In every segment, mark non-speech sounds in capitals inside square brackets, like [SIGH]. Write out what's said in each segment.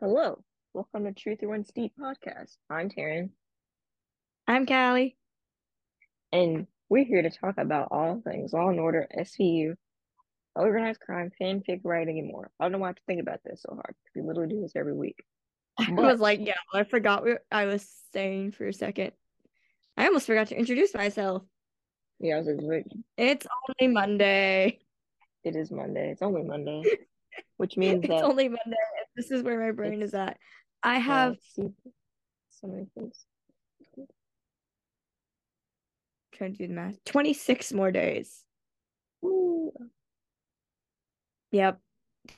Hello, welcome to Truth Runs Deep podcast. I'm Terryn, I'm Kalli. and we're here to talk about all things Law and Order, SVU, organized crime, fanfic writing, and more. I don't know why I have to think about this so hard. We literally do this every week. [LAUGHS] I But- was like, yeah, I forgot what I was saying for a second. I almost forgot to introduce myself. Yeah, I was like, wait, It's only Monday. it is Monday. It's only Monday, [LAUGHS] which means It's that only Monday. This is where my brain is at. I uh, have let's so many things. trying to do the math. 26 more days. Woo. Yep.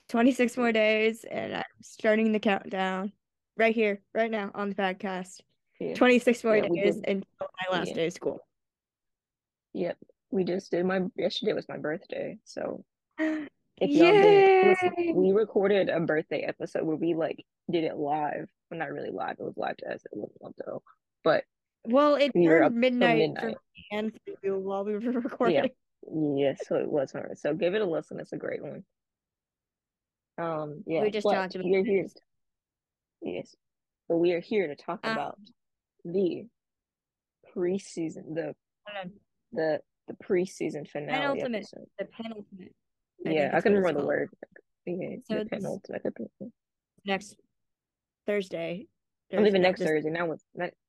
26 more days and I'm starting the countdown right here, right now on the podcast. Yeah. 26 more Yeah, days until my last Yeah. day of school. Yep, we just did my yesterday was my birthday, so [GASPS] [LAUGHS] if y'all Yay! we recorded a birthday episode where we like did it live. Well, not really live. It was live to us. It wasn't live though. But Well, it We turned till midnight for and for you while we were [LAUGHS] recording. Yeah. yes, so it was her. So give it a listen. It's a great one. Um, yeah. We just talked about are here. Yes, but we are here to talk Um, about the preseason, the the the preseason finale Penultimate. episode. The penultimate. Yeah, I can remember the word. Yeah, So penultimate. Next Thursday. Even Thursday, next this- Thursday. Now it's.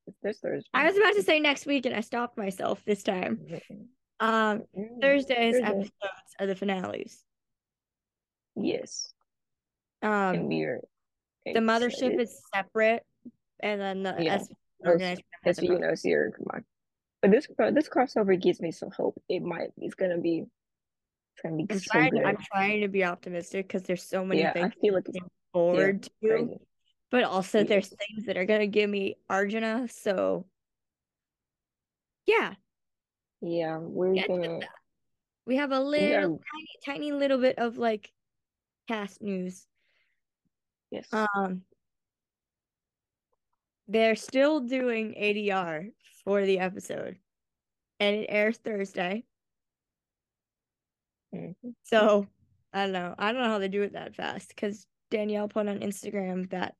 It's this Thursday. I was about to say next week and I stopped myself this time. Um, Mm, Thursday's Thursday. episodes are the finales. Yes, Um, we are. the mothership excited. is separate, and then the Yeah. S organized crime has a SVU and OC come on. But this this crossover gives me some hope. It might. It's gonna be. Gonna be I'm so trying. I'm trying to be optimistic because there's so many yeah, I things feel like looking forward to, crazy. but also there's things that are gonna give me Arjuna. So, yeah, Yeah, we're gonna. We have a little tiny, tiny little bit of like cast news. Yes. Um, they're still doing ADR for the episode, and it airs Thursday. Mhm. So I don't know. I don't know how they do it that fast because Danielle put on Instagram that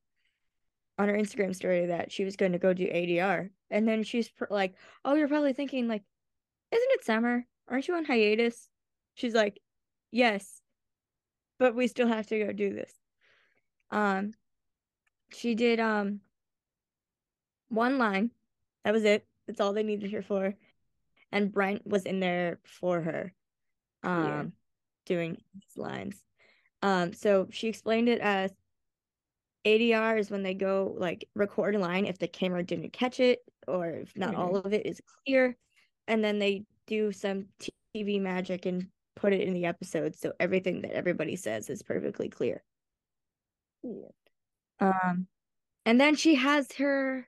on her Instagram story that she was going to go do ADR, and then she's pr- like, "Oh, you're probably thinking like, isn't it summer? Aren't you on hiatus?" She's like, "Yes, but we still have to go do this." Um, she did um one line. That was it. That's all they needed her for. And Brent was in there for her. Um Yeah. doing his lines. Um so she explained it as ADR is when they go like record a line if the camera didn't catch it or if not all of it is clear and then they do some TV magic and put it in the episode so everything that everybody says is perfectly clear. Yeah. Um, and then she has her,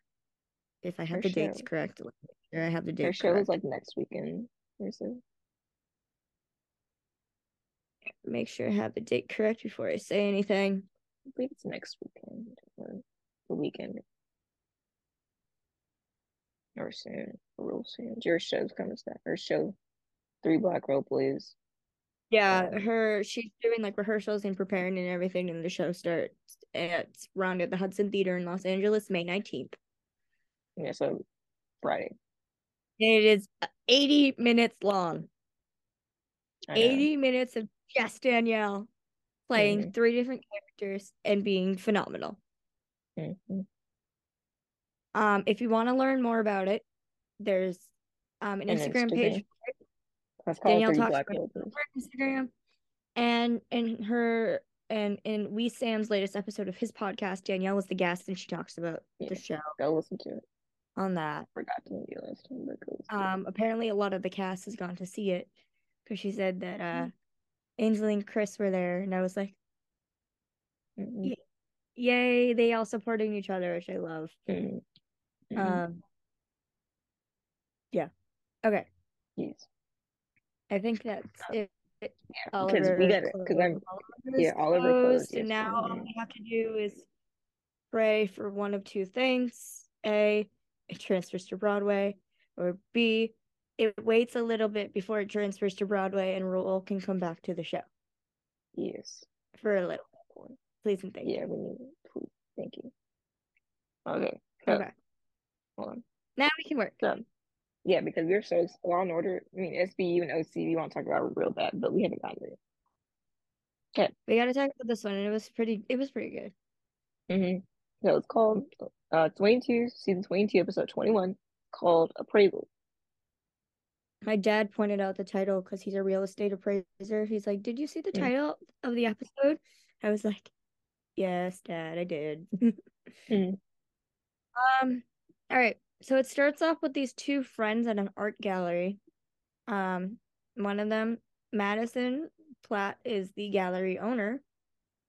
if I have Her the dates show. correct, let me I have the Their date show is correct. like next weekend or so. Make sure I have the date correct before I say anything. I believe it's next weekend or the weekend. Or soon. Or real soon. Your show's coming soon. Her show, Three Black Role Plays. Yeah, Um, her she's doing like rehearsals and preparing and everything, and the show starts at around at the Hudson Theater in Los Angeles, May 19th. Yeah, so Friday. It is 80 minutes long. 80 minutes of just Danielle playing Mhm. three different characters and being phenomenal. Mhm. Um, if you want to learn more about it, there's um an An Instagram page. That's called Danielle talks about Instagram, and in her and in We Sam's latest episode of his podcast, Danielle was the guest, and she talks about Yeah. the show Go listen to it. on that. Forgot to maybe last time, but go listen to it. Um, apparently a lot of the cast has gone to see it because she said that uh, Mm. Ainsley and Chris were there, and I was like, yeah. yay, they all supporting each other, which I love. Mhm. Mhm. Um, yeah, okay, yes. I think that's it. Yeah, because we got it. Because I'm yeah, Oliver closed, and yes, now all mhm. we have to do is pray for one of two things: a, it transfers to Broadway, or b, it waits a little bit before it transfers to Broadway, and Roel can come back to the show yes. for a little bit. Please and thank Yeah, you. we need it. Please. Thank you. Okay. So, Okay. hold on. Now we can work. So, yeah, because we're so Law and Order. I mean, SVU and OC. We want to talk about real bad, but we haven't gotten there. Okay. We got to talk about this one, and it was pretty. It was pretty good. Mm-hmm. So it's called uh 22, season 22, episode 21, called Appraisal. My dad pointed out the title because he's a real estate appraiser. He's like, "Did you see the Mm. title of the episode?" I was like, "Yes, Dad, I did." [LAUGHS] Mm. Um, all right. So it starts off with these two friends at an art gallery. Um, one of them, Madison Platt, is the gallery owner,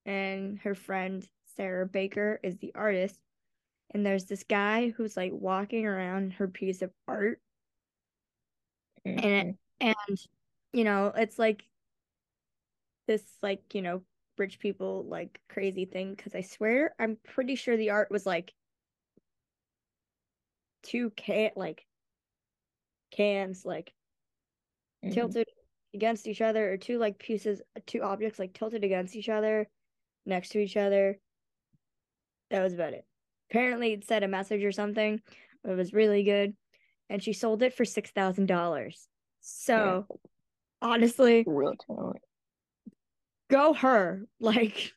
and her friend Sarah Baker is the artist. And there's this guy who's like walking around her piece of art, Mhm. and you know, it's like this like, you know, rich people like crazy thing because I swear I'm pretty sure the art was like two can like cans like Mhm. tilted against each other or two like pieces two objects like tilted against each other next to each other that was about it apparently it said a message or something it was really good and she sold it for six thousand dollars so honestly Real talent. go her [LAUGHS] like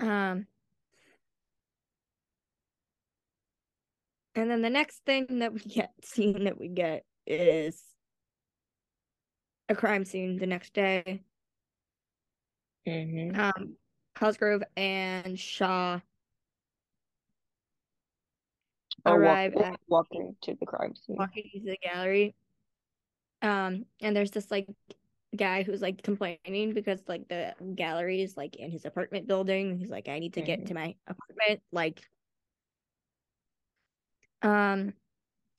um and then the next thing that we get [LAUGHS] scene that we get is a crime scene the next day Mm-hmm. um Cosgrove and Shaw arrive walk, at walking to the crime scene. walking into the gallery. Um, and there's this like guy who's like complaining because like the gallery is like in his apartment building. He's like, I need to get Mhm. to my apartment. Like, um,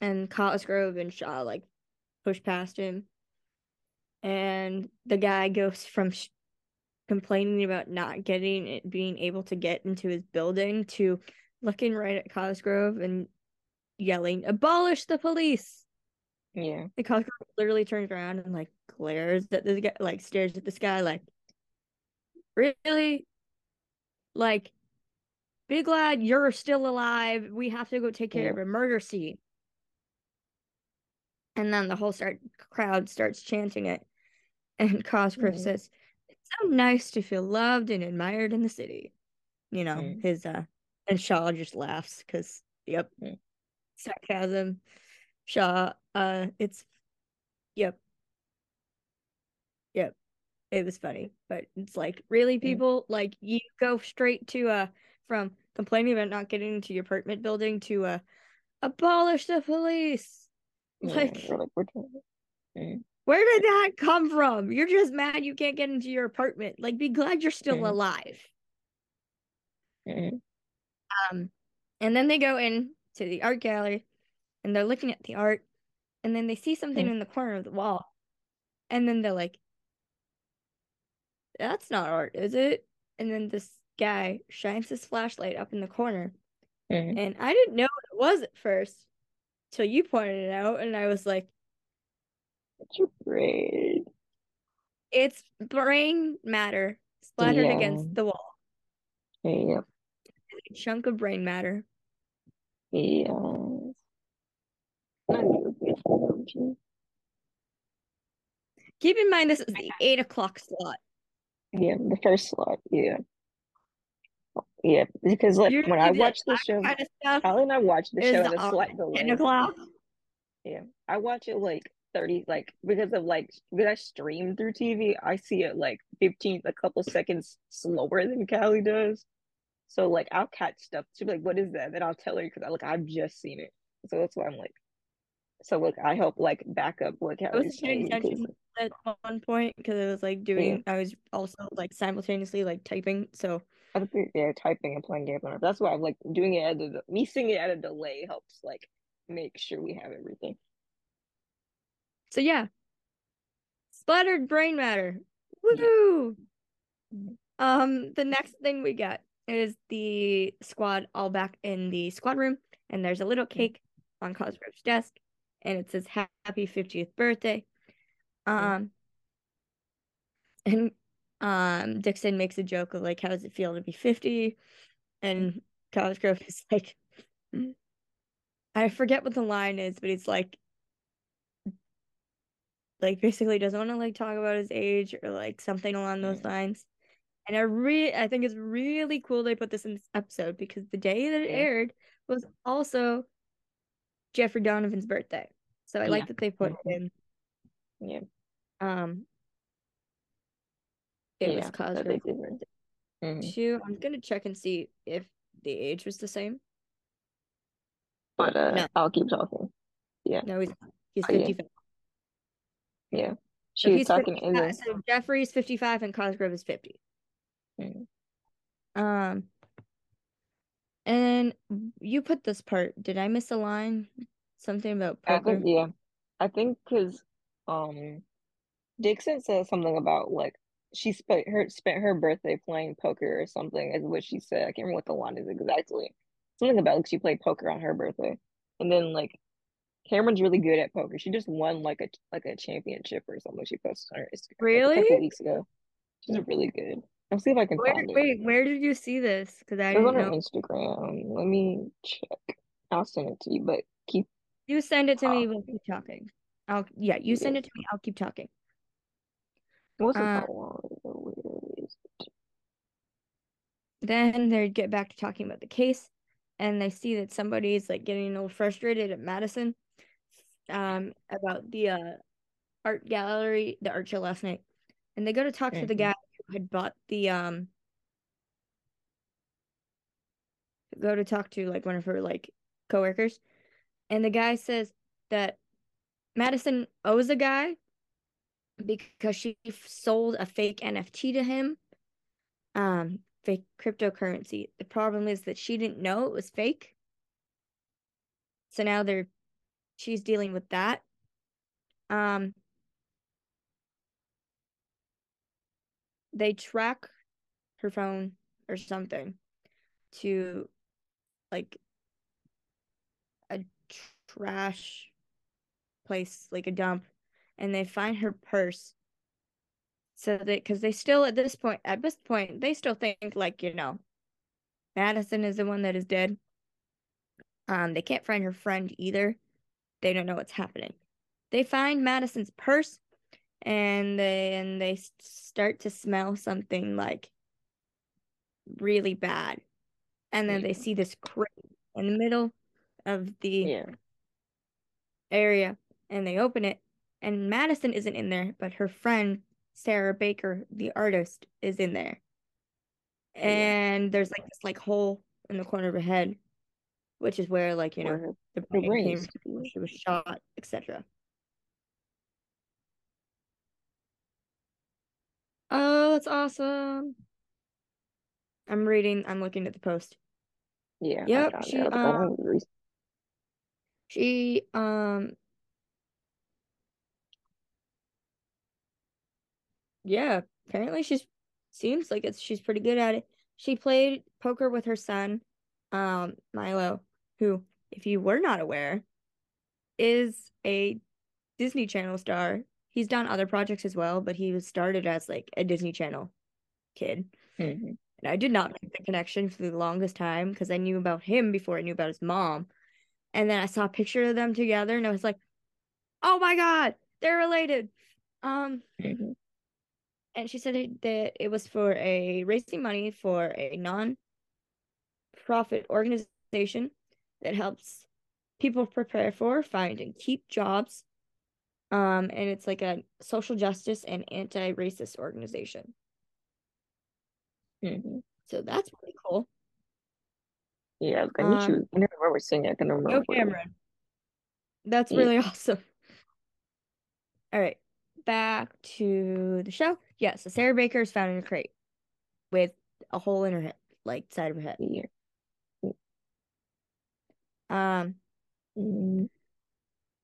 and Cosgrove and Shaw like push past him, and the guy goes from sh- complaining about not getting it, being able to get into his building to looking right at Cosgrove and yelling, "Abolish the police!" Yeah. The Cosgrove literally turns around and like glares at this guy, like stares at this guy, like, really? Like, be glad you're still alive. We have to go take care of a murder scene. And then the whole start crowd starts chanting it. And Cosgrove Mhm. says, It's so nice to feel loved and admired in the city. You know, Mm. his uh and Shaw just laughs because yep. Mm. Sarcasm. Shaw, uh it's yep. Yep. It was funny. But it's like, really, people? Like you go straight to uh from complaining about not getting into your apartment building to uh abolish the police. [LAUGHS] Like We're like, we're trying to- Where did that come from? You're just mad you can't get into your apartment. Like, be glad you're still alive. Um, and then they go in to the art gallery, and they're looking at the art, and then they see something Mm. in the corner of the wall, and then they're like, "That's not art, is it?" And then this guy shines his flashlight up in the corner, Mhm. and I didn't know what it was at first, till you pointed it out, and I was like, What's your grade? "It's brain matter splattered Yeah. against the wall." Yep. Chunk of brain matter. Yes. Not you, it's you. Keep in mind this is the eight o'clock slot. Yeah, the first slot. Yeah. Yeah, because like Usually when I the watch the show, kind of and I watch the show in a on slight ten o'clock. Yeah, I watch it like 30, like because of like because I stream through TV, I see it like 15, a couple seconds slower than Kalli does. So like I'll catch stuff. She'll be like, "What is that?" Then I'll tell her because I like I've just seen it. So that's why I'm like, so look, I help like back up what I wasn't paying attention at one point because I was like doing. I was also like simultaneously like typing. So people yeah typing and playing games on. That's why I'm like doing it at a me seeing it at a delay helps like make sure we have everything. so yeah, splattered brain matter. Yeah. Woo! Mhm. Um, the next thing we get is the squad all back in the squad room, and there's a little cake on Cosgrove's desk, and it says "Happy 50th birthday." Um, and um, Dixon makes a joke of like, how does it feel to be 50? And Cosgrove is [LAUGHS] like, I forget what the line is, but it's like, like basically doesn't want to like talk about his age or like something along those lines. And I re I think it's really cool they put this in this episode because the day that it Yeah. aired was also Jeffrey Donovan's birthday. So I like that they put it in. Yeah. Um it yeah. was that Cosgrove they mm-hmm. too. I'm gonna check and see if the age was the same. But uh, No. I'll keep talking. Yeah. No, he's he's Oh, yeah. 55. Yeah. So She was he's talking 55 in so Jeffrey's 55 and Cosgrove is 50. Um and you put this part. Did I miss a line? Something about I poker? think yeah. I think because um Dixon said something about like she spent her spent her birthday playing poker or something is what she said. I can't remember what the line is exactly. Something about like she played poker on her birthday. And then like Camryn's really good at poker. She just won like a like a championship or something. She posted on her Instagram like, a Really? couple weeks ago. She's really good. I'll see if I can Where find it. wait, where did you see this? Because I It was on know. Instagram. Let me check. I'll send it to you, but keep You send it to me, Uh, we'll keep talking. I'll yeah, you send it to me, I'll keep talking. It wasn't Uh, that long ago. Where is it? then they'd get back to talking about the case and they see that somebody's like getting a little frustrated at Madison um about the uh art gallery, the art show last night. And they go to talk to the Mhm. guy had bought the um go to talk to like one of her like coworkers. And the guy says that Madison owes a guy because she sold a fake NFT to him. Um, fake cryptocurrency. The problem is that she didn't know it was fake. So now they're she's dealing with that. Um they track her phone or something to like a trash place, like a dump, and they find her purse. So they, because they still at this point, at this point, they still think like you know, Madison is the one that is dead. Um, they can't find her friend either. They don't know what's happening. They find Madison's purse, and they and they start to smell something like really bad. And then they see this crate in the middle of the Yeah. area and they open it and Madison isn't in there, but her friend Sarah Baker, the artist, is in there. Yeah. And there's like this like hole in the corner of her head, which is where like, you know, Where the brain came from, where she was shot, etc. Oh, that's awesome. I'm reading, I'm looking at the post. Yeah, Yep, she I was like, I um she um yeah, apparently she's seems like it's she's pretty good at it. She played poker with her son, um, Milo, who, if you were not aware, is a Disney Channel star. He's done other projects as well, but he was started as like a Disney Channel kid. Mhm. And I did not make the connection for the longest time because I knew about him before I knew about his mom. And then I saw a picture of them together and I was like, oh my God, they're related. Um, Mhm. and she said that it was for a raising money for a non-profit organization that helps people prepare for, find, and keep jobs. Um, and it's like a social justice and anti-racist organization. Mhm. So that's pretty cool. Yeah, I I Um, was. I never remember seeing it. I can remember. Go what it was. Camryn. That's Yeah. really [LAUGHS] awesome. All right, back to the show. Yeah, so Sarah Baker is found in a crate with a hole in her head, like side of her head. Yeah. Um, Mhm.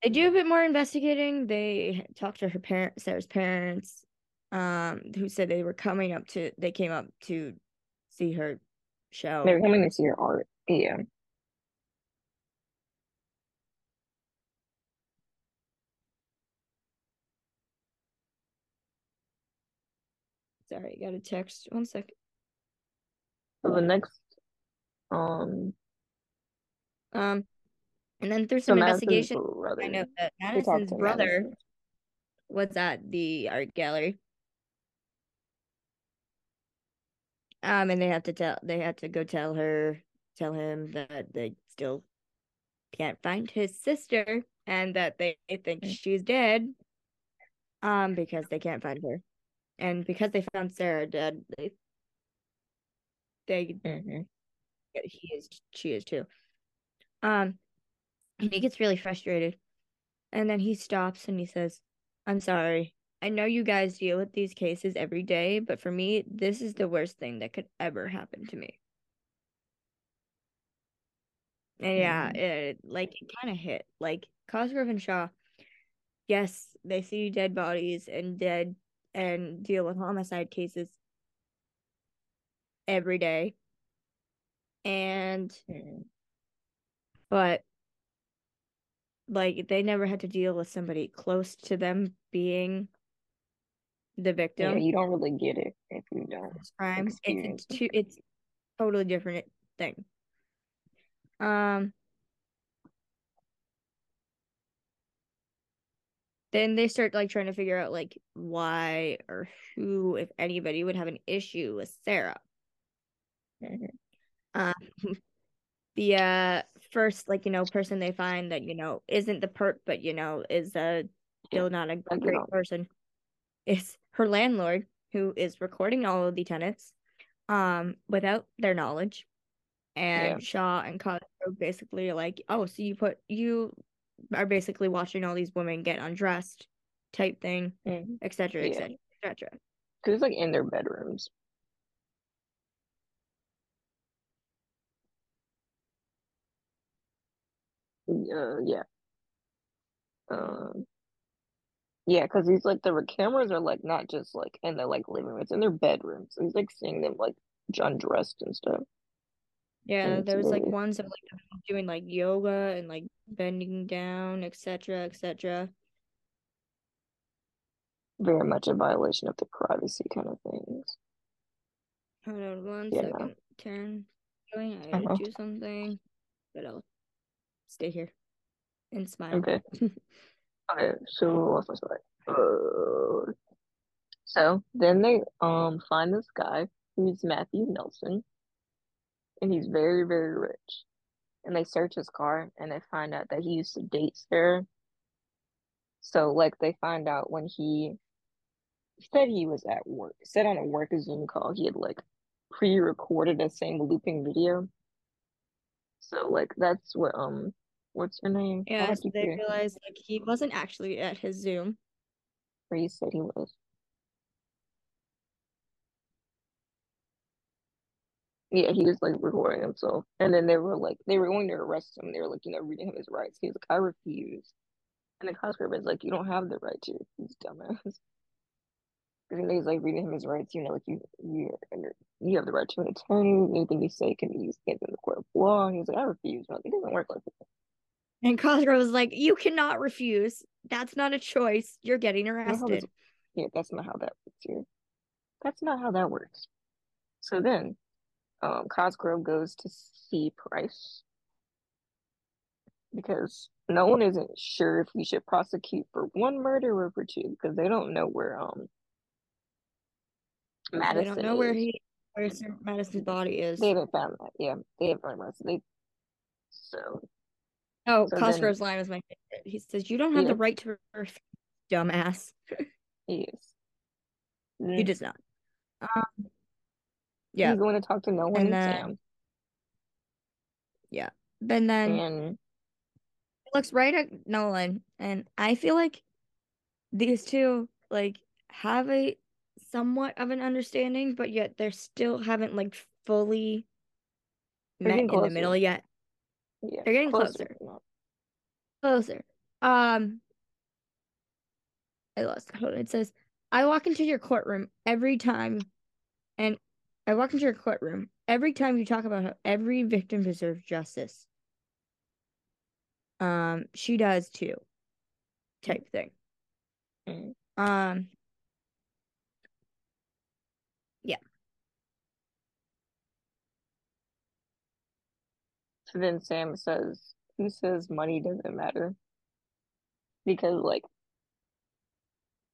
They do a bit more investigating. They talk to her parent, Sarah's parents, um, who said they were coming up to, they came up to see her show. They were coming to see your art. Yeah. Sorry, I got a text. One second. So the next, um, Um, and then through some Madison's investigation, I know that They Madison's brother Madison. was at the art gallery. Um, and they have to tell they have to go tell her, tell him that they still can't find his sister and that they think Mm. she's dead. Um, because they can't find her. And because they found Sarah dead, they they Mhm. he is she is too. Um and he gets really frustrated. And then he stops and he says, I'm sorry. I know you guys deal with these cases every day, but for me, this is the worst thing that could ever happen to me. And yeah, Mhm. it like it kind of hit. Like Cosgrove and Shaw, yes, they see dead bodies and dead and deal with homicide cases every day. And Mhm. but like they never had to deal with somebody close to them being the Yeah, victim you don't really get it if you don't of this crime. It's it's two it's totally different thing. Um then they start like trying to figure out like why or who, if anybody, would have an issue with Sarah. Mhm. Um [LAUGHS] the uh first like you know person they find that you know isn't the perp but you know is a still not a great person is her landlord who is recording all of the tenants um without their knowledge. And Yeah. Shaw and Cosgrove basically are like oh so you put you are basically watching all these women get undressed type thing etc etc etc Cause it's like in their bedrooms. Uh, yeah. Um, yeah, because he's like the cameras are like not just like in their like living rooms, in their bedrooms. So he's like seeing them like undressed and stuff. yeah And it's there's like very, ones of like doing like yoga and like bending down etc etc very much a violation of the privacy kind of things. Hold on one Yeah. second. Turn. I gotta Uh-huh. do something, but I'll stay here and smile. Okay. [LAUGHS] Okay, so what's my story? Uh, so then they um find this guy who's Matthew Nelson, and he's very, very rich. And they search his car and they find out that he used to date Sarah. So like they find out when he said he was at work, said on a work Zoom call, he had like pre-recorded the same looping video. So like that's what um what's her name? Yeah, so they realized like he wasn't actually at his Zoom. where he said he was. Yeah, he was like recording himself. And then they were like they were going to arrest him. They were like, you know, reading him his rights. He was like, I refuse. And the Cosgrove is like, you don't have the right to refuse, dumbass. [LAUGHS] And he's like reading him his rights, you know, like you you you have the right to an attorney, anything you say can be used against in the court of law. And he was like, I refuse. I'm like, it doesn't work like that. And Cosgrove was like, You cannot refuse. That's not a choice. You're getting arrested. yeah, that's not how that works here. That's not how that works. So then, um, Cosgrove goes to see Price because no one isn't sure if we should prosecute for one murder or for two because they don't know where um They Madison don't know where is. he where Madison's body is. They haven't found that. Yeah, they haven't found Madison. They so Oh, so then- Cosgrove's line was my favorite. He says, You don't have Yeah. the right to refuse, dumbass. he is. He Mm, does not. Um, yeah. He's going to talk to no one And then- town, But then and he looks right at Nolan, and I feel like these two like have a somewhat of an understanding, but yet they're still haven't like fully They're met in the middle yet. Yeah, They're getting closer. closer. Closer. Um, I lost. Hold on. It says, "I walk into your courtroom every time, and I walk into your courtroom every time you talk about how every victim deserves justice." Um, she does too. Type thing. Mm. Um, So then Sam says, "Who says money doesn't matter?" Because like,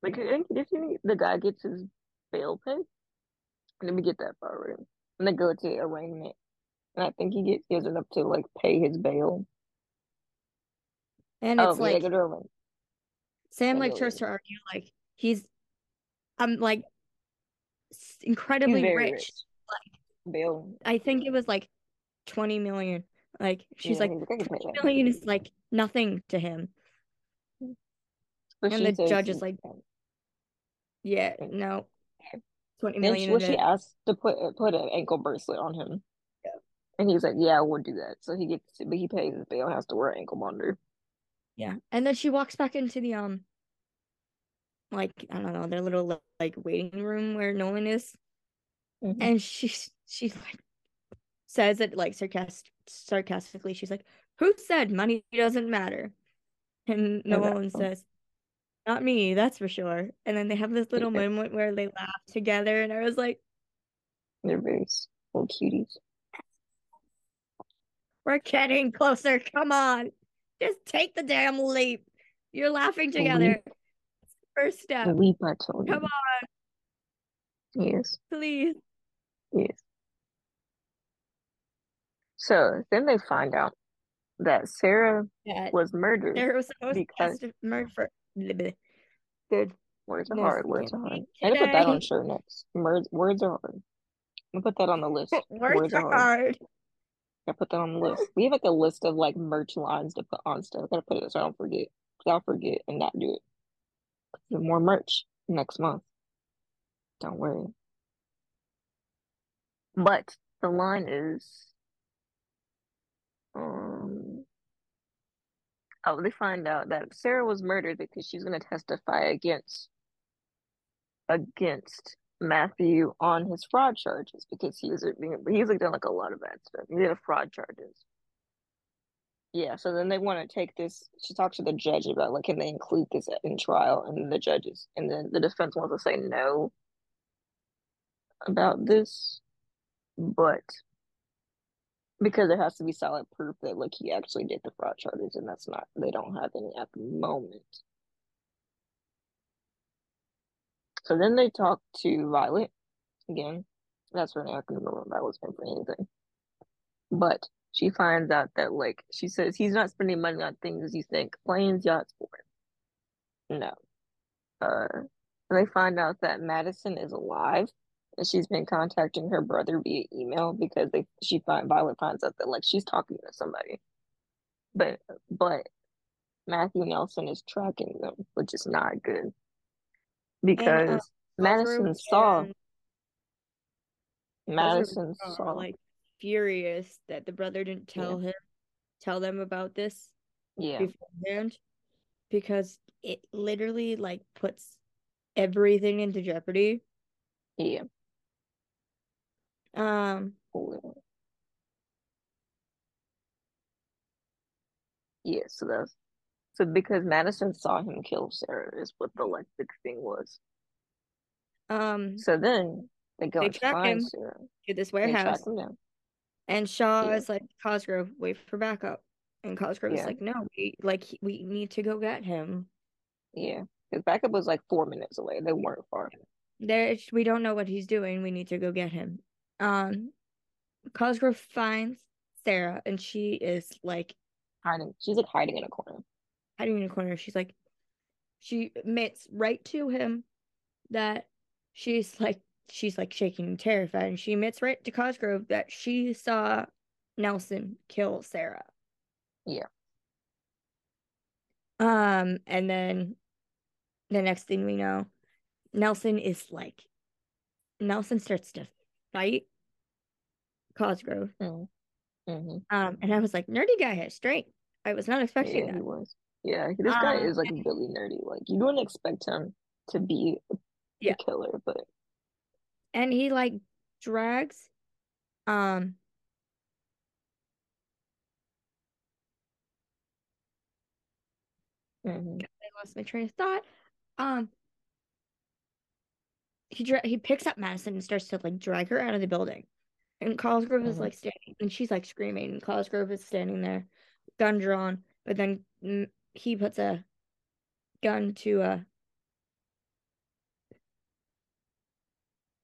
like if you, the guy gets his bail pay, let me get that part right. And they go to arraignment, and I think he gets he has enough to like pay his bail. And Oh, it's yeah, like to. Sam like tries to argue like he's I'm like incredibly rich. rich. Bail. I think it was like 20 million. Like she's Yeah, like he's like, I can pay 20 that. million is like nothing to him. But And the judge is like, yeah, no. 20 then million she, well, she asked to put put an ankle bracelet on him. Yeah. And he's like, yeah, I would do that. So he gets, but he pays his bail, has to wear an ankle monitor. Yeah. And then she walks back into the um like I don't know, their little like waiting room where Nolan is. Mhm. And she she like says it like sarcastic sarcastically. She's like, Who said money doesn't matter? And that- Nolan says, Not me, that's for sure. And then they have this little Yeah. moment where they laugh together, and I was like, They're very little cuties. We're getting closer. Come on. Just take the damn leap. You're laughing together. First step. Leap, I told you. Come on, Yes, please. yes. So then they find out that Sarah Yeah, was murdered. Sarah was supposed because- to murder for good. Words are hard. Words are hard. I'm gonna put that on shirt next. Words, words are hard. I'm gonna put that on the list. Words are hard. I put that on the list. We have like a list of like merch lines to put on stuff. I gotta put it so I don't forget. Cause I'll forget and not do it. More merch next month. Don't worry. But the line is, um, oh, they find out that Sarah was murdered because she's gonna testify against against Matthew on his fraud charges because he was he's like done like a lot of bad stuff. He did fraud charges. Yeah, so then they want to take this. She talks to the judge about like, can they include this in trial? And the judges, and then the defense wants to say no about this, but because there has to be solid proof that like he actually did the fraud charges, and that's not they don't have any at the moment. So then they talk to Violet again. That's when. I can remember Violet's name for anything. But she finds out that like she says he's not spending money on things you think planes, yachts, sports. No. Uh, they find out that Madison is alive, and she's been contacting her brother via email because they she find Violet finds out that like she's talking to somebody, but but Matthew Nelson is tracking them, which is not good. Because uh, Madison saw and Madison saw like furious that the brother didn't tell him tell them about this yeah. beforehand because it literally like puts everything into jeopardy. yeah Um yeah so that's so because Madison saw him kill Sarah is what the like big thing was. um So then they go They track find him Sarah. to this warehouse and Shaw Yeah. is like Cosgrove, wait for backup. And Cosgrove is Yeah. like, no, we like we need to go get him. Yeah, his backup was like four minutes away. They weren't far. There we don't know what he's doing. We need to go get him. Um Cosgrove finds Sarah and she is like Hiding. She's like hiding in a corner. hiding in a corner. She's like, she admits right to him that she's like, she's like shaking and terrified. And she admits right to Cosgrove that she saw Nelson kill Sarah. Yeah. Um, and then the next thing we know, Nelson is like, Nelson starts to fight Cosgrove. Mm. hmm Um, and I was like, nerdy guy has strength. I was not expecting Yeah, that. he was. Yeah, this guy Um, is like really nerdy. Like you don't expect him to be a Yeah. killer, but and he like drags um mhm. I lost my train of thought. Um he dra- he picks up Madison and starts to like drag her out of the building. And Cosgrove is Mhm. like standing, and she's like screaming. And Cosgrove is standing there, gun drawn. But then mm, he puts a gun to uh,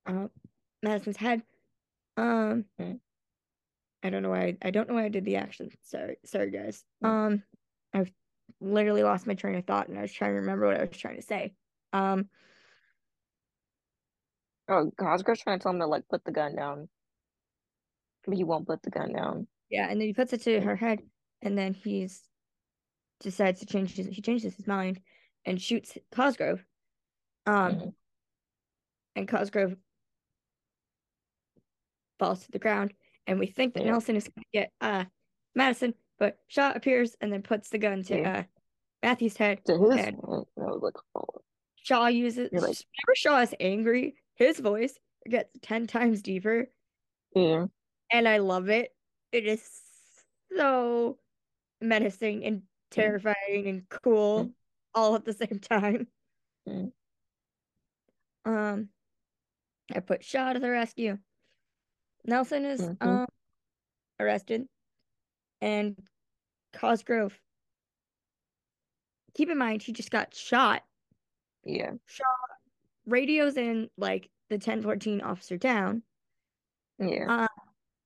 uh Madison's head. Um, Mhm. I don't know why I, I don't know why I did the action. Sorry, sorry guys. Mhm. Um, I've literally lost my train of thought, and I was trying to remember what I was trying to say. Um, Oh, Cosgrove's trying to tell him to like put the gun down, but he won't put the gun down. yeah, and then he puts it to her head, and then he's decides to change his he changes his mind and shoots Cosgrove. Um, Mhm. and Cosgrove falls to the ground, and we think that Yeah. Nelson is gonna get uh Madison, but Shaw appears and then puts the gun to Yeah. uh Matthew's head. To his, head. I was like, oh, Shaw uses like- whenever Shaw is angry, his voice gets ten times deeper, yeah, and I love it. It is so menacing and terrifying and cool Mm. all at the same time. Mm. Um, I put Shaw to the rescue. Nelson is Mhm. um arrested, and Cosgrove. Keep in mind, he just got shot. yeah, Shaw radios in like the 1014 officer down yeah.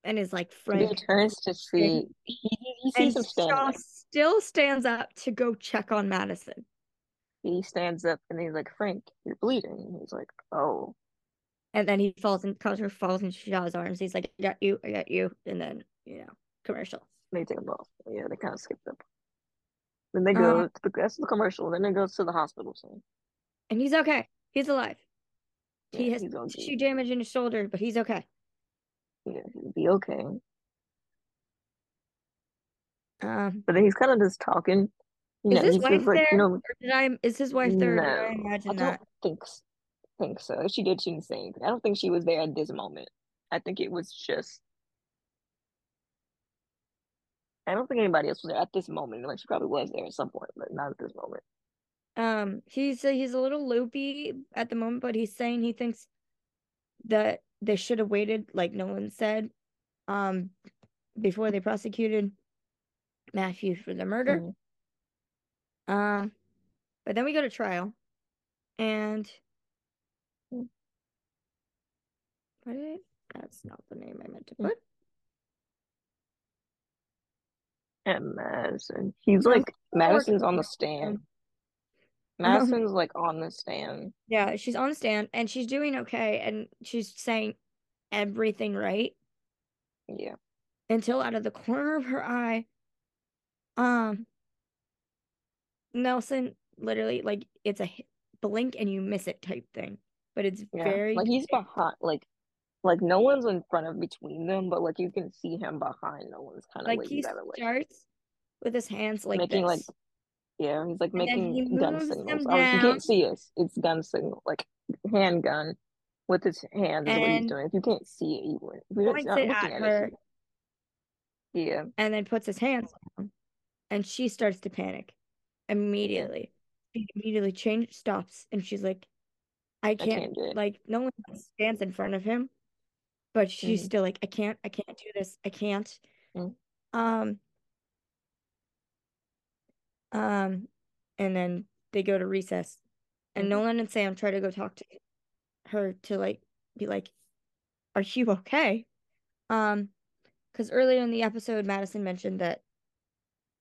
and is like he Frank. turns to see, he, he, he And sees him. Shaw still stands up to go check on Madison. He stands up and he's like, Frank, you're bleeding. And he's like, oh, And then he falls in Cosgrove falls into Shaw's arms. He's like, I got you, I got you. And then, you know, commercial. they take him off. Yeah, they kind of skip them. Then they go Uh, to the that's the commercial. Then it goes to the hospital scene. And he's okay. He's alive. He has tissue damage in his shoulder, but he's okay. Yeah, he'll be okay. Um, But then he's kind of just talking. You is know, his wife just like, there? you know, did I is his wife there? Did I no, I don't that? think think so. If she did, she didn't say anything. I don't think she was there at this moment. I think it was just. I don't think anybody else was there at this moment. Like she probably was there at some point, but not at this moment. Um, he's uh, he's a little loopy at the moment, but he's saying he thinks that they should have waited, like Nolan said, um, before they prosecuted Matthew for the murder. Mhm. Um, but then we go to trial, and Mm. what did that's not the name I meant to Mm. put. And Madison, he's like Madison's on the stand. Madison's [LAUGHS] like on the stand. Yeah, she's on the stand and she's doing okay, and she's saying everything right Yeah, until out of the corner of her eye, um, Nelson literally like it's a hit- blink and you miss it type thing, but it's yeah. very Like he's behind. Like, like no one's in front of between them, but like you can see him behind. No one's kind of like like he the other way, starts with his hands like making like this, yeah. He's like and making he gun signals. Obviously, you can't see us. It's gun signal, like handgun with his hands is what he's doing. If you can't see it, you wouldn't. You're points not it looking at her, yeah, and then puts his hands down, and she starts to panic immediately. She immediately change stops, and she's like, "I I can't." can't do it. Like no one stands in front of him, but she's Mhm. still like, "I can't. I can't do this. I can't." Mm. Um. Um, and then they go to recess, and Mhm. Nolan and Sam try to go talk to her to like be like, "Are you okay?" Um, because earlier in the episode, Madison mentioned that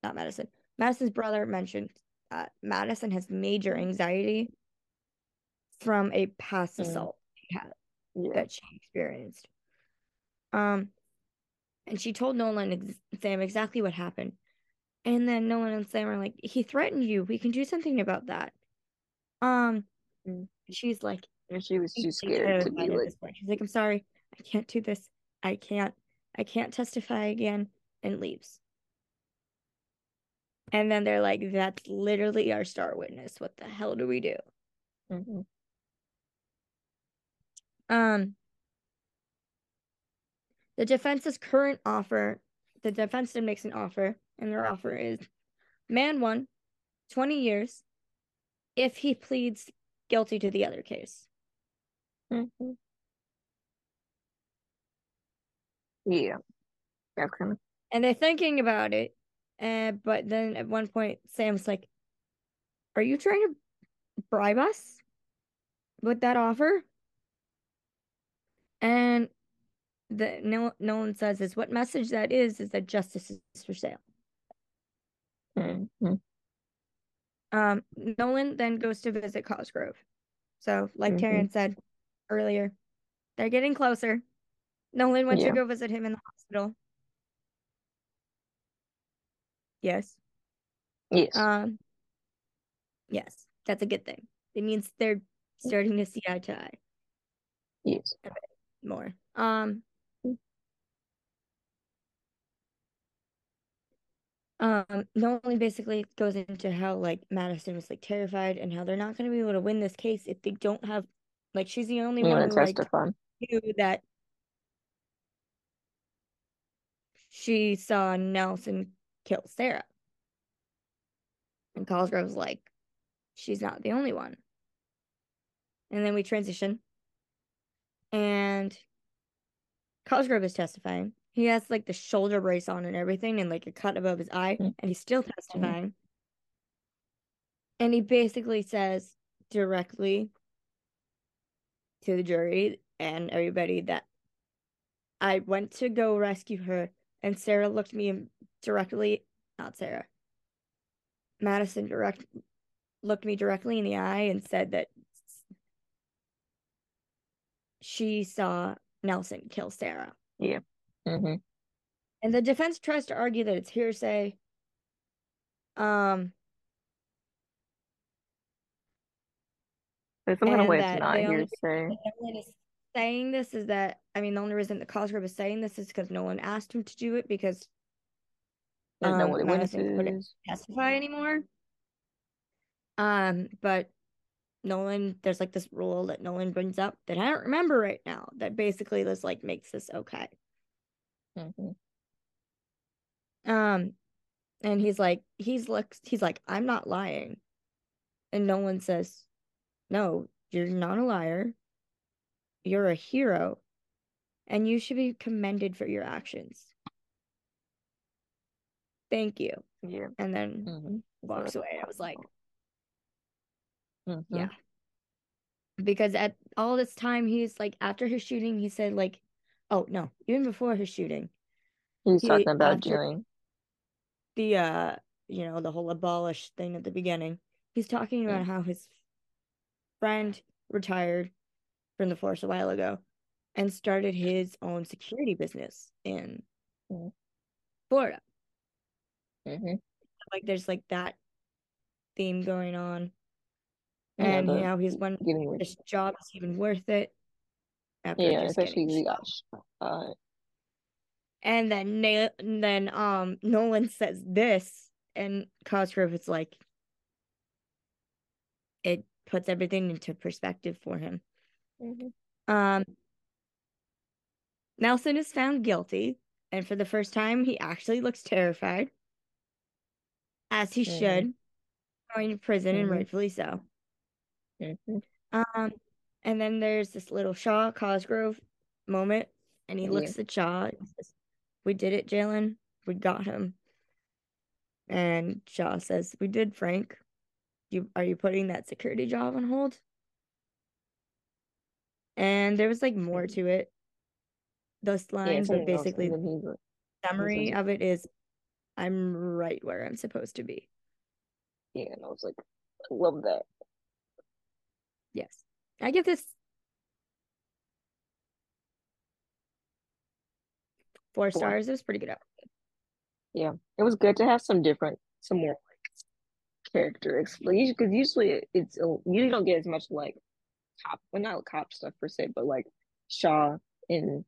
not Madison, Madison's brother mentioned that Madison has major anxiety from a past Mm. assault she had Yeah, that she experienced. Um, and she told Nolan and Sam exactly what happened. And then Nolan and Sam are like, he threatened you. We can do something about that. Um, Mm. she's like and she was too scared to be like, this point. She's like, I'm sorry, I can't do this. I can't, I can't testify again, and leaves. And then they're like, that's literally our star witness. What the hell do we do? Mhm. Um, the defense's current offer, the defense then makes an offer, and their offer is man one, 20 years, if he pleads guilty to the other case. Mhm. Yeah. Of. And they're thinking about it. And but then at one point Sam's like, Are you trying to bribe us with that offer? And the no Nolan says is what message that is is that justice is for sale. Mm-hmm. Um, Nolan then goes to visit Cosgrove. So, like Mhm. Terryn said earlier, they're getting closer. Nolan went Yeah. to go visit him in the hospital. Yes. Yes. Um. Yes, that's a good thing. It means they're starting to see eye to eye yes. more. Um. Um, Nolan basically goes into how like Madison was like terrified and how they're not going to be able to win this case if they don't have like she's the only You one who like knew that she saw Nelson kill Sarah. And Cosgrove's like, she's not the only one. And then we transition. And Cosgrove is testifying. He has like the shoulder brace on and everything and like a cut above his eye, Mm. and he's still testifying. And he basically says directly to the jury and everybody that I went to go rescue her, and Sarah looked me directly, not Sarah, Madison direct looked me directly in the eye and said that she saw Nelson kill Sarah. Mm-hmm. And the defense tries to argue that it's hearsay. Um, There's some kind of way that it's not they only- hearsay. Saying this is that I mean the only reason that Cosgrove is saying this is because no one asked him to do it because There's no um, way Madison couldn't testify anymore. Um, but Nolan, there's like this rule that Nolan brings up that I don't remember right now that basically this like makes this okay. Mm-hmm. Um, and he's like, he's looks, he's like, I'm not lying, and no one says, No, you're not a liar. You're a hero, and you should be commended for your actions. Thank you. Yeah. And then Mm-hmm. walks away. I was like, Mm-hmm. Yeah. because at all this time he's like after his shooting he said like oh no. Even before his shooting He's He- talking about doing. the uh you know the whole abolish thing at the beginning. He's talking about how his friend retired from the force a while ago and started his own security business in Mm. Florida. Mm-hmm. like there's like that theme going on. Yeah, and now he's wondering if this job is even worth it after Yeah, especially getting the gosh. Uh, And then Na- then um Nolan says this, and Cosgrove is like, it puts everything into perspective for him. mhm. Um, Nelson is found guilty, and for the first time, he actually looks terrified, as he Mhm. should, going to prison, and Mhm. rightfully so. Mhm. Um, and then there's this little Shaw Cosgrove moment, and he looks at Shaw and says, "We did it, Jalen. We got him." And Shaw says, "We did, Frank. You are you putting that security job on hold?" And there was like more to it. Those Yeah, lines, but basically, like, summary of it is, "I'm right where I'm supposed to be." yeah, and I was like, I love that. Yes, I give this four Four. stars. It was pretty good. Yeah, it was good to have some different, some more like character explanation because usually it's you don't get as much like cop, well not cop stuff per se, but like Shaw and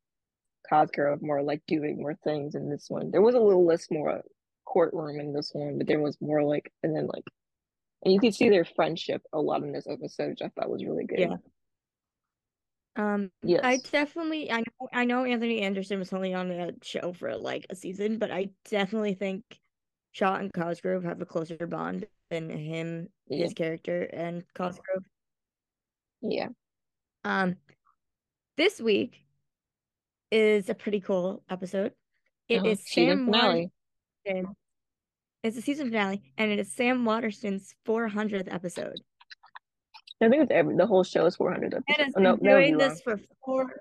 Cosgrove more like doing more things in this one. There was a little less more courtroom in this one, but there was more like, and then like, and you could see their friendship a lot in this episode, which I thought was really good. Yeah. Um, Yes. I definitely I know I know Anthony Anderson was only on the show for like a season, but I definitely think Shaw and Cosgrove have a closer bond than him, Yeah. his character, and Cosgrove. Yeah. Um, this week is a pretty cool episode. It Uh-huh. is Sam. It's the season finale, and it is Sam Waterston's 400th episode. I think it's every the whole show is 400 And episodes. has Oh, been no, that would be doing wrong. this for four.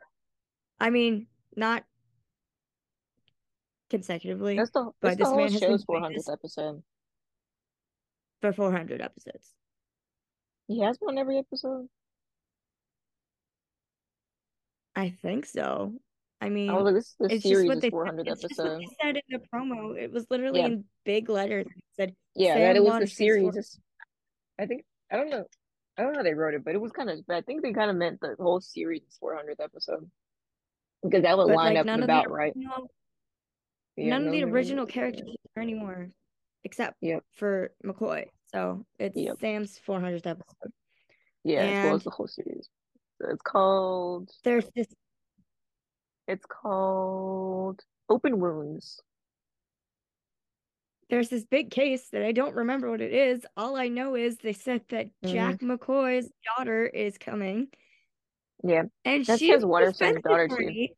I mean, not consecutively That's the, but that's the this whole man has been show's 400th episode. for 400 episodes. He has one every episode. I think so. I mean, like, this the it's just series what is they 400 it's just what episode. they said in the promo. It was literally Yeah. in big letters. It said Yeah, Sam that it was the series. I think I don't know. I don't know how they wrote it, but it was kind of. But I think they kind of meant the whole series is 400th episode because that would but line like up none about right. original, Yeah, none of the original characters are anymore, except Yep. for McCoy. So it's Yep. Sam's 400th episode. Yeah, as well as the whole series. So it's called. There's this It's called Open Wounds. there's this big case that I don't remember what it is. All I know is they said that Mhm. Jack McCoy's daughter is coming, Yeah, and That's she's his a Waterston's daughter, too.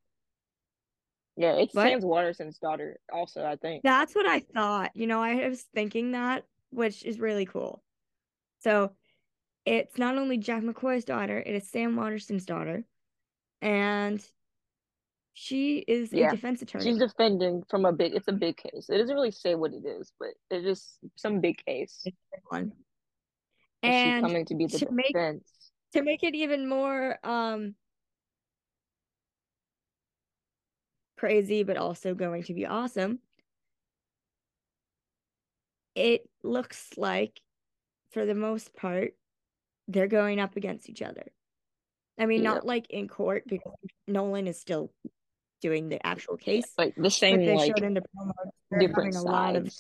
yeah, it's What? Sam's Waterston's daughter. Also, I think. That's what I thought. You know, I was thinking that, which is really cool. So it's not only Jack McCoy's daughter, it is Sam Waterston's daughter. And she is Yeah, a defense attorney. She's defending from a big. It's a big case. It doesn't really say what it is, but it's just some big case. one. And she's coming to be the to make- defense. to make it even more um crazy but also going to be awesome it looks like for the most part they're going up against each other i mean Yeah. not like in court because nolan is still doing the actual case Like the same, they like showed in the promo different having a lot of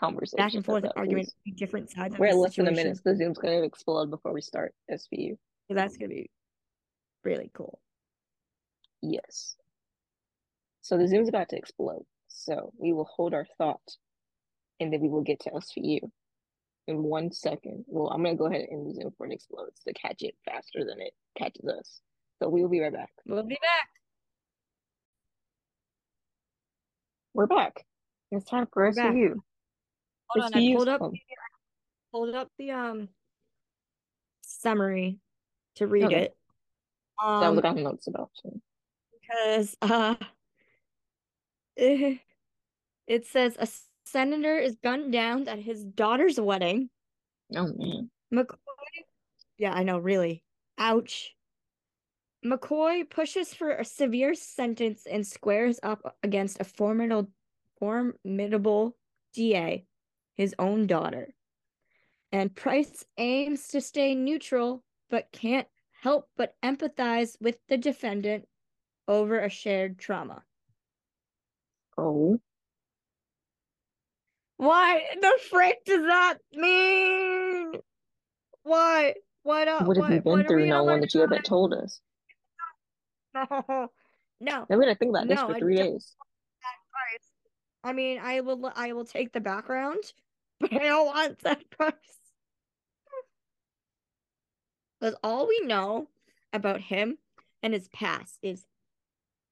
conversation. back and forth argument different sides We're at less than a situation. minute. The Zoom's gonna explode before we start SVU. so that's gonna be really cool Yes. So the Zoom's about to explode. So we will hold our thought and then we will get to SVU in one second. Well, I'm gonna go ahead and Zoom before it explodes to catch it faster than it catches us. So we will be right back. we'll be back We're back. It's time for back. SVU. hold on i pulled up come. pulled up the um summary to read Okay. it. So I was Um, notes about it. because uh, eh, [LAUGHS] it says a senator is gunned down at his daughter's wedding. Oh man. McCoy, yeah, I know, really. Ouch. McCoy pushes for a severe sentence and squares up against a formidable, formidable DA, his own daughter. And Price aims to stay neutral, but can't help but empathize with the defendant over a shared trauma. Oh. Why the frick does that mean? Why? Why not? Uh, what have you been through, no one that you haven't told us? [LAUGHS] No, no. I'm gonna think about this No, for three don't- days. I mean, I will I will take the background, [LAUGHS] but I don't want that price. Because all we know about him and his past is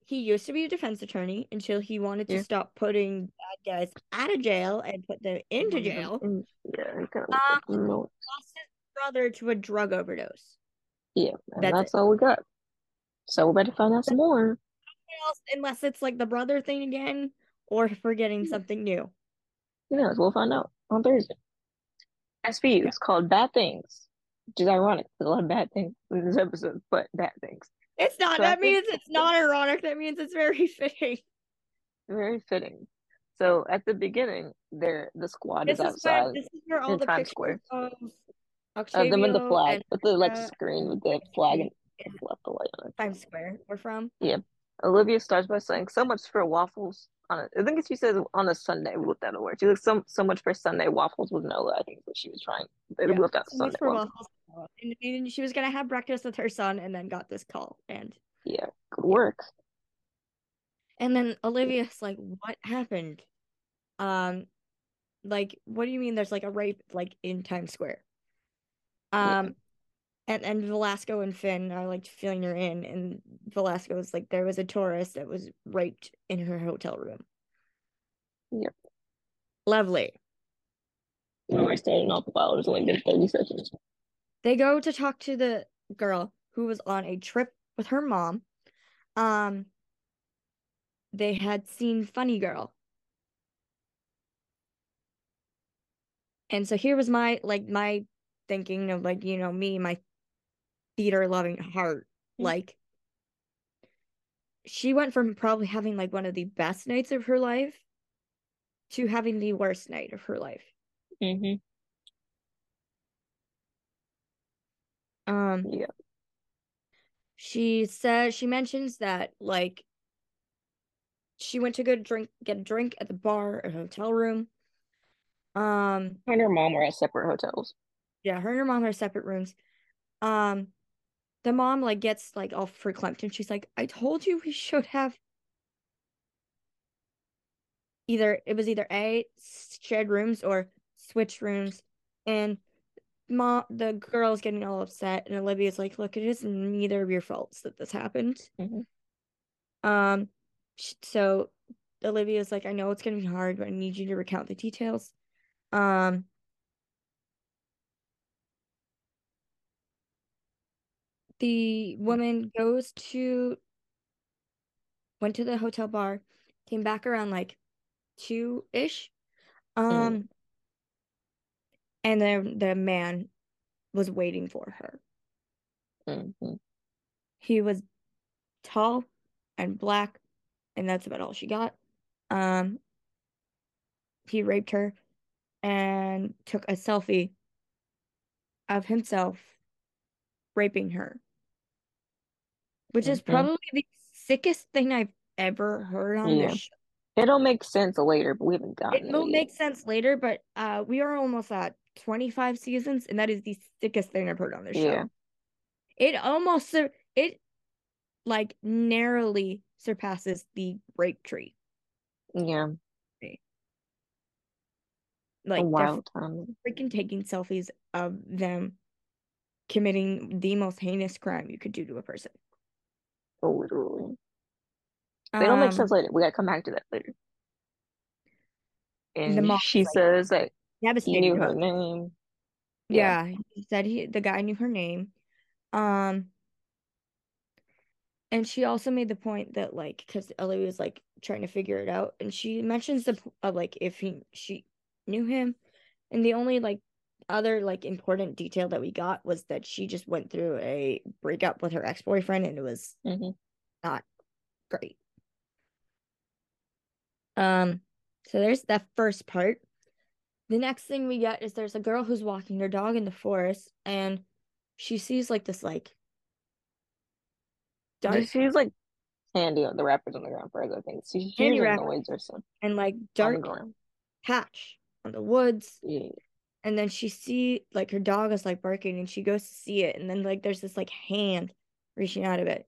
he used to be a defense attorney until he wanted to stop putting bad guys out of jail and put them into jail. Yeah, I gotta Um, up the notes. Lost his brother to a drug overdose. Yeah, and that's that's, all we got. So we better find out some more. else unless it's like the brother thing again, or if we're getting something new. Who knows? We'll find out on Thursday. Yeah. it's called Bad Things, which is ironic. There's a lot of bad things in this episode, but bad things. It's not. So I that think- means it's not ironic. That means it's very [LAUGHS] fitting. Very fitting. So at the beginning, there the squad This is is where outside this is where all in the Times pictures Square. of of them with the flag, and with the like uh, screen with the flag and in left the light on. Times Square were from. Yeah. Olivia starts by saying, "So much for waffles." On a, I think she says on a Sunday. At a word. She like so so much for Sunday waffles with Noah. I think what she was trying. They Yeah, looked at So Sunday waffles. waffles. And, and she was gonna have breakfast with her son, and then got this call. And Yeah, good work. and then Olivia's like, "What happened? Um, like, what do you mean? There's like a rape like in Times Square? Um, and and Velasco and Finn are like filling her in, and Velasco Velasco's like there was a tourist that was raped in her hotel room. Yep. Lovely. No, I off while it was only been 30 seconds. They go to talk to the girl who was on a trip with her mom. Um they had seen Funny Girl. And so here was my like my thinking of like, you know, me, my theater loving heart. Mhm. Like she went from probably having like one of the best nights of her life to having the worst night of her life. Mm-hmm. Um Yeah. she says she mentions that like she went to go drink get a drink at the bar a hotel room. Um Her and her mom were at separate hotels. yeah, her and her mom are separate rooms. Um the mom like gets like all verklempt and she's like, I told you we should have either it was either A shared rooms or switch rooms and mom the girl's getting all upset and Olivia's like, look, it is neither of your faults that this happened. Mhm. Um so Olivia's like, I know it's gonna be hard, but I need you to recount the details. Um the woman goes to went to the hotel bar, came back around like two ish. Um and then the man was waiting for her. Mm-hmm. He was tall and black, and that's about all she got. Um he raped her and took a selfie of himself raping her. Which is Mhm. probably the sickest thing I've ever heard on Yeah. this show. It'll make sense later, but we haven't gotten It will make sense later, but uh we are almost at 25 seasons, and that is the sickest thing I've heard on this Yeah. show. It almost it like narrowly surpasses the rape tree. Yeah. Like a wild time. freaking taking selfies of them committing the most heinous crime you could do to a person. Literally. They don't make Um, sense later. We gotta come back to that later. And she like, says that he knew her name. Yeah. Yeah, he said he the guy knew her name. Um and she also made the point that like because Ellie was like trying to figure it out and she mentions the of like if he she knew him and the only like other like important detail that we got was that she just went through a breakup with her ex-boyfriend and it was hmm not great. Um so there's that first part. The next thing we get is there's a girl who's walking her dog in the forest and she sees like this like dark She's like Sandy, the wrappers on the ground for other things. She Candy hears wrapper. noise or something and like dark patch on the woods Yeah. And then she see like her dog is like barking and she goes to see it and then like there's this like hand reaching out of it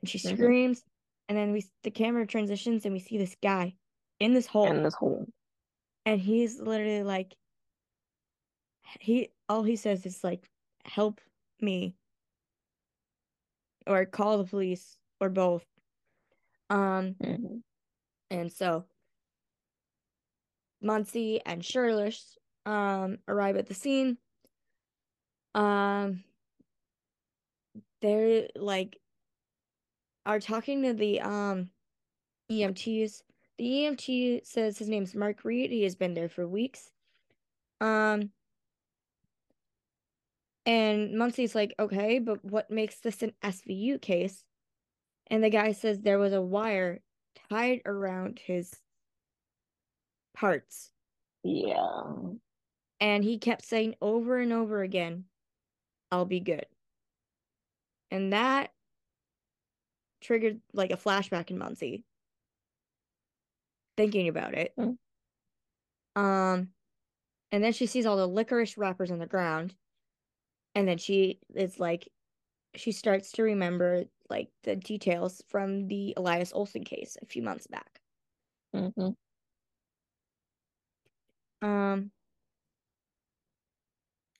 and she Mhm. screams and then we the camera transitions and we see this guy in this hole in this hole and he's literally like he all he says is like help me or call the police or both um Mhm. and so Muncy and Churlish um arrive at the scene um they're like are talking to the um EMTs the EMT says his name's Mark Reed he has been there for weeks um And Muncy's like, okay, but what makes this an SVU case? And the guy says there was a wire tied around his parts. Yeah. And he kept saying over and over again, I'll be good. And that triggered like a flashback in Muncy. Thinking about it. Mm. Um, and then she sees all the licorice wrappers on the ground. And then she is like, she starts to remember like the details from the Elias Olson case a few months back. hmm Um,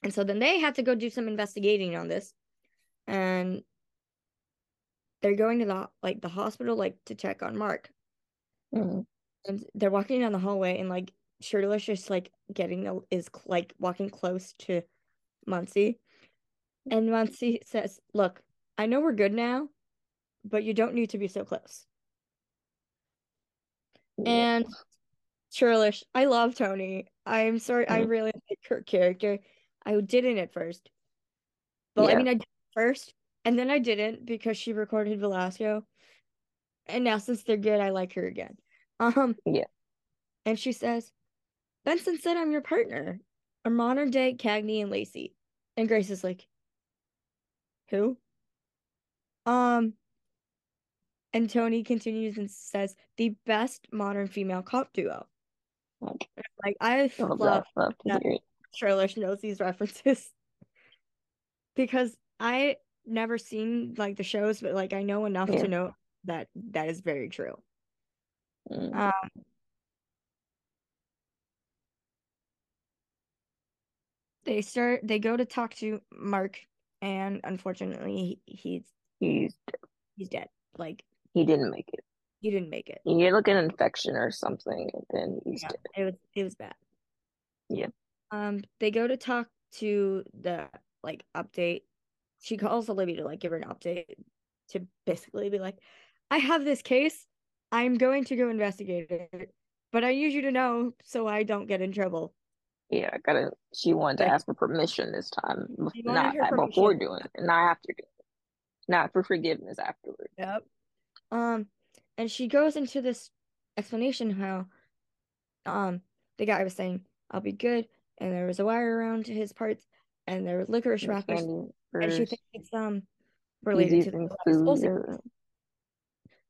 And so then they had to go do some investigating on this. And they're going to the like the hospital like to check on Mark. hmm And they're walking down the hallway and like Shirley's just like getting a- is like walking close to Muncy. And Muncy says, Look, I know we're good now, but you don't need to be so close. Yeah. And Churlish, I love Tony. I'm sorry, I Mhm. really like her character. I didn't at first. Well, I mean, I did first, and then I didn't because she recorded Velasco. And now since they're good, I like her again. Um, Yeah. and she says, Benson said I'm your partner, a modern day Cagney and Lacey. And Grace is like, Who? Um, and Tony continues and says, the best modern female cop duo. Like, I love love. Love that. It. Knows these references [LAUGHS] because I never seen like the shows, but like I know enough Yeah. to know that that is very true. Mm. Um, they start they go to talk to Mark, and unfortunately, he, he's He's he's dead. Like he didn't make it. he didn't make it. He had like an infection or something, and then he's Yeah, dead. it was it was bad. Yeah. Um, they go to talk to the like update. She calls Olivia to like give her an update to basically be like, I have this case. I'm going to go investigate it, but I need you to know so I don't get in trouble. Yeah, I gotta. She wanted to ask for permission this time, not wanted her a- before doing it, not after doing it, not for forgiveness afterward. Yep. Um, and she goes into this explanation how, um, the guy was saying, "I'll be good," and there was a wire around his parts, and there were licorice wrappers, and she thinks it's um related to the uh.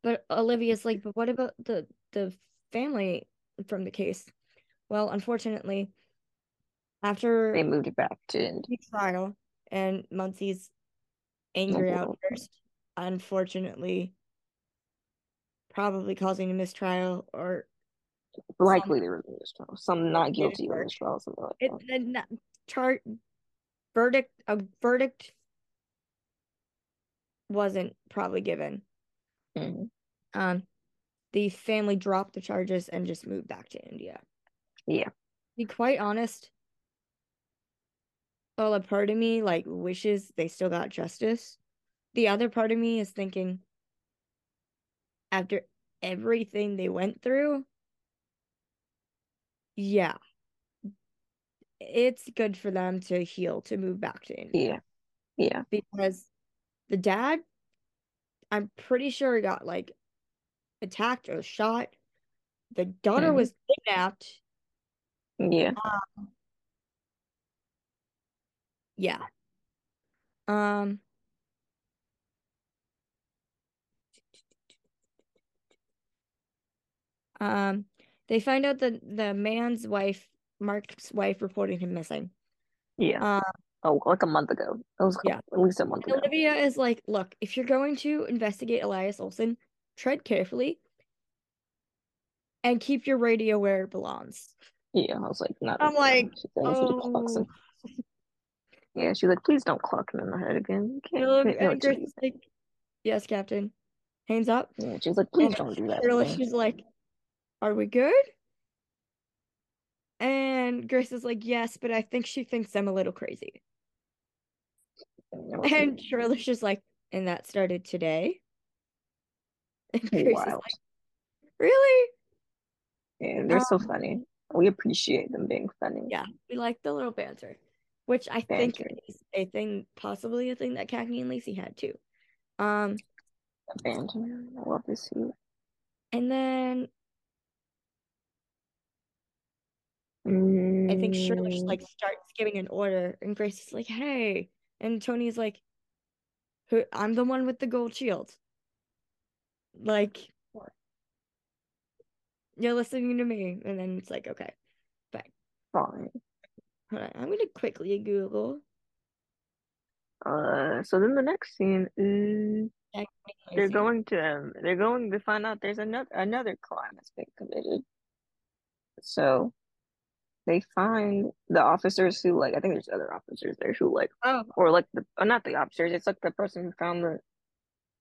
But Olivia's like, but what about the the family from the case? Well, unfortunately, after They moved it back to the trial and Muncy's angry Oh, outburst, unfortunately, probably causing a mistrial or Likely there was a mistrial. Some not guilty or work. mistrial, something like it that. the not, chart verdict a verdict wasn't probably given. Mhm. Um, the family dropped the charges and just moved back to India. Yeah. To be quite honest, well, a part of me like wishes they still got justice. The other part of me is thinking, after everything they went through, yeah, it's good for them to heal, to move back to India Yeah. Yeah. because the dad, I'm pretty sure he got like attacked or shot. The daughter Mhm. was kidnapped. Yeah. Yeah. Um. Um, they find out that the man's wife, Mark's wife, reported him missing. Yeah. Um, Oh, like a month ago. It was Yeah. at least a month and ago. Olivia is like, look, if you're going to investigate Elias Olson, tread carefully and keep your radio where it belongs. Yeah, I was like, not. I'm like, She said, "If you clocks him." Oh, Yeah, she's like, please don't clock him in the head again. You can't. Look, you know and what you Grace is like, yes, Captain. Hands up. Yeah, she's like, please And don't do that. Really, she's like, are we good? And Grace is like, yes, but I think she thinks I'm a little crazy. And Shirley's just like, and that started today? And Grace is like, really? Yeah, they're so Um, funny. We appreciate them being funny. Yeah, we like the little banter, which I think is a thing, possibly a thing that Cagney and Lacey had too. Um, Banter. I love to see and then I think Shirley Mm, like starts giving an order, and Grace is like, "Hey," and Tony's like, "Who? I'm the one with the gold shield." Like, you're listening to me, and then it's like, okay, fine. fine. Hold on, I'm gonna quickly Google. Uh, so then the next scene is they're going to um, they're going to find out there's another another crime that's been committed. So they find the officers who like I think there's other officers there who like Oh, or like the uh, not the officers, it's like the person who found the,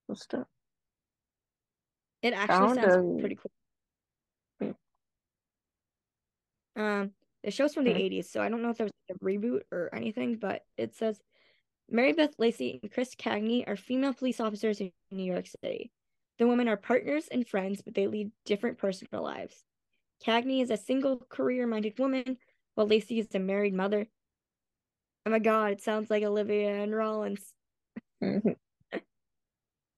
the stuff. it actually sounds a- pretty cool. Hmm. Um, the show's from the Hmm. 80s, so I don't know if there was a reboot or anything, but it says Mary Beth Lacey and Chris Cagney are female police officers in New York City. The women are partners and friends, but they lead different personal lives. Cagney is a single, career minded woman, while Lacey is a married mother. Oh my god, it sounds like Olivia and Rollins. Mhm.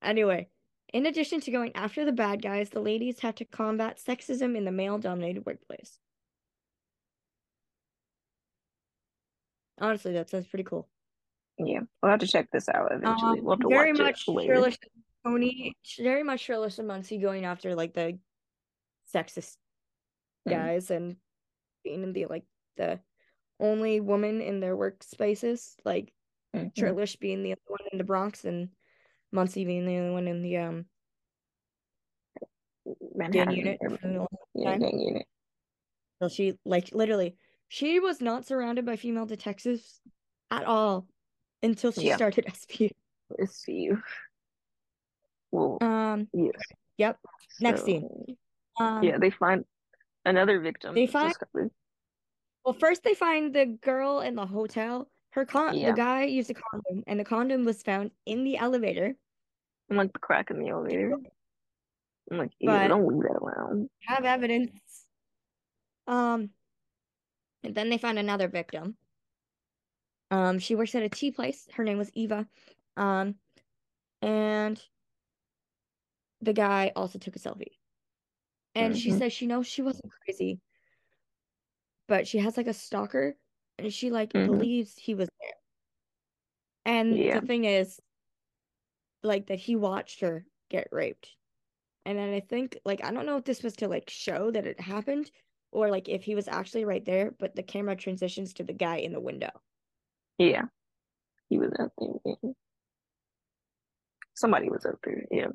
Anyway, in addition to going after the bad guys, the ladies have to combat sexism in the male dominated workplace. Honestly, that sounds pretty cool. Yeah, we'll have to check this out eventually. Um, we'll have to very watch much. Shirley Tony, very much Shirley Muncy going after like the sexist Mm. Guys and being the like the only woman in their workspaces, like Mhm. Being the only one in the Bronx and Muncy being the only one in the um Manhattan, unit. for everything. the long Yeah, unit. So she like literally she was not surrounded by female detectives at all until she Yeah. started [LAUGHS] SVU. Let's. Well, Um yes. yep. Next scene. Um yeah, they find another victim. They find- discovered. well first they find the girl in the hotel. Her con Yeah. the guy used a condom and the condom was found in the elevator. I'm like the crack in the elevator. I'm like, But- don't leave that around. Have evidence. Um and then they find another victim. Um she works at a tea place. Her name was Eva. Um and the guy also took a selfie. And she Mhm. says she knows she wasn't crazy, but she has like a stalker and she like Mhm. believes he was there. And Yeah. the thing is, like that he watched her get raped. And then I think like I don't know if this was to like show that it happened or like if he was actually right there, but the camera transitions to the guy in the window. Yeah. He was out there. Yeah. Somebody was up there. Yeah.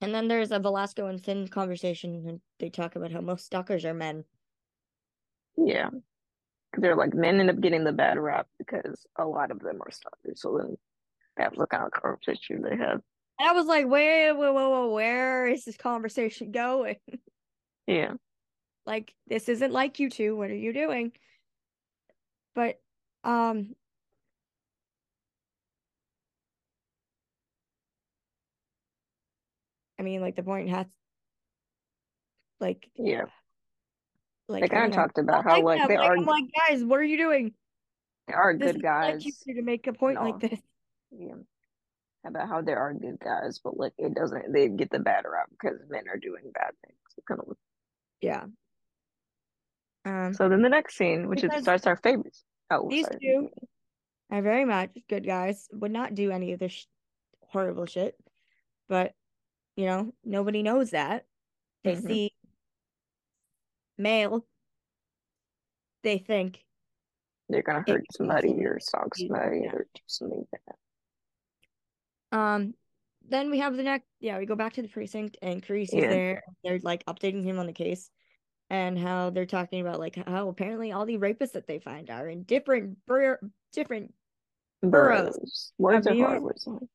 And then there's a Velasco and Finn conversation and they talk about how most stalkers are men. Yeah. They're like men end up getting the bad rap because a lot of them are stalkers. So then they that's the kind of conversation they have. And I was like, wait, whoa, whoa, where is this conversation going? [LAUGHS] Yeah. Like, this isn't like you two. What are you doing? But, um, I mean, like the point has, like, Yeah. like They kind I of know. talked about how like like that. they Like, are I'm like, guys, what are you doing? they are This good like guys. you to make a point like this. Yeah. About how there are good guys, but like it doesn't they get the bad rap because men are doing bad things. Kind of Yeah. Um, so then the next scene, which is starts our favorites. Oh, these sorry. two are very much good guys. Would not do any of this sh- horrible shit. But, you know, nobody knows that. They Mhm. see male. They think They're gonna hurt somebody or stalk somebody yeah. or do something like that. Um, then we have the next. Yeah, we go back to the precinct, and Carisi is there. They're like updating him on the case, and how they're talking about like how apparently all the rapists that they find are in different bur- different Boroughs Boroughs. Words are hard. York. Words are hard.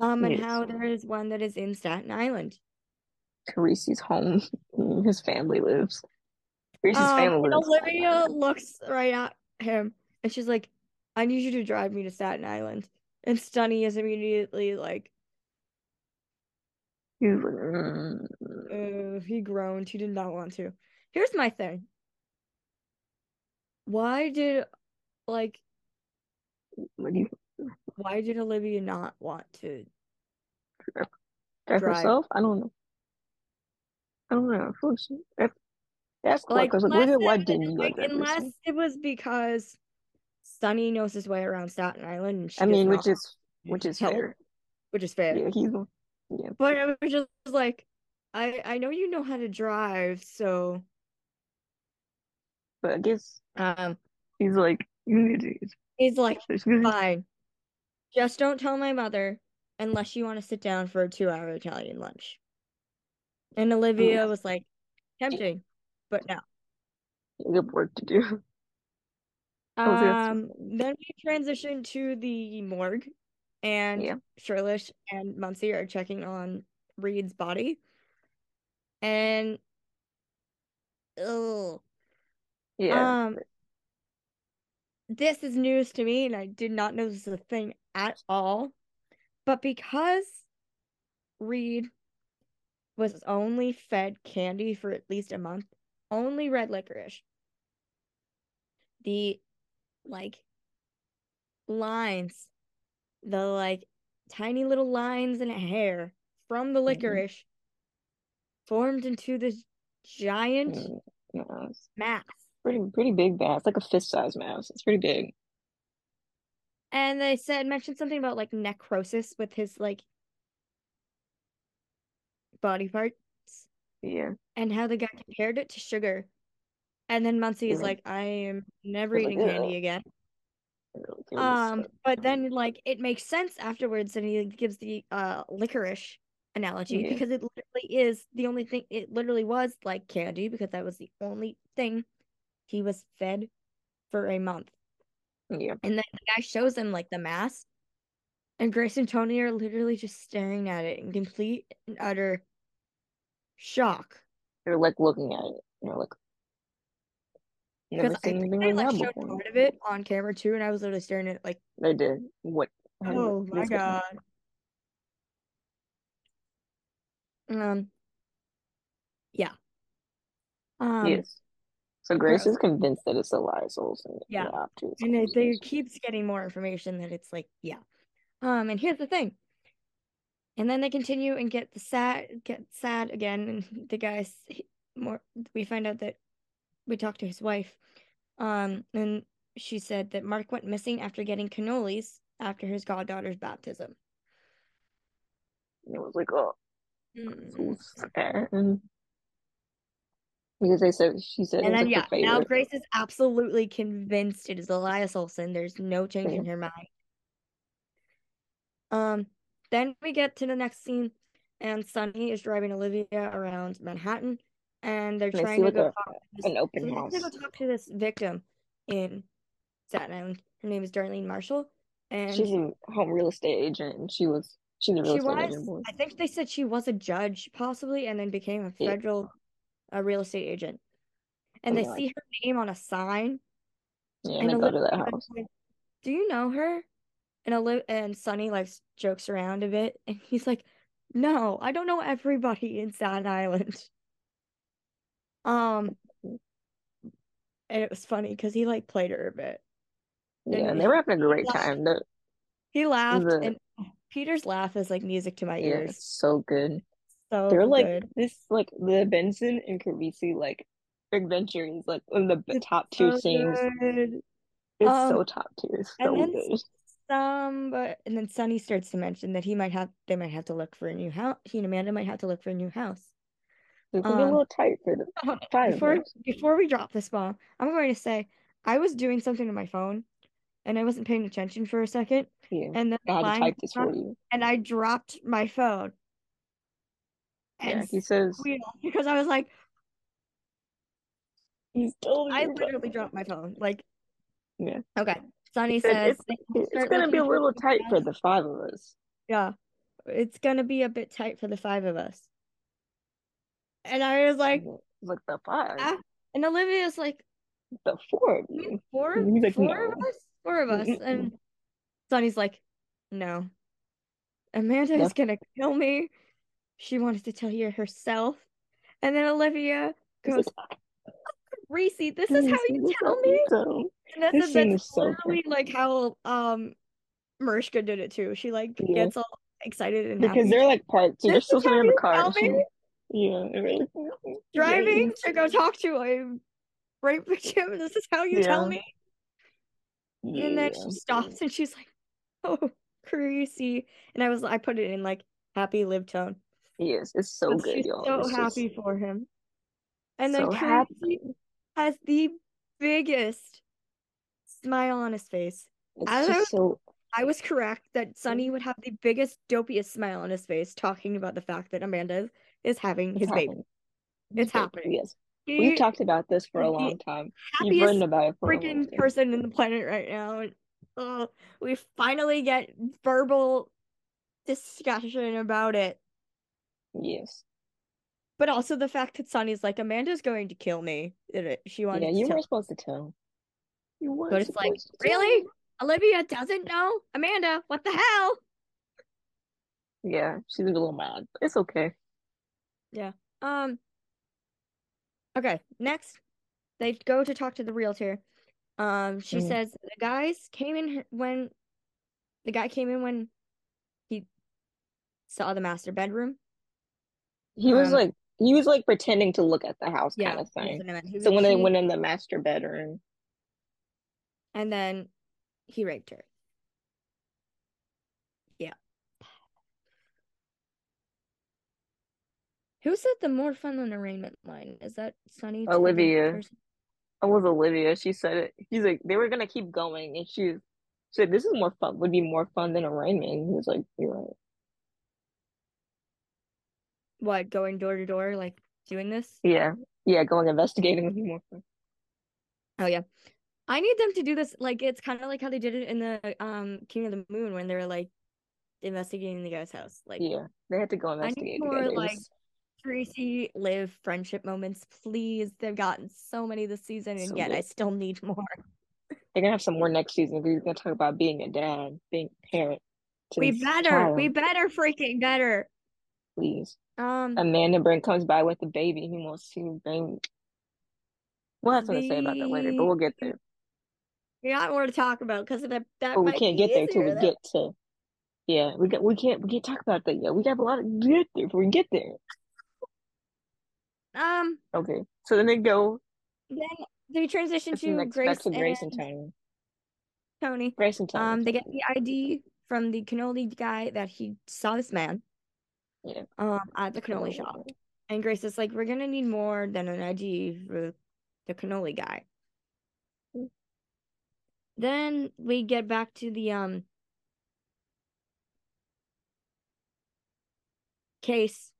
Um, and Yes. how there is one that is in Staten Island. Carisi's home. [LAUGHS] His family lives. Carisi's Um, family lives. Olivia looks right at him, and she's like, "I need you to drive me to Staten Island." And Sonny is immediately like. Uh, he groaned. He did not want to. Here's my thing. Why did, like, What do you why did Olivia not want to? drive Drive. herself? I don't know. I don't know. If- That's Like, like, Olivia, why didn't you like, like unless person? it was because Sonny knows his way around Staten Island, and she I mean, which is which is help. fair. which is fair. Yeah, he's yeah. But I was just like, I I know you know how to drive, so But I guess um, he's like, you need to. he's like, fine, just don't tell my mother unless you want to sit down for a two-hour Italian lunch. And Olivia was like, tempting, but no. We have work to do. [LAUGHS] Um, then we transition to the morgue, and Yeah. Churlish and Muncy are checking on Reed's body, and oh, Yeah. um, this is news to me, and I did not know this was a thing at all. But because Reed was only fed candy for at least a month, only red licorice, the like lines, the like tiny little lines in hair from the Mhm. licorice formed into this giant Mm, it's mass. pretty pretty big mass, like a fist size mass. It's pretty big. And they said mentioned something about like necrosis with his like body parts Yeah. and how the guy compared it to sugar. And then Muncy is Yeah. like, I am never I was like, eating candy "Ugh." again. It really feels Um, but then like it makes sense afterwards, and he gives the uh licorice analogy Yeah. because it literally is the only thing. It literally was like candy because that was the only thing he was fed for a month. Yeah. And then the guy shows him like the mask. and Grace and Tony are literally just staring at it in complete and utter shock. They're like looking at it. You know, like never I seen think anything they like like showed before. part of it on camera too, and I was literally staring at it like, They did. What? oh my god. [LAUGHS] Um, yeah. Um, Yes. So Grace gross. is convinced that it's Elias Olsen. Yeah. Yeah. And it, they keeps getting more information that it's like, yeah. Um, and here's the thing. And then they continue and get the sad, get sad again, and the guys he- more. We find out that we talked to his wife, um, and she said that Mark went missing after getting cannolis after his goddaughter's baptism. And it was like, oh, Mm. Because they said she said And then yeah, now. Grace is absolutely convinced it is Elias Olsen. There's no change in her mind. Um, then we get to the next scene, and Sonny is driving Olivia around Manhattan, and they're And trying to go a talk to this, an open house. go talk to this victim in Staten Island. Her name is Darlene Marshall, and She's a home real estate agent, and she was she's a real she estate was, agent. I think they said she was a judge possibly, and then became a federal uh, real estate agent. And they Something see her name on a sign, Yeah, and and they go to that house. like, Do you know her? And Oli- and Sonny like jokes around a bit, and he's like, "No, I don't know everybody in Staten Island." Um, and it was funny because he like played her a bit. Yeah, And and they were having a great laughed. time. The, He laughed, The- and Peter's laugh is like music to my yeah, ears. it's so good. So They're like good. this, like the Benson and Carisi like adventure is like one of the It's top tier so scenes. good. It's Um, so top tier. It's and so then good. Some, but and then Sonny starts to mention that he might have they might have to look for a new house. He and Amanda might have to look for a new house. It can be a um, little tight for the Hold on, five of Before before we drop this ball, I'm going to say I was doing something to my phone and I wasn't paying attention for a second, Yeah, and then I had to type this for you. and I dropped my phone Yeah, and he says because I was like, he's totally. I literally dropped my phone. Like, Yeah. okay. Said says it's it's gonna be a little tight for the five of us. Yeah, it's gonna be a bit tight for the five of us. And I was like, like the five, ah. and Olivia's like, the four of "You four, he's like, four of us, four of us, and [LAUGHS] Sonny's like, no, Amanda is gonna kill me. She wanted to tell you herself, and then Olivia goes, like, Reese, this is how you tell me. And that's, This that's so literally like how um Mariska did it too. She like Yeah. gets all excited and Because happy. they're like parked, so This still sitting in the car. tell she-? Yeah, they're driving yes. to go talk to a rape victim. This is how you tell Yeah. me. And then she stops and she's like, "Oh, crazy." And I was, I put it in like happy live tone. Yes, it's so But good, she's y'all. so It's just happy for him. And then so Crazy happy. has the biggest smile on his face. It's I just so I was correct that Sonny would have the biggest, dopiest smile on his face talking about the fact that Amanda is having it's his baby. happening. It's happening. Yes. We've He talked about this for a long time. You've about it for freaking person in the planet right now. And oh, we finally get verbal discussion about it. Yes. But also the fact that Sonny's like, Amanda's going to kill me. It- She wanted Yeah, you weren't supposed to tell. You weren't But it's like, supposed to tell. really? Olivia doesn't know? Amanda, what the hell? Yeah, she's a little mad. but It's okay. Yeah. Um. Okay, next, they go to talk to the realtor. Um, she Mhm. says the guys came in when the guy came in when he saw the master bedroom. He was Um, like he was like pretending to look at the house Yeah, kind of thing. He So when they went in the master bedroom, and then he raped her. Yeah. Who said the more fun than arraignment line? Is that Sonny? Olivia. it was Olivia. She said it. He's like they were gonna keep going, and she said this is more fun. Would be more fun than arraignment. And he was like, "You're right." What, going door to door, like doing this? Yeah, yeah. Going investigating would be more fun. Oh yeah. I need them to do this like it's kind of like how they did it in the um King of the Moon when they were like investigating the guy's house. Like Yeah, they had to go investigate. I need more like Tracy, Liv friendship moments, please. They've gotten so many this season, and So yet I still need more. They're gonna have some more next season because he's gonna talk about being a dad, being a parent We better, we better freaking better. Please. Um, Amanda Brent comes by with the baby. He wants to bring. We'll have something to say about that later, but we'll get there. we got more to talk about because that that But we can't get there till we than- get to. Yeah, we got. We can't. We can't talk about that yet. We got a lot to get there before we get there. Um, Okay, so then they go. then they transition to next Grace to Grace and and Tony. Tony. Grace and Tony. Um, they get the ID from the cannoli guy that he saw this man. Yeah. Um, at the cannoli shop, and Grace is like, "We're gonna need more than an ID for the cannoli guy." Mm. Then we get back to the um case,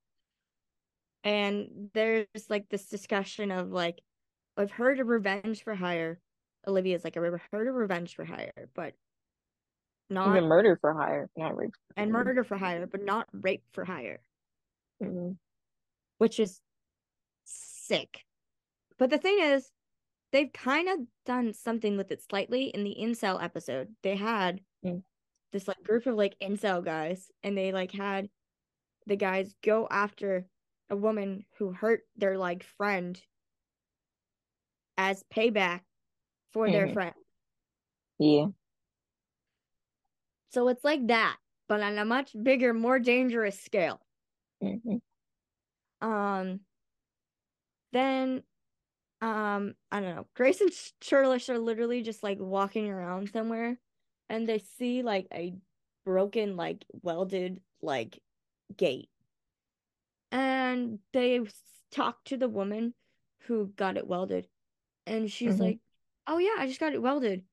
and there's like this discussion of like, I've heard of revenge for hire. Olivia's like, I've heard of revenge for hire, but not Even murder for hire, not rape. and murder for hire, but not rape for hire, Mhm. which is sick. But the thing is, they've kind of done something with it slightly in the incel episode. They had Mm. this like group of like incel guys, and they like had the guys go after a woman who hurt their like friend as payback for their Mhm. friend. Yeah. So it's like that, but on a much bigger, more dangerous scale. Mhm. Um, then, um, I don't know. Grace and Churlish are literally just like walking around somewhere, and they see like a broken, like welded, like gate, and they talk to the woman who got it welded, and she's Mhm. like, "Oh yeah, I just got it welded,"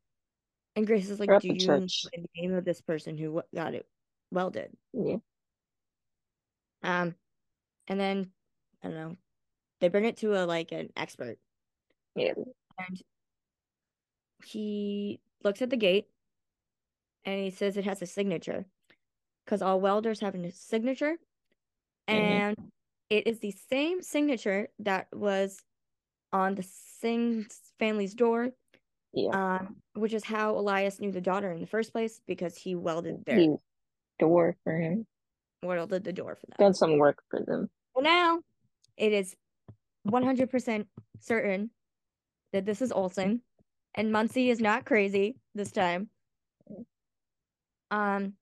and Grace is like, We're "Do you know the name of this person who got it welded?" Yeah. Um, and then I don't know. They bring it to a like an expert, Yeah. and he looks at the gate, and he says it has a signature, because all welders have a signature, and it is the same signature that was on the Singh family's door, Yeah. um, which is how Elias knew the daughter in the first place because he welded their He door for him. welded the door for them. Done some work for them. Well, now it is 100% certain that this is Olsen and Muncy is not crazy this time. Um,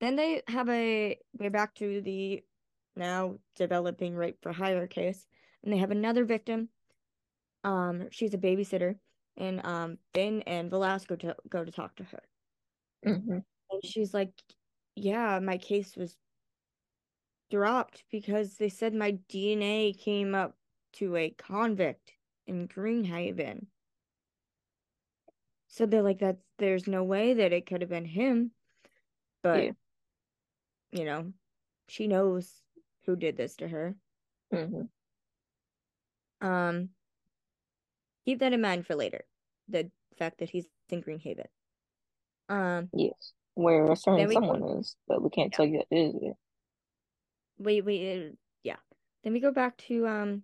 then they have a way back to the now developing rape for hire case, and they have another victim. Um, she's a babysitter, and um, Ben and Velasco to go to talk to her. hmm And she's like, Yeah, my case was dropped because they said my DNA came up to a convict in Greenhaven. So they're like, That's there's no way that it could have been him. But, Yeah. you know, she knows who did this to her. hmm Um, keep that in mind for later. The fact that he's in Green Haven. Um, Yes. Where a certain Then we go- someone is, but we can't Yeah. tell you that it is yet. we we uh, yeah. Then we go back to um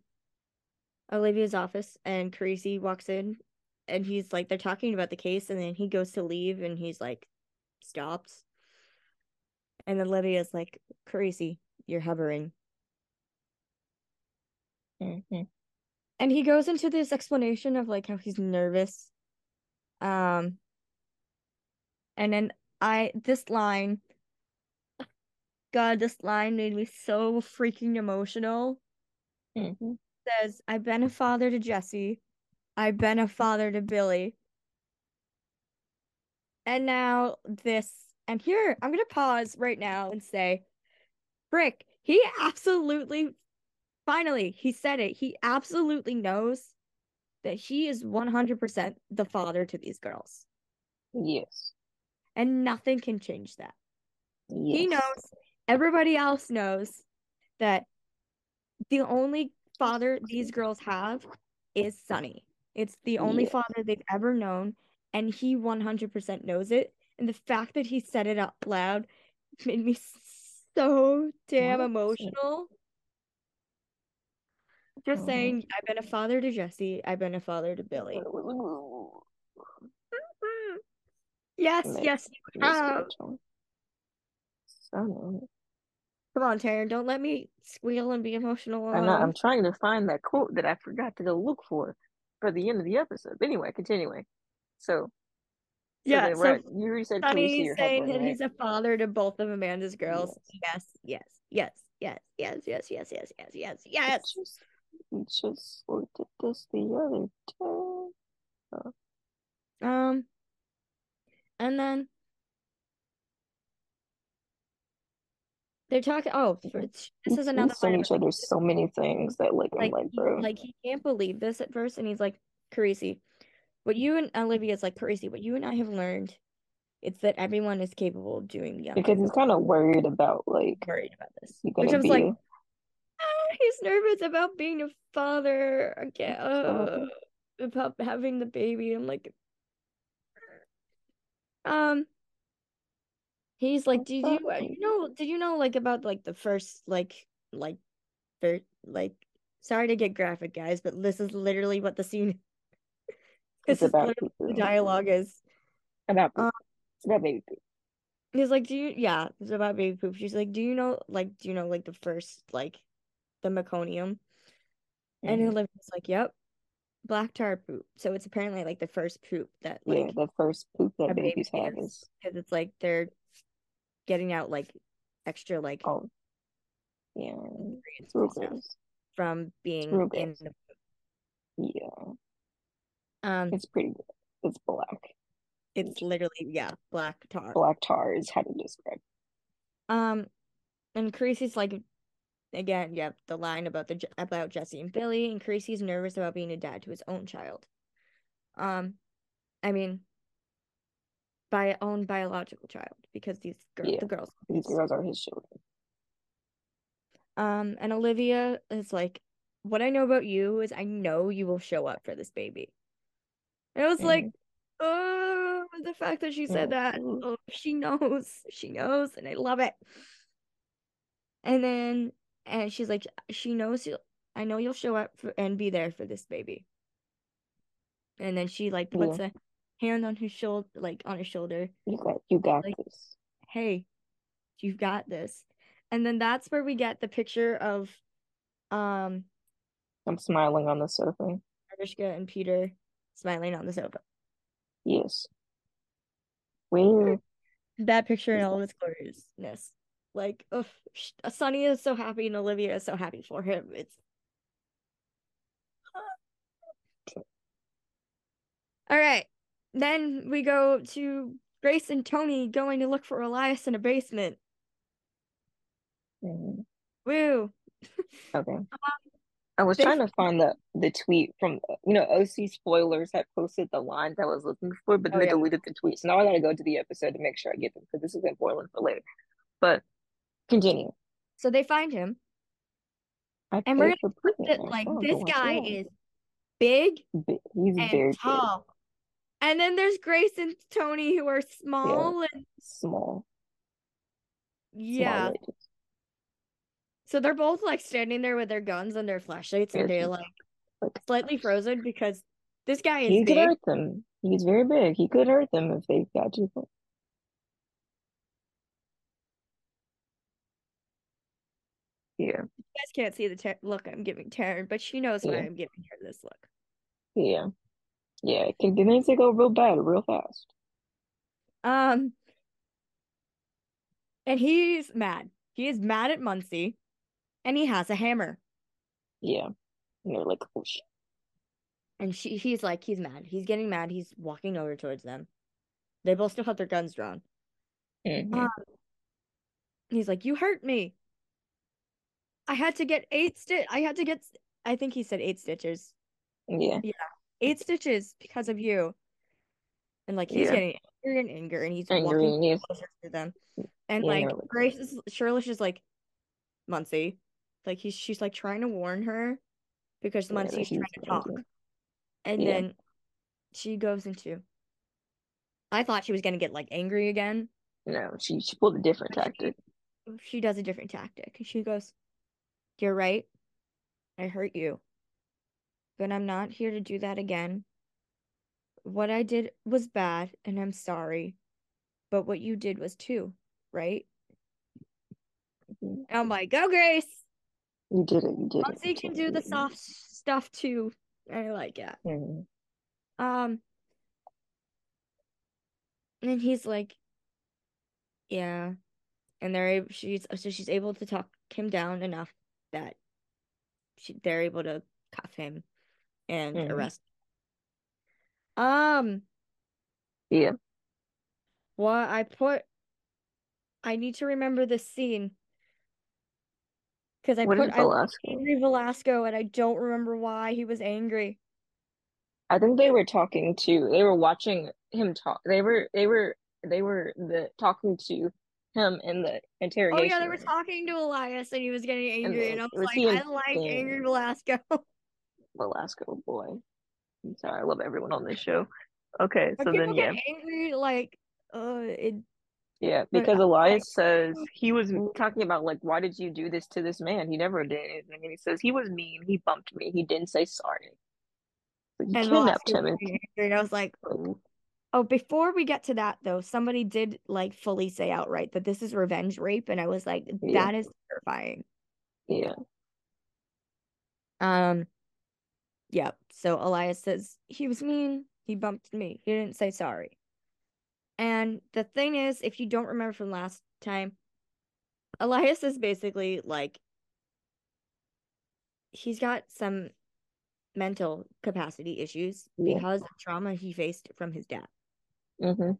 Olivia's office and Carisi walks in and he's like they're talking about the case and then he goes to leave and he's like stops. And then Olivia's like, Carisi, you're hovering. Mhm. And he goes into this explanation of like how he's nervous. Um and then I this line God, this line made me so freaking emotional. Mhm. says, I've been a father to Jesse. I've been a father to Billy. And now this. And here, I'm going to pause right now and say, Brick, he absolutely, finally, he said it. He absolutely knows that he is 100% the father to these girls. Yes. And nothing can change that. Yes. He knows, everybody else knows that the only father these girls have is Sonny. It's the only Yes. father they've ever known, and he 100% knows it. And the fact that he said it out loud made me so damn emotional. Just Mhm. saying, I've been a father to Jesse, I've been a father to Billy. [LAUGHS] Yes, yes, you have. So, Come on, Terryn, don't let me squeal and be emotional I know, I'm trying to find that quote that I forgot to go look for for the end of the episode. Anyway, continuing. So, so Yeah, then, so right, you said Carisi, saying hovering, that right? he's a father to both of Amanda's girls. Yes, yes, yes, yes, yes, yes, yes, yes, yes, yes, yes. We just looked at this the other day. Um, and then they're talking. Oh, for, this is another line each other so many things that, like, I'm like like, he, like he can't believe this at first, and he's like, Carisi, what you and Olivia's like, Carisi, what you and I have learned, it's that everyone is capable of doing the because he's kind of worried about, like, worried about this, which gonna I was be like, [LAUGHS] he's nervous about being a father again, uh, about having the baby. I'm like, um. He's like, did you uh, you know did you know like about like the first like like first like sorry to get graphic guys, but this is literally what the scene [LAUGHS] It's this is about what the dialogue is. About Um. It's about baby poop. He's like, do you yeah, it's about baby poop. She's like, do you know like do you know like the first like the meconium? And Mhm. Olivia's like, yep, black tar poop. So it's apparently like the first poop that Yeah, like the first poop that a baby babies have is because it's like they're getting out like extra like oh yeah, nutrients it's real and stuff gross. from being in the Yeah, um it's pretty good. It's black. it's literally yeah black tar Black tar is how to describe. um and Carisi's like again yeah the line about the about Jesse and Billy and Carisi's nervous about being a dad to his own child um I mean by own biological child because these girls Yeah, the girls these girls are his children. um and Olivia is like what I know about you is I know you will show up for this baby and I was like Mhm. oh the fact that she said that Mhm. oh, she knows she knows and I love it And then, and she's like, she knows you. I know you'll show up for, and be there for this baby. And then she like puts Yeah, a hand on his shoulder, like on his shoulder, you got you got like, this. "Hey, you've got this." And then that's where we get the picture of, um, I'm smiling on the sofa. Mariska and Peter smiling on the sofa. Yes. Where That picture in all of its gloriousness. Like, ugh, sh- Sonny is so happy and Olivia is so happy for him. It's [SIGHS] all right. Then we go to Grace and Tony going to look for Elias in a basement. Mhm. Woo. Okay. [LAUGHS] I was trying to find the the tweet from you know OC spoilers had posted the lines I was looking for, but Oh they yeah. deleted the tweet. So now I gotta go to the episode to make sure I get them because this is important for later. But continue. So they find him I And we're for putting that, like Oh, this guy is big Bi- He's very and big, tall. And then there's Grace and Tony who are small and small, small yeah. ladies. So they're both like standing there with their guns and their flashlights and they're like Like slightly frozen because this guy is he could big. hurt them. He's very big. He could hurt them if they got too close. Yeah, You guys can't see the ter- look I'm giving Terryn, but she knows why I'm giving her this look. yeah, yeah. It can things to go real bad real fast. Um, and he's mad. He is mad at Muncy, and he has a hammer. Yeah, and they're like, oh shit. And she, he's like, he's mad. He's getting mad. He's walking over towards them. They both still have their guns drawn. Mhm. Um, he's like, "You hurt me. I had to get eight stitch. I had to get. I think he said eight stitches. Yeah, Yeah. Eight stitches because of you." And like he's Yeah. getting angry and anger, and he's angry. walking and closer to them. And Yeah, like Grace is Churlish just like Muncy. Like he's she's like trying to warn her because Yeah, Muncy's trying to talk. angry. And Yeah. then she goes into I thought she was gonna get like angry again. No, she she pulled a different But she- tactic. She does a different tactic. She goes, You're right. I hurt you. But I'm not here to do that again. What I did was bad, and I'm sorry. But what you did was too, right? Mhm. I'm like, go Grace. You did it. You did it. Muncy you can do the it. soft stuff too. I like it. Mhm. Um, and he's like, yeah, and they're she's so she's able to talk him down enough that she they're able to cuff him and Mhm. arrest. Um, Yeah. what I put, I need to remember this scene because I What put is I Velasco? angry Velasco and I don't remember why he was angry. I think they were talking to. They were watching him talk. They were. They were. They were the talking to him in the interrogation. Oh yeah, they were room. talking to Elias and he was getting angry, then and I was was like, I like angry Velasco. Velasco [LAUGHS] boy. I'm sorry. I love everyone on this show. Okay, so then get yeah, angry like uh it yeah, because I was like Elias says [LAUGHS] he was talking about like, why did you do this to this man? He never did anything, and he says he was mean. He bumped me. He didn't say sorry. But you and kidnapped him and and I was like, oh, before we get to that though, somebody did like fully say outright that this is revenge rape, and I was like, yeah, that is terrifying. yeah, Um, yep. So Elias says he was mean. He bumped me. He didn't say sorry. And the thing is, if you don't remember from last time, Elias is basically like he's got some mental capacity issues yeah. because of trauma he faced from his dad. Mm-hmm.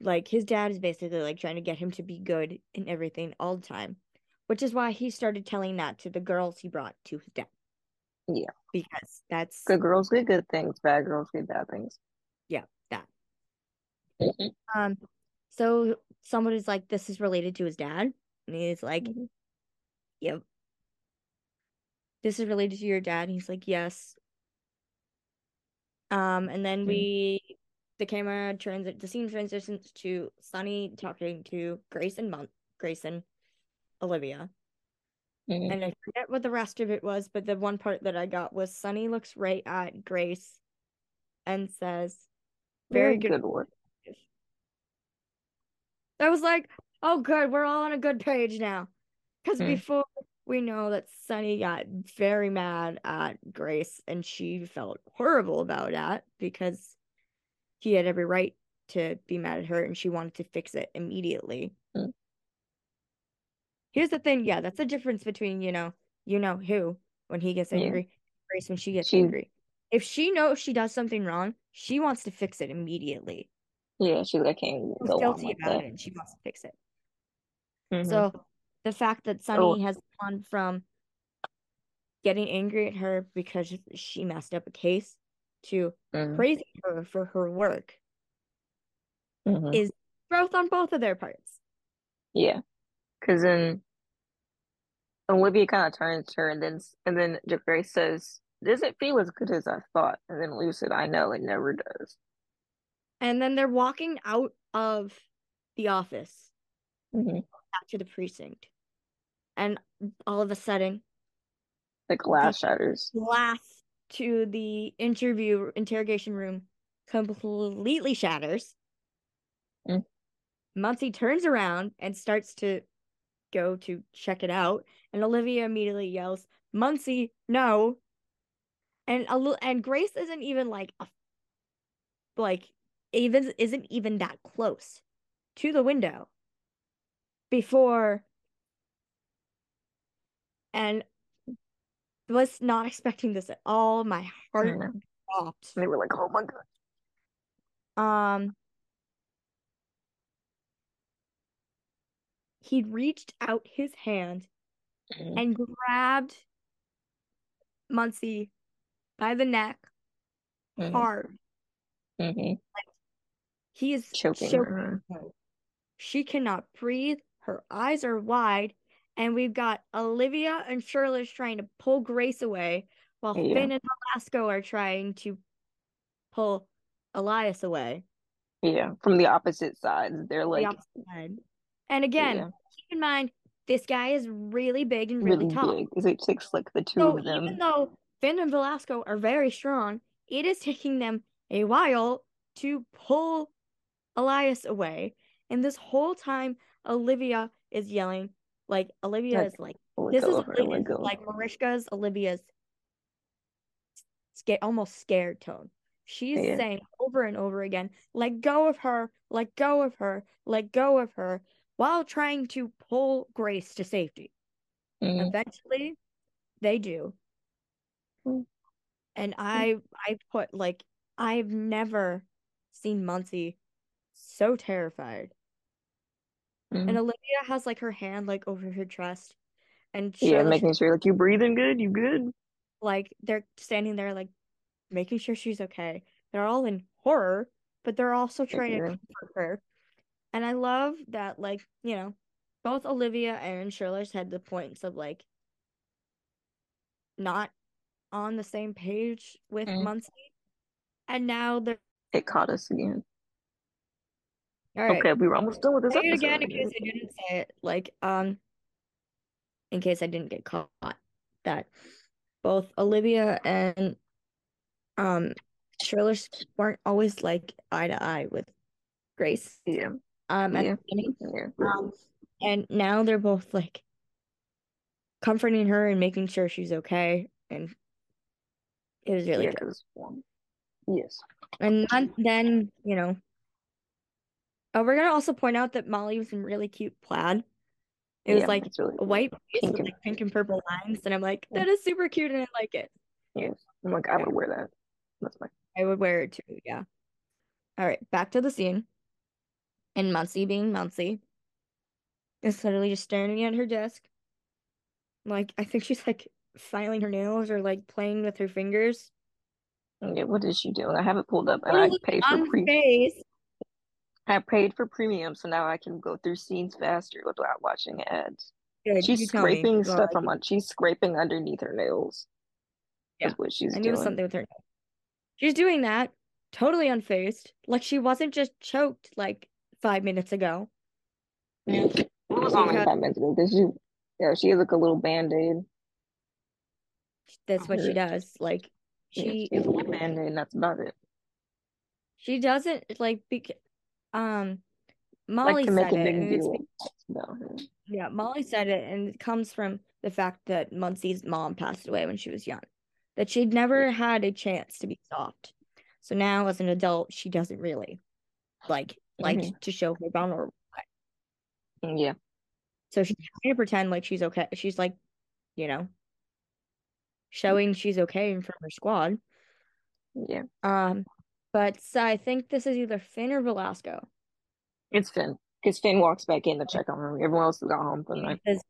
Like his dad is basically like trying to get him to be good in everything all the time, which is why he started telling that to the girls he brought to his dad Yeah. because that's Good girls get good things. Bad girls get bad things. yeah, that. Mhm. Um so somebody's like this is related to his dad and he's like Mhm. yep. This is related to your dad. And he's like yes. Um and then Mhm. we the camera transit the scene transitions to Sonny talking to Grace and Mon- Grace and Olivia. Mhm. And I forget what the rest of it was, but the one part that I got was Sonny looks right at Grace and says, Very Very good. good work. I was like, oh, good. We're all on a good page now. Because Hmm. before we know that Sonny got very mad at Grace and she felt horrible about that because he had every right to be mad at her and she wanted to fix it immediately. Hmm. Here's the thing yeah, that's the difference between, you know, you know who when he gets Yeah. angry, Grace when she gets She- angry. If she knows she does something wrong, she wants to fix it immediately. Yeah, she's like, I can't She's go on guilty like about that. it and she wants to fix it. Mhm. So the fact that Oh, Sonny has gone from getting angry at her because she messed up a case to mhm, praising her for her work mhm. is growth on both of their parts. Yeah, because then Olivia kind of turns to her and then and then Grace says, "Doesn't feel as good as I thought." And then Olivia said, "I know it never does." And then they're walking out of the office hmm back to the precinct, and all of a sudden, The glass shatters. glass to the interview interrogation room completely shatters. Mm. Muncy turns around and starts to go to check it out, and Olivia immediately yells, "Muncy, no!" And a little, and Grace isn't even like a, like even isn't even that close to the window before, and was not expecting this at all. My heart Yeah. stopped. They were like, "Oh my god!" Um, he reached out his hand Mhm. and grabbed Muncy by the neck Mhm. hard. Mhm. He is Choking choking. She cannot breathe. Her eyes are wide. And we've got Olivia and Churlish trying to pull Grace away while oh, Yeah. Fin and Velasco are trying to pull Elias away. Yeah, from the opposite sides. They're like opposite side. And again, Yeah. keep in mind, this guy is really big and really, really tall. big. It takes like the two So of them. even though Fin and Velasco are very strong, it is taking them a while to pull Elias away. And this whole time, Olivia is yelling, like Olivia Like, is like, this is go of her, let Olivia's, like Mariska's, Olivia's scared, almost scared tone. She's Yeah. saying over and over again, let go of her, let go of her, let go of her, while trying to pull Grace to safety. Mhm. Eventually, they do. Mm. And I I put like I've never seen Muncy so terrified. And Mhm. Olivia has like her hand like over her chest. And Yeah, Churlish making sure like you breathing good, you good. like they're standing there like making sure she's okay. They're all in horror, but they're also trying to comfort her. And I love that like, you know, both Olivia and Churlish had the points of like not on the same page with Mm. Muncy. And now they're It caught us again. All right. Okay, we were almost done with this Say it episode. again in case I didn't say it. Like, um, in case I didn't get caught. That both Olivia and um Churlish weren't always like eye to eye with Grace. Yeah, Um, at Yeah. the beginning. yeah. Um, and now they're both like comforting her and making sure she's okay. And it was really Yeah, good. one. Yes. And then, then you know, uh, we're gonna also point out that Molly was in really cute plaid. It was Yeah, like really a white Pink with and- like pink and purple lines, and I'm like, that is super cute, and I like it. yes. I'm like, I would wear that. That's my I would wear it too. Yeah. All right, back to the scene. And Muncy being Muncy is literally just staring at her desk. Like I think she's like filing her nails or like playing with her fingers. yeah. What is she doing? I have it pulled up, and I pay for pre. unfazed. I paid for premium, so now I can go through scenes faster without watching ads. Good, She's you tell me. scraping Well, stuff from on. She's scraping underneath her nails. Yeah. What she's I knew doing. something with her. She's doing that totally unfazed. Like she wasn't just choked like five minutes ago. Yeah. It was only five minutes ago because she, yeah, she has like a little band-aid. That's what she does. Like Yeah, she she has a little band-aid, and that's about it. she doesn't like bec- um Molly like said it big and deal about. Yeah, Molly said it, and it comes from the fact that Muncy's mom passed away when she was young, that she'd never had a chance to be soft. So now, as an adult, she doesn't really like like Mhm. to show her vulnerable. Yeah, So she's trying to pretend like she's okay. She's like, you know, showing she's okay in front of her squad. yeah. Um, but so I think this is either Fin or Velasco. It's Fin. Because Fin walks back in to check on her. Everyone else has gone home for the night. and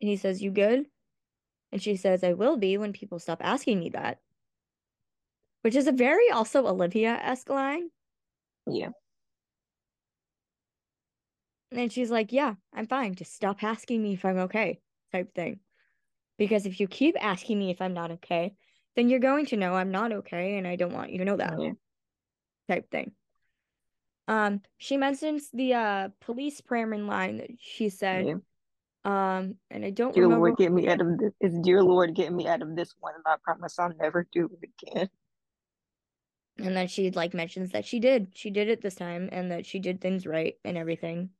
he says, "You good?" And she says, "I will be when people stop asking me that." Which is a very also Olivia-esque line. Yeah. And she's like, "Yeah, I'm fine. Just stop asking me if I'm okay," type thing. Because if you keep asking me if I'm not okay, then you're going to know I'm not okay and I don't want you to know that. Yeah. Type thing. Um, she mentions the uh police prayer in line that she said. Yeah. Um, and I don't Dear remember Lord, get me out of this. It's dear Lord, get me out of this one, and I promise I'll never do it again. And then she like mentions that she did. She did it this time and that she did things right and everything.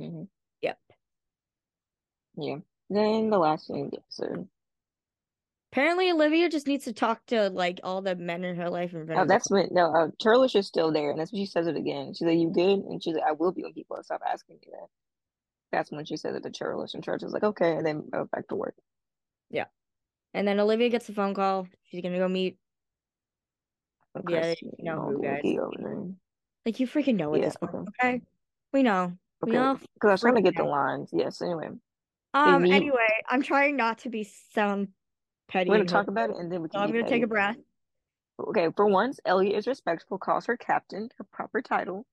Mhm. Yep. Yeah. Then the last thing of the episode. Apparently Olivia just needs to talk to like all the men in her life in front Oh, that's when no, uh, Churlish is still there, and that's when she says it again. She's like, "You good?" And she's like, "I will be when people stop asking me that." That's when she says it to Churlish, and Churlish is like, "Okay," and then go back to work. Yeah, and then Olivia gets a phone call. She's gonna go meet Of Yeah, you know who, guys. Wookiee over there. like you freaking know at Yeah, this point, okay. okay? We know. We know. because I was trying to get the lines. Yes. Anyway, Um meet- anyway, I'm trying not to be sound petty. we're gonna talk about it, and then we So can I'm gonna take a breath. Okay, for once, Elliot is respectful, calls her captain, her proper title.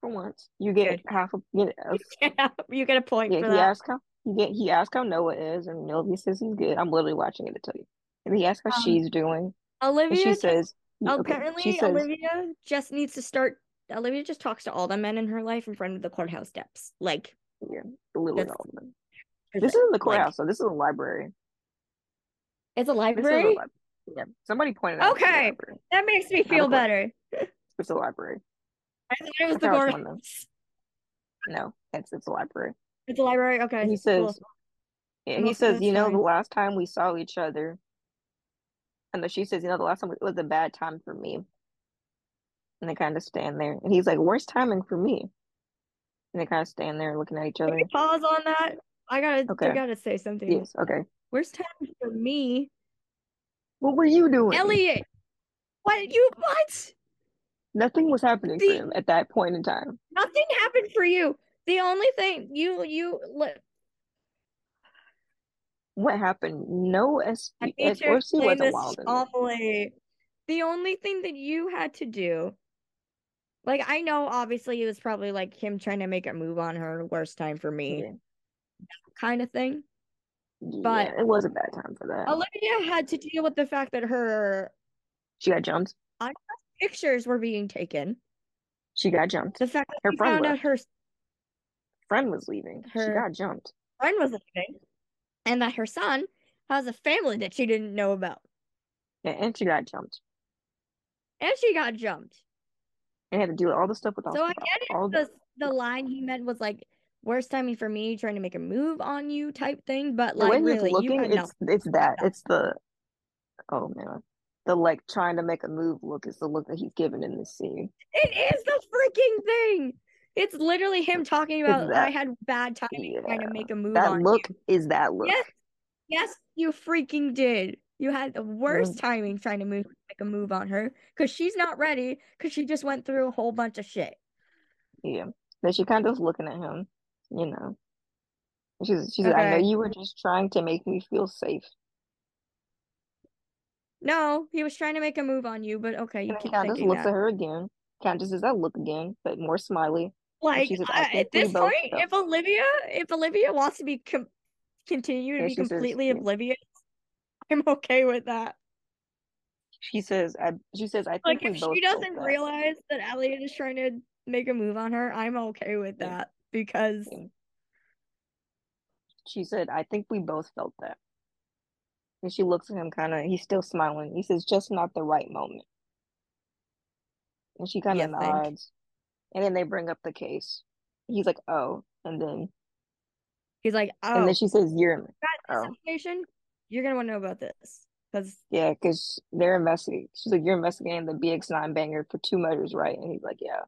For once, you get Good. half a you know, [LAUGHS] you get a point yeah. for He that. asked how you get. He asked how Noah is, and Noah says he's good. I'm literally watching it to tell you. And he asks how Um, she's doing, and Olivia she says, okay, apparently she says, Olivia just needs to start Olivia just talks to all the men in her life in front of the courthouse steps. Like yeah, literally all of them. This isn't the Like, courthouse, so this is a library. It's a a library? library. Yeah, somebody pointed out. Okay. That makes me feel better. It's a library. I thought it was the courthouse. No, it's it's a library. It's a library. Okay. He says, cool. Yeah, he says, you know, the last time we saw each other, and then she says, you know, the last time it was a bad time for me. And they kind of stand there, and he's like, "Worst timing for me." And they kind of stand there looking at each other. pause on that? I gotta okay. I gotta say something. Yes, okay. Where's time for me? What were you doing? Elliot. What you what? Nothing was happening for him at that point in time. Nothing happened for you. The only thing you you li- What happened? No SP, explain wasn't wild calmly. The only thing that you had to do, like I know obviously it was probably like him trying to make a move on her, worst time for me Yeah. kind of thing. Yeah, But- it was a bad time for that. Olivia had to deal with the fact that her She got jumped. pictures were being taken. She got jumped. The fact that Her friend found out her Friend was leaving. She Her- got jumped. friend was leaving, and that her son has a family that she didn't know about, Yeah, and she got jumped. and she got jumped. And had to do all the stuff with all, So I get it. all The the line he meant was like worst timing for me, trying to make a move on you type thing. But like really, you looking, had it's it's that. It's the oh man. The like trying to make a move look is the look that he's given in this scene. It is the freaking thing. It's literally him talking about that- I had bad timing trying to make a move That look you. is that look. Yes, yes, you freaking did. You had the worst Mm. timing trying to move make a move on her because she's not ready because she just went through a whole bunch of shit. Yeah. Then she kind of was looking at him, you know. She's she said, I know Okay. you were just trying to make me feel safe. No, he was trying to make a move on you, but okay, you And then he keep kind thinking looks that. at her again. Of does that look again, but more smiley. Like she says, "I I- think at we this both point, felt- if Olivia, if Olivia wants to be com- continue to Yeah, be she says- completely yeah. oblivious, I'm okay with that. She says, I she says, I think Like we if both she felt doesn't that. realize that Elliot is trying to make a move on her, I'm okay with Yeah. that because She said, I think we both felt that. And she looks at him kind of, he's still smiling. He says, just not the right moment. And she kind of think? nods. And then they bring up the case. He's like, oh. And then, he's like, oh, and then oh. she says, you're, in oh. information, you're gonna want to know about this because yeah, because they're investigating. She's like, you're investigating the BX9 banger for two murders, right? And he's like, yeah.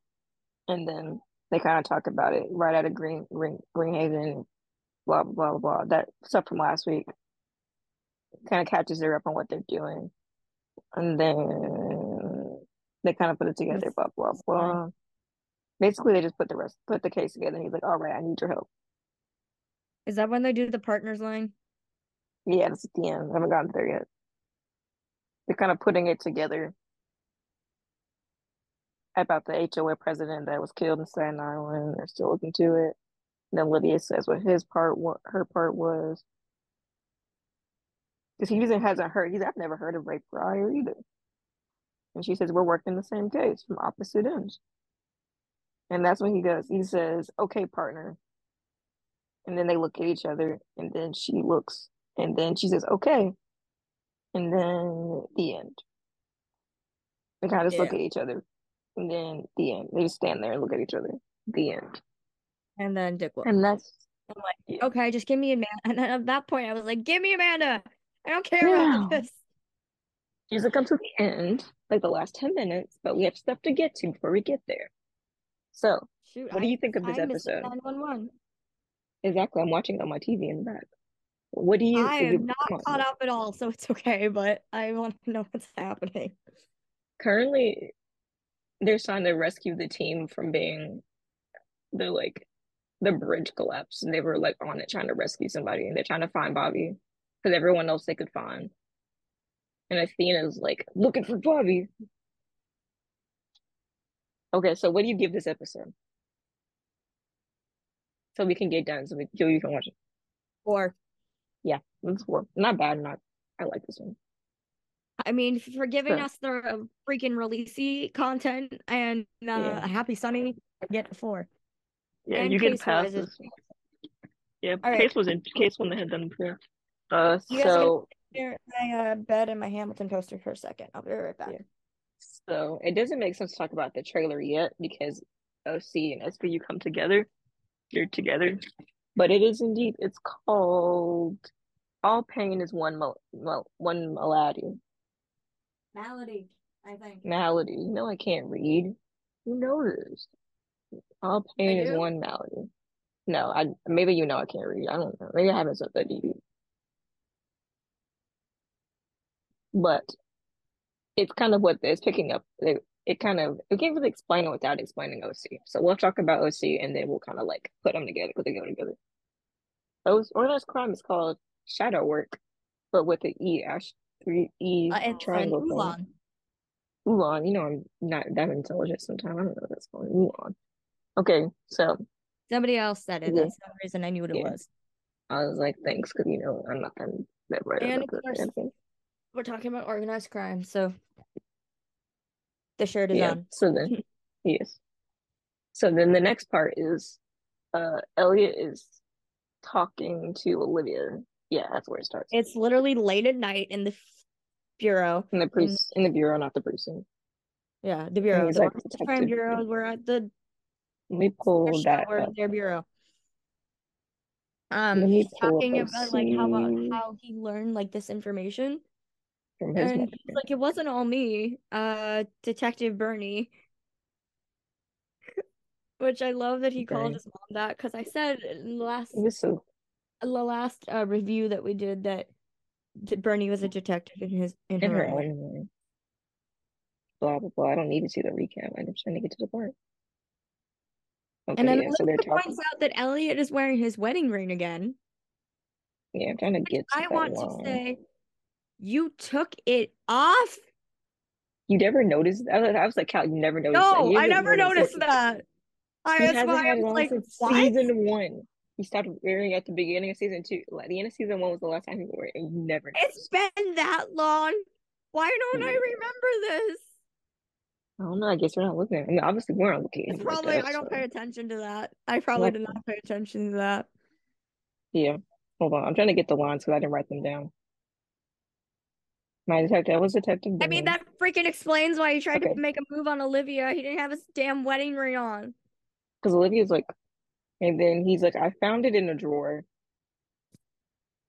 And then they kind of talk about it right out of Green, Green, Greenhaven, blah, blah, blah, blah. That stuff from last week kind of catches her up on what they're doing. And then they kind of put it together, blah, blah, blah. Basically, they just put the rest, put the case together. And he's like, all right, I need your help. is that when they do the partners line? Yeah, that's at the end. I haven't gotten there yet. They're kind of putting it together about the HOA president that was killed in Staten Island. They're still looking to it. And then Lydia says what his part, what her part was. because he doesn't hasn't heard. He's I've never heard of rape prior either. And she says we're working the same case from opposite ends. And that's when he goes. He says, "Okay, partner." And then they look at each other, and then she looks, and then she says, "Okay," and then the end. They kind of just look at each other, and then the end. They just stand there and look at each other. The end. And then Dick Wolf. And that's I'm like, Yeah. okay, just give me Amanda. [LAUGHS] And then at that point, I was like, give me Amanda. I don't care Yeah. about this. Here's it come to the end, like the last 10 minutes, but we have stuff to get to before we get there. So, Shoot, what do you think of this I episode? 911. Exactly. I'm watching it on my TV in the back. What do you I am you- not on. caught up at all, so it's okay, but I want to know what's happening. Currently, they're trying to rescue the team from being the like the bridge collapse, and they were like on it trying to rescue somebody, and they're trying to find Bobby because everyone else they could find. And Athena's like looking for Bobby. Okay, so what do you give this episode? So we can get done, so we so you can watch it. Or, It's four. Not bad, not I like this one. I mean, for giving Sure. us the freaking Rollisi content and uh, Yeah. Happy Sonny, get four. Yeah, And you get case-wise, past it's- this. Yeah, All right. case was in case when they had done before. Uh, You guys are gonna- so my uh, bed and my Hamilton toaster for a second. I'll be right back. Yeah. so it doesn't make sense to talk about the trailer yet because OC and SVU come together. You're together, but it is indeed. It's called All Pain is One Mal- Mal- One Malady. Malady, I think. Malady. You know I can't read. Who knows? All pain is one malady. No, I maybe you know I can't read. I don't know. Maybe I haven't said that to you. But it's kind of what it's picking up. It, it kind of it can't really explain it without explaining OC. So we'll talk about OC and then we'll kind of like put them together because they go together. Those organized crime is called shadow work, but with the E ash three E Uh, it's an triangle thing. Ulan. Ulan, you know I'm not that intelligent sometimes. I don't know what that's called. Ulan. Okay, so Somebody else said it. Yeah. That's the reason I knew what it Yeah. was. I was like, thanks, because you know I'm not I'm that right And about of course-. We're talking about organized crime, so the shirt is Yeah. on. So then, [LAUGHS] yes. So then the next part is, uh, Elliot is talking to Olivia. Yeah, that's where it starts. It's literally late at night in the bureau. In the precinct, in the bureau, not the precinct. Yeah, the bureau. The like, crime bureau. We're at the We pulled their that up. their bureau. Um, he's talking about like how about how he learned like this information, from his and like, it wasn't all me, uh, Detective Bernie. [LAUGHS] Which I love that he called his mom that because I said in the last so the last uh, review that we did that Bernie was a detective in his in, in her her own own. Blah blah blah. I don't need to see the recap. I'm just trying to get to the part. Okay, And then yeah. So they're Elizabeth talking. points out that Elliot is wearing his wedding ring again. Yeah, I'm trying to get to I want to say, you took it off. You never noticed? I was, I was like, Cal, you never noticed that. No, I never noticed since- that. I that's why I was like, what? season one. He started wearing at the beginning of season two. Like the end of season one was the last time he wore it, and you never It's been that long. Why don't I remember this? I don't know. I guess we're not looking. I mean, obviously we're not looking. It's like probably that, I don't so- pay attention to that. I probably Like- did not pay attention to that. Yeah. Hold on. I'm trying to get the lines because I didn't write them down. My detective. That was detective. I mean, that freaking explains why he tried Okay. to make a move on Olivia. He didn't have his damn wedding ring on. because Olivia's like, and then he's like, I found it in a drawer.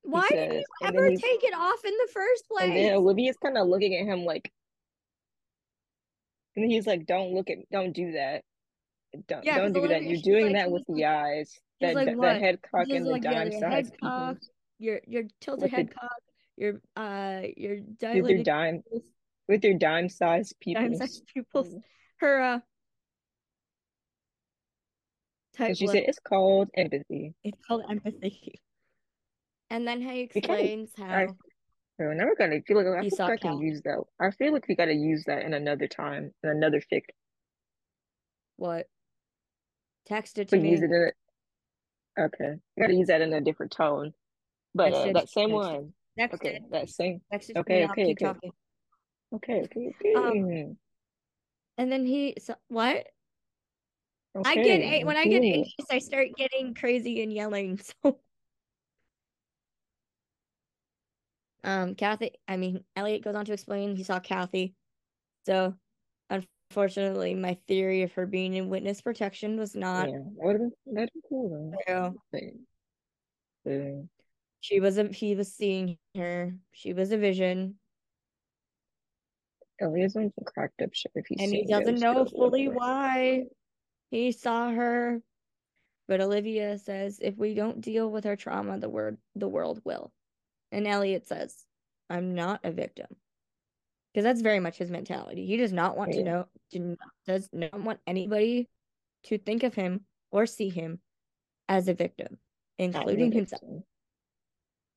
Why did says- you ever take it off in the first place? And then Olivia's kind of looking at him like, and then he's like, "Don't look at, don't do that, don't, Yeah, don't do that. You're doing like- that with the eyes, that like, that, that head cock and the like, yeah, dime your size head cock, your your tilted With the- head [LAUGHS] cock, your uh your with your dime, pupils, with your dime size pupils." dime-sized pupils. Her uh type And she lip. said, "It's called empathy." It's called empathy. And then he We kinda- explains how I- So now we're gonna feel like I He feel saw like I can Cal. use that. I feel like we gotta use that in another time, in another fic. what text it to But me. use it in a, okay. Gotta use that in a different tone. But uh, that same text one, Next Okay, it. that same. Next it. Okay, I'll okay, keep okay. talking. Okay, okay, okay. Um, And then he so, what? I get when I get anxious, I start getting crazy and yelling. [LAUGHS] So um Kathy, I mean Elliot goes on to explain he saw Kathy. So unfortunately, my theory of her being in witness protection was not Yeah, that would have been that'd been cool though. She was a he was seeing her. She was a vision. Elliot's on some cracked up shit if he's and he doesn't know fully why he saw her. But Olivia says, if we don't deal with our trauma, the word the world will. And Elliot says, I'm not a victim. Because that's very much his mentality. He does not want to know does not want anybody to think of him or see him as a victim, including himself.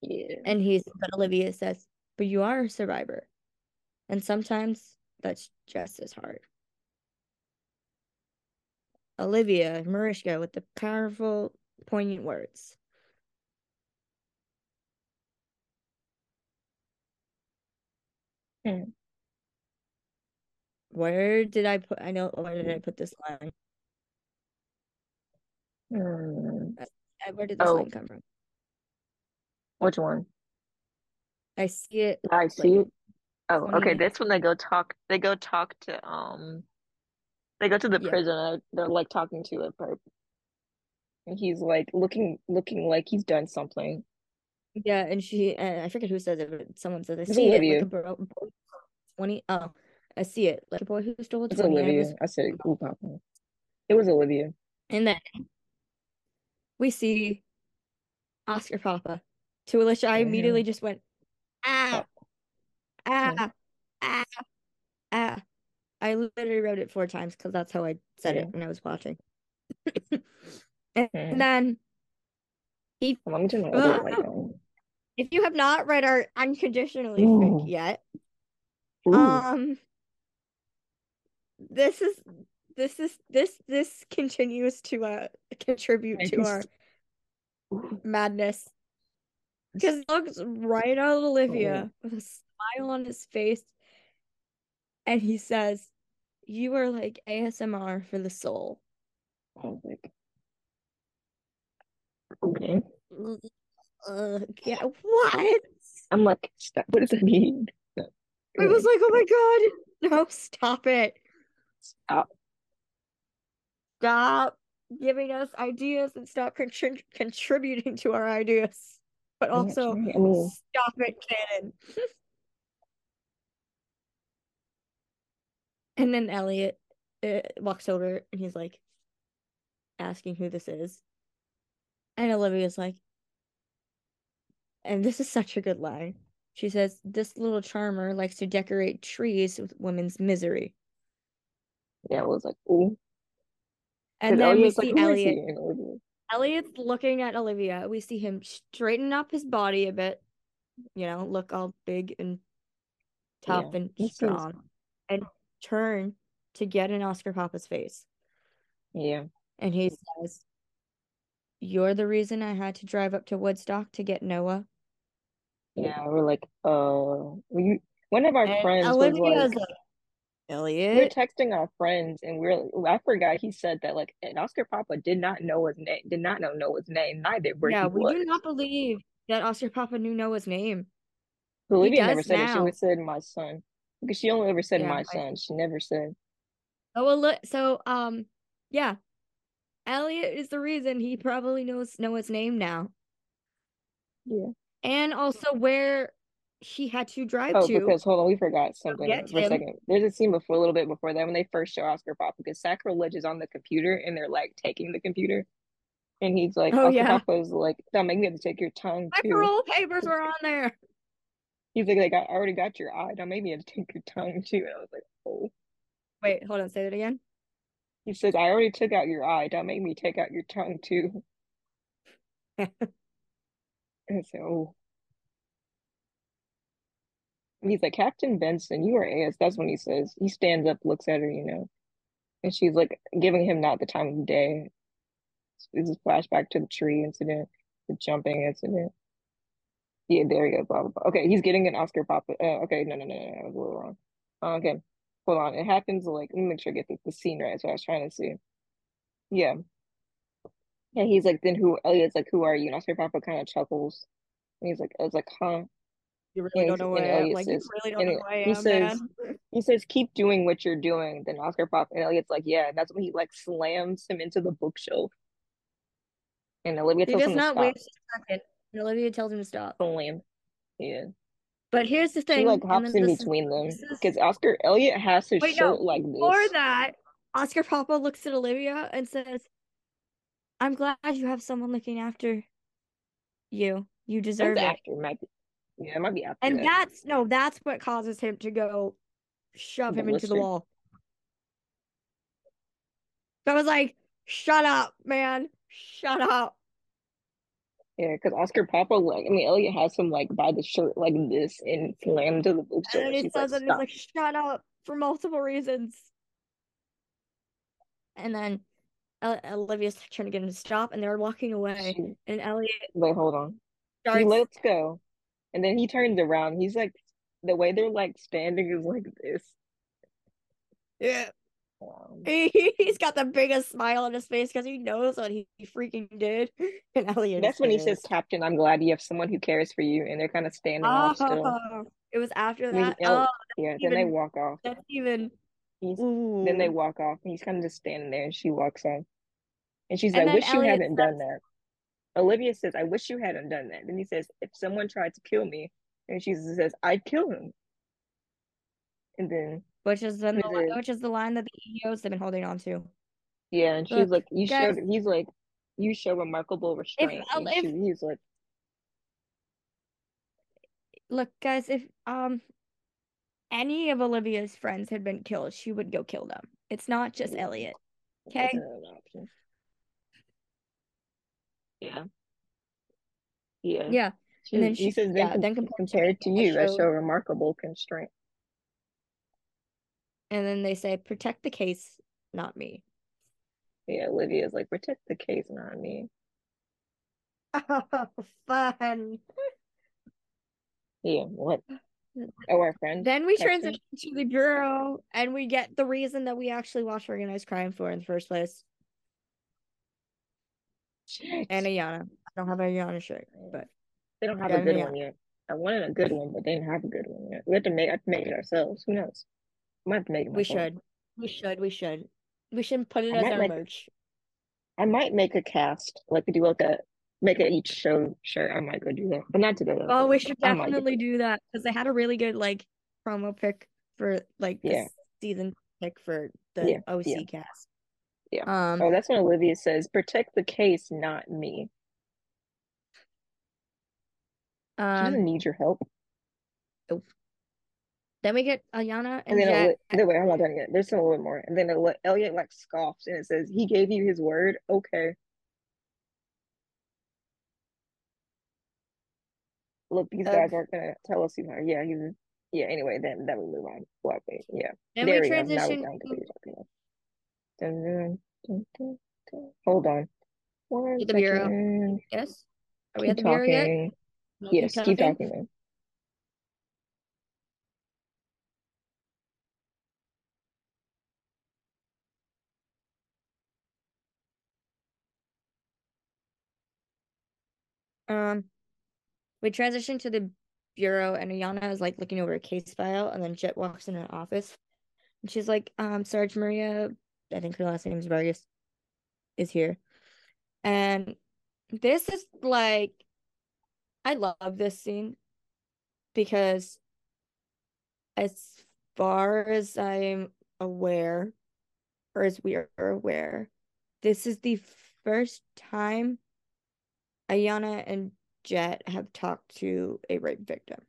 Yeah. And he's but Olivia says, but you are a survivor. And sometimes that's just as hard. Olivia Mariska with the powerful, poignant words. Hmm. Where did I put? I know. Where did I put this line? Hmm. Uh, Where did this Oh. line come from? Which one? I see it. I see like, it. Oh, okay. That's when they go talk. They go talk to um. They go to the Yeah. prison. and They're like talking to a perp, and he's like looking, looking like he's done something. Yeah, and she, uh, I forget who says it, but someone says, I It's see it like Olivia. a bro, boy, 20. Oh, I see it like a boy who stole It's 20. and I was Olivia. I said. Ooh, Papa. It was Olivia. And then we see Oscar Papa, to which I Mhm. immediately just went, ah, ah, ah, ah. I literally wrote it four times because that's how I said Yeah. it when I was watching. [COUGHS] and Mhm. then, he, Let me turn my other light on. if you have not read our unconditionally Ooh. yet, Ooh. um, this is this is this this continues to uh contribute to our Ooh. madness because looks right at Olivia Oh. with a smile on his face and he says, You are like ASMR for the soul. I was like, okay. Uh, yeah, what? I'm like, stop. What does that mean? I was like, Oh my god, no, stop it. Stop. Stop giving us ideas and stop contri- contributing to our ideas. But also, I mean, stop it, canon. [LAUGHS] and then Elliot uh, walks over and he's like asking who this is. And Olivia's like, and this is such a good line. She says, This little charmer likes to decorate trees with women's misery. yeah, it was like, ooh. And then we Elliot's like, see is Elliot. he? And Olivia, Elliot's looking at Olivia. We see him straighten up his body a bit, you know, look all big and tough Yeah, and strong, and turn to get in Oscar Papa's face. yeah. And he says, You're the reason I had to drive up to Woodstock to get Noah. Yeah, we're like, uh, we, one of our And friends was Olivia's like, like, we were texting our friends, and we are I forgot he said that like, and Oscar Papa did not know his name, did not know Noah's name, neither where Yeah, we was. do not believe that Oscar Papa knew Noah's name. Olivia never does said it. She now. always said my son because she only ever said Yeah, my I- son. She never said. Oh, well, look, so um, yeah, Elliot is the reason he probably knows Noah's name now, Yeah. and also where he had to drive Oh, to. because hold on, we forgot something for a second. There's a scene before a little bit before that when they first show Oscar Papa because Sacrilege is on the computer and they're like taking the computer, and he's like, Oh, Oscar yeah. Papa's like, don't make me have to take your tongue My parole papers were on there. He's like, like I already got your eye. Don't make me take your tongue too. And I was like, oh. Wait, hold on, say that again. He says, I already took out your eye. Don't make me take out your tongue too. [LAUGHS] And I said, oh. And he's like, Captain Benson, you are AS. That's when he says, he stands up, looks at her, you know. And she's like giving him not the time of day. This is a flashback to the tree incident, the jumping incident. Yeah, there you go. Blah, blah, blah. Okay, he's getting an Oscar pop. Uh, okay, no, no, no, no, no, I was a little wrong. Uh, okay, hold on. It happens like let me make sure I get the, the scene right. That's what I was trying to see. Yeah. Yeah, he's like, then who? Elliot's like, who are you? And Oscar Papa kind of chuckles. And he's like, I was like, huh? You really And, don't know who I am. Like you really don't know who I he am, says, man. he says, keep doing what you're doing. Then Oscar Papa and Elliot's like, yeah. And that's when he like slams him into the bookshelf. And Olivia He tells does him to not stop. waste a second. And Olivia tells him to stop. Slam. Yeah. But here's the thing, like hops in this between them because Oscar Elliot has his wait shirt no. like this. Before that, Oscar Papa looks at Olivia and says, "I'm glad you have someone looking after you. You That's deserve it." after it might be, yeah, it might be after And that. that's no, that's what causes him to go shove him into the wall. So I was like, "Shut up, man! Shut up!" Yeah, because Oscar Papa like I mean Elliot has him like by the shirt like this and slammed to the And then And he she's says like, it, and he's like, "Shut up!" for multiple reasons. And then El- Olivia's trying to get him to stop, and they're walking away. She And Elliot wait, hold on. He starts. lets go, and then he turns around. He's like the way they're like standing is like this. Yeah. Um, He, [LAUGHS] he's got the biggest smile on his face because he knows what he freaking did. [LAUGHS] And Elliot that's when he says, "Captain, I'm glad you have someone who cares for you," and they're kind of standing off still. Oh, it was after that. Oh, yeah, then they walk off. that's even. Then they walk off, he's kind of just standing there, and she walks off, and she's And like, "Wish you hadn't done that." Olivia says, "I wish you hadn't done that." Then he says, "If someone tried to kill me," and she says, "I'd kill him." And then Which is the is- which is the line that the EOs have been holding on to. yeah, and she's Look, like, "You guys- showed." He's like, "You show remarkable restraint." if- she, he's like, Look, guys, if um any of Olivia's friends had been killed, she would go kill them. It's not just Yeah. Elliot. Okay. not an option." Yeah. Yeah. Yeah. She, And then she- says, then yeah, com- then compared to compared to you, I show remarkable constraint. And then they say, protect the case, not me. Yeah, Olivia's like, protect the case, not me. Oh, [LAUGHS] fun. [LAUGHS] Yeah, what? [LAUGHS] Oh, our friend. Then we Texting? transition to the bureau and we get the reason that we actually watched organized crime for in the first place. Shit. And Ayanna. I don't have a Ayanna shirt, but They don't have a good yeah. one yet. I wanted a good one, but they didn't have a good one yet. We have to make. I have to make it ourselves. Who knows? I might make we should. We should. We should. We should put it I as our make- merch. I might make a cast, like we do like a make it each show shirt. I might go do that, but not today. Oh, we should I do definitely do that because they had a really good like promo pick for like Yeah. season pick for the Yeah, OC yeah. cast. Yeah. Um. Oh, that's what Olivia says, "Protect the case, not me." She doesn't um. need your help. Then we get Ayanna And and then. Eli- then wait, I'm oh not done yet. There's still a little more. And then Eli- Elliot like scoffs and it says, "He gave you his word." Okay. Look, these guys aren't gonna tell us who are. Yeah, he's. Yeah. Anyway, then then we move on. What? Wait. Yeah. Then there we we go. Now we're transition. talking. Dun, dun, dun. Hold on. One the bureau. Yes. Are we Keep at the bureau yet? talking. No, Yes, keep talking. Um, we transition to the bureau, and Ayanna is like looking over a case file, and then Jet walks in her office, and she's like, "Um, Sarge Maria, I think her last name is Vargas, is here," and this is like, I love this scene because, as far as I'm aware, or as we are aware, this is the first time Ayanna and Jet have talked to a rape victim,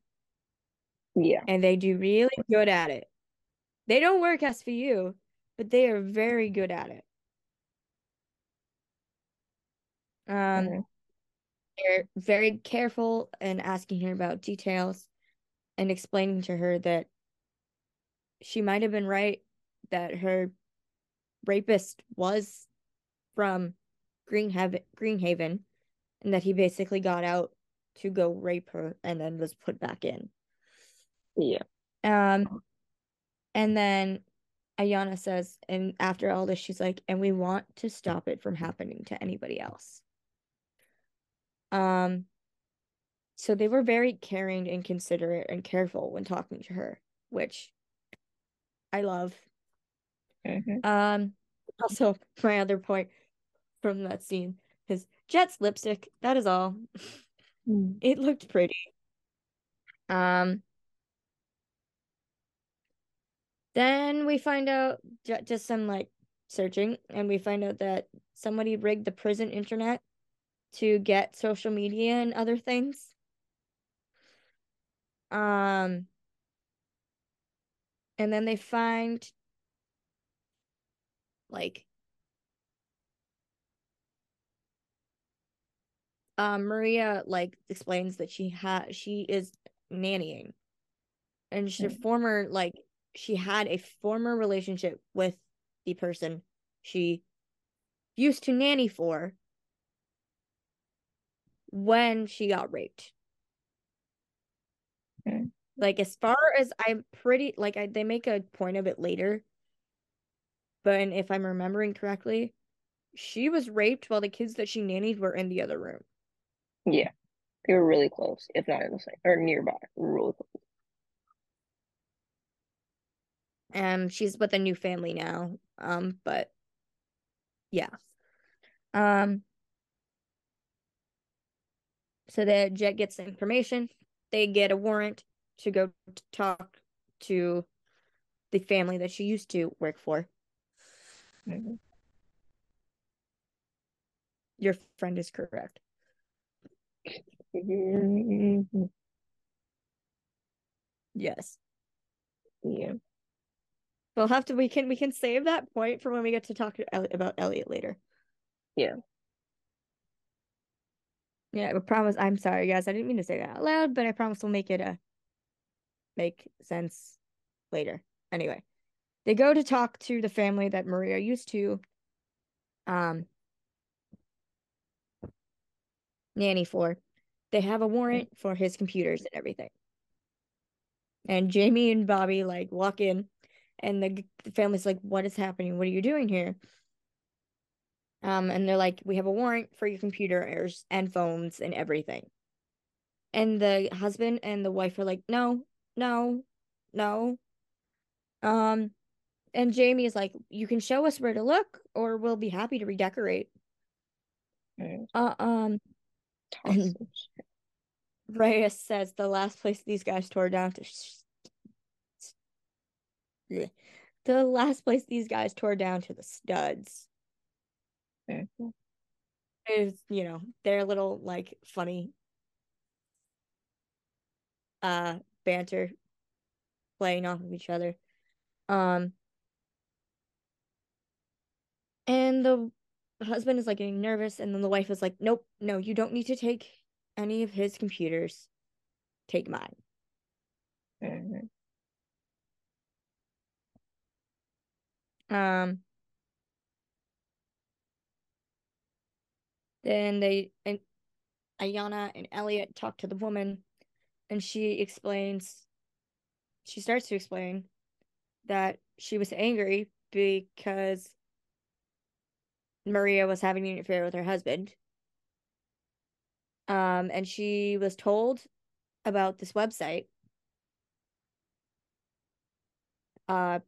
Yeah. and they do really good at it. They don't work SVU, but they are very good at it. Um, Mhm. they're very careful in asking her about details and explaining to her that she might have been right that her rapist was from Greenhaven, Greenhaven, and that he basically got out to go rape her and then was put back in. Yeah. Um and then Ayanna says, and after all this, she's like, and we want to stop it from happening to anybody else. Um so they were very caring and considerate and careful when talking to her, which I love. Mhm. Um also my other point from that scene Jet's lipstick. That is all. Mm. It looked pretty. Um then we find out ju- just some like searching and we find out that somebody rigged the prison internet to get social media and other things. Um and then they find like um Maria like explains that she had she is nannying and she's a Mm. former like she had a former relationship with the person she used to nanny for when she got raped. Okay. Like as far as I'm pretty like I they make a point of it later. But if I'm remembering correctly, she was raped while the kids that she nannied were in the other room. Yeah. They were really close, if not in the same or nearby. Really close. Um she's with a new family now. Um but yeah. Um so that Jet gets the information. They get a warrant to go t- talk to the family that she used to work for. Mhm. Your friend is correct. Mhm. Yes. Yeah. We'll have to we can we can save that point for when we get to talk to Elliot, about Elliot later. Yeah. Yeah, I promise I'm sorry guys. I didn't mean to say that out loud, but I promise we'll make it a make sense later. Anyway, they go to talk to the family that Maria used to um nanny for. They have a warrant for his computers and everything. And Jamie and Bobby like walk in and the, the family's like, What is happening? What are you doing here? Um, and they're like, We have a warrant for your computers and phones and everything. And the husband and the wife are like, No, no, no. Um, and Jamie is like, You can show us where to look, or we'll be happy to redecorate. Uh um Some. [LAUGHS] Reyes says the last place these guys tore down to the last place these guys tore down to the studs Mhm. is you know their little like funny uh banter playing off of each other um and the husband is like getting nervous and then the wife is like nope no you don't need to take any of his computers take mine Mhm. Um, then they and Ayanna and Elliot talk to the woman, and she explains. She starts to explain that she was angry because Maria was having an affair with her husband. Um, and she was told about this website uh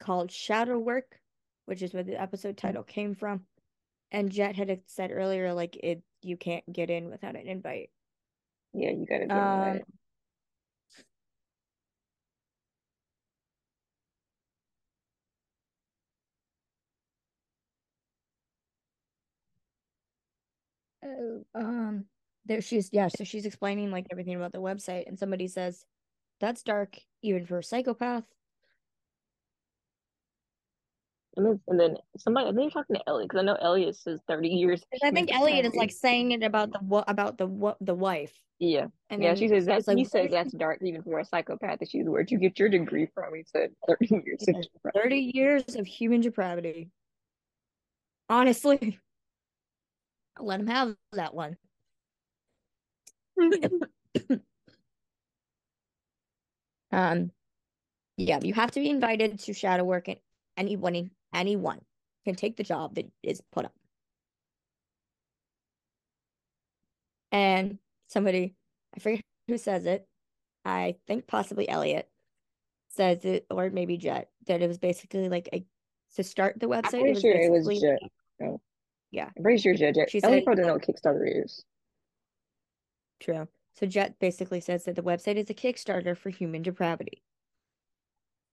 called Shadow Work, which is where the episode title came from. And Jet had said earlier, like it you can't get in without an invite. Yeah, you gotta get Um, invited. Um, there she's yeah, so she's explaining like everything about the website, and somebody says, "That's dark, even for a psychopath." And then, and then somebody, I think talking to Elliot because I know Elliot says 30 years. I think Elliot is like saying it about the what about the what the wife, Yeah. and yeah, she says that's like he says that's dark even for a psychopath. And she's where'd you get your degree from? He said 30 years of 30 years of human depravity. Honestly, let him have that one. [COUGHS] um, yeah, you have to be invited to shadow work, and anyone anyone can take the job that is put up. And somebody, I forget who says it, I think possibly Elliot says it, or maybe Jet, that it was basically like a to start the website. I'm pretty it sure it was Jet. Oh. Yeah. I'm pretty sure Jet. Jet. She Elliot said- probably doesn't know what Kickstarter is. True. So Jet basically says that the website is a Kickstarter for human depravity.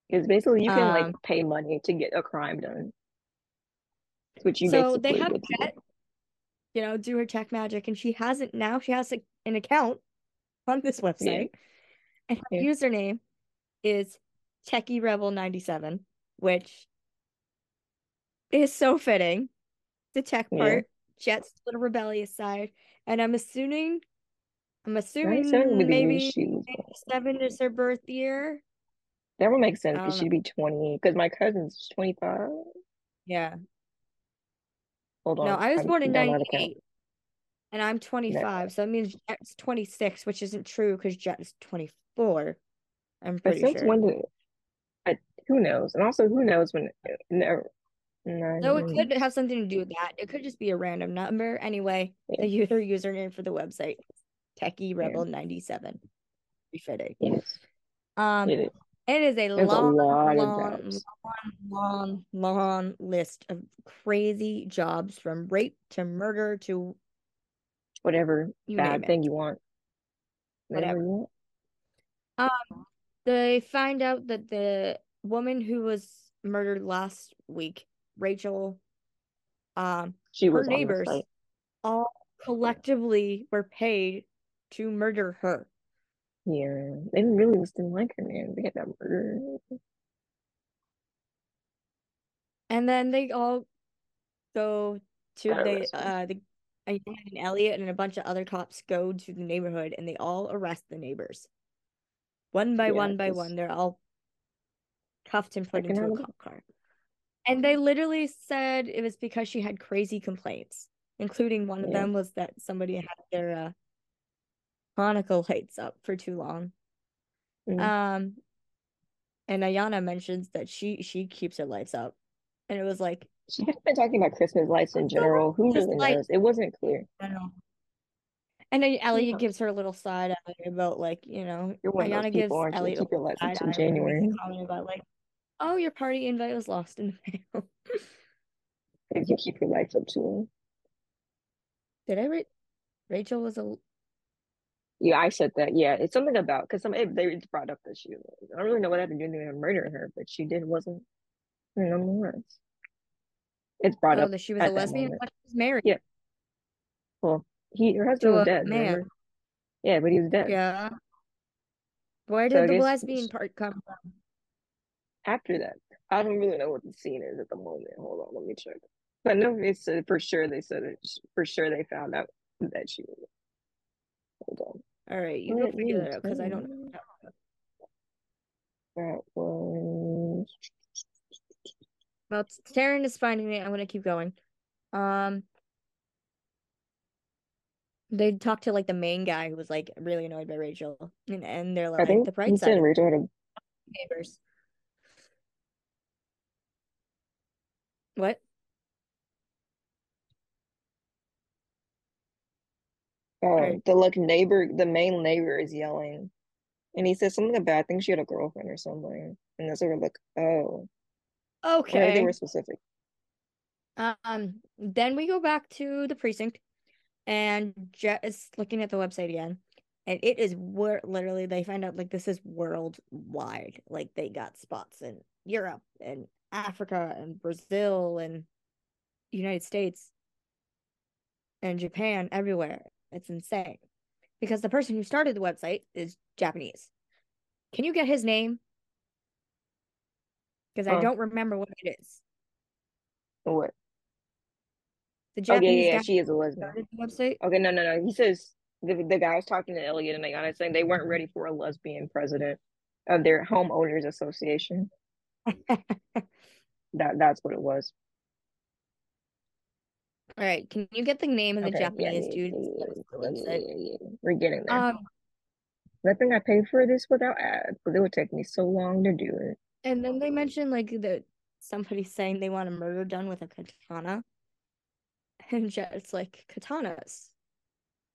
Because basically you can like Um, pay money to get a crime done. Which you So they have. Jet, you know, do her tech magic, and she hasn't now. She has a, an account on this website, and her Yeah. username is Techie Rebel ninety seven, which is so fitting. The tech Yeah. part, Jet's little rebellious side, and I'm assuming, I'm assuming 97 would be the year maybe seven is her birth year. That would make sense because um, she'd be 20. Because my cousin's 25. Yeah. Hold on. No, I was I'm born in down how to count. 98 and I'm 25. So that means Jet's 26, which isn't true because Jet is 24. I'm But pretty since sure. when did I, who knows? And also, who knows when? Never. No, So it could have something to do with that. It could just be a random number. Anyway, Yeah. the user username for the website, Techie Rebel 97. Befitting. Yes, Um, it is. it is a There's a long, lot long, long, long, long list of crazy jobs from rape to murder to Whatever you bad it. thing you want. Whatever. you want. Um, they find out that the woman who was murdered last week, Rachel, um, She her neighbors all collectively were paid to murder her. Yeah, they really just didn't like her, man. They had that murder. And then they all go to they uh the I and Elliot and a bunch of other cops go to the neighborhood and they all arrest the neighbors. One by Yeah, one by one, they're all cuffed and put into a cop car. And they literally said it was because she had crazy complaints, including one of them was that somebody had their uh lights up for too long. Mm. Um, and Ayanna mentions that she she keeps her lights up, and it was like She had been talking about Christmas lights in general. Who really knows? It wasn't clear. I don't know. And then Elliot Yeah. gives her a little side eye about like you know You're one of those Ayanna gives? Elliot Keep your lights up side till eye when he makes January. about like, oh, your party invite was lost in the mail. [LAUGHS] If you keep your lights up too. Did I write Rachel was a Yeah, I said that. Yeah, it's something about because some they brought up that she. I don't really know what happened during the murder her, but she did wasn't. Nonetheless, it's brought oh up. that she was a lesbian, but she was married Yeah. Well, he her husband to was dead. man. remember? Yeah, but he was dead. Yeah. Where So did the guess lesbian part come from? After that, I don't really know what the scene is at the moment. Hold on, let me check. But no, it's uh, for sure. They said it. For sure, they found out that she was. Hold on. All right, you go figure that out because I don't know. That was. Well, Terryn is finding it. I'm gonna keep going. Um, they talked to like the main guy who was like really annoyed by Rachel, and and they're like, I think the he bright side said Rachel had a neighbors. What? Um, Right. the like neighbor, the main neighbor is yelling, and he says something about I think she had a girlfriend or something, and that's where we're like, oh, okay, they were specific. Um, then we go back to the precinct, and Jet is looking at the website again, and it is where literally they find out like this is worldwide. Like they got spots in Europe and Africa and Brazil and United States and Japan, everywhere. It's insane. Because the person who started the website is Japanese. Can you get his name? Because I Oh. don't remember what it is. What? The Oh yeah, Japanese yeah, yeah, she is a lesbian. the website. Okay, no, no, no. He says the the guy was talking to Elliot and Ayanna saying they weren't ready for a lesbian president of their homeowners association. [LAUGHS] That that's what it was. All right, can you get the name of the Okay, Japanese yeah, dude? yeah, that yeah. We're getting there. Um, I think I paid for this without ads, but it would take me so long to do it. and then they mentioned like that somebody saying they want a murder done with a katana, [LAUGHS] and it's like katanas,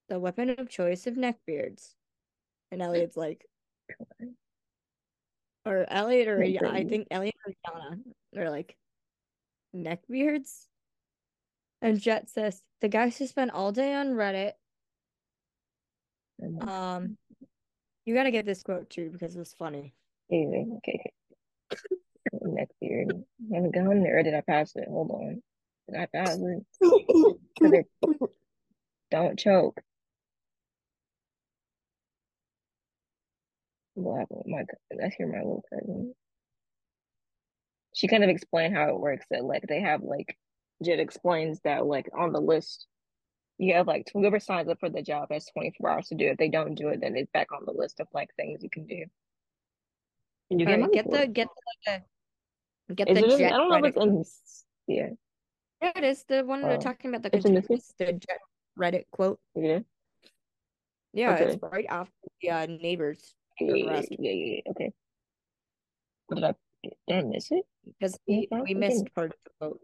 the weapon of choice of neckbeards, and Elliot's like, or Elliot or I think Elliot or Yana are like neckbeards, and Jet says the guys who spent all day on Reddit. Um, Um, you gotta get this quote too because it was funny. Okay, okay. Next year. I haven't gone there. Did I pass it? Hold on. Did I pass it- [COUGHS] Don't choke. With my? That's here, my little cousin. She kind of explained how it works. That like they have like Jet explains that like on the list you have like whoever signs up for the job has 24 hours to do it. If they don't do it, then it's back on the list of like things you can do. And you All get get the get the like, a get Is the it in, jet I don't know if it's in yeah. Yeah, it is the one they're Oh. talking about the It's in this the jet Reddit quote. Yeah. Yeah, Okay. it's right after the uh, neighbors Yeah, yeah, yeah, yeah, okay. Did I did I miss it? because we, we missed part of the quote.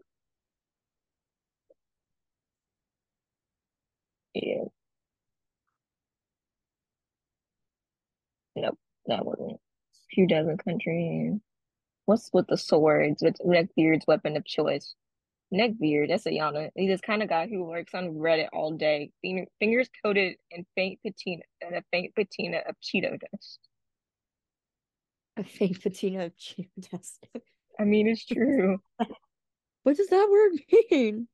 Yeah. Nope, that wasn't. Few dozen countries. What's with the swords? With Neckbeard's weapon of choice. Neckbeard, that's a Yana. He's this kind of guy who works on Reddit all day. Fingers coated in faint patina and a faint patina of Cheeto dust. A fake patina of Cheeto dust. I mean, it's true. [LAUGHS] what does that word mean?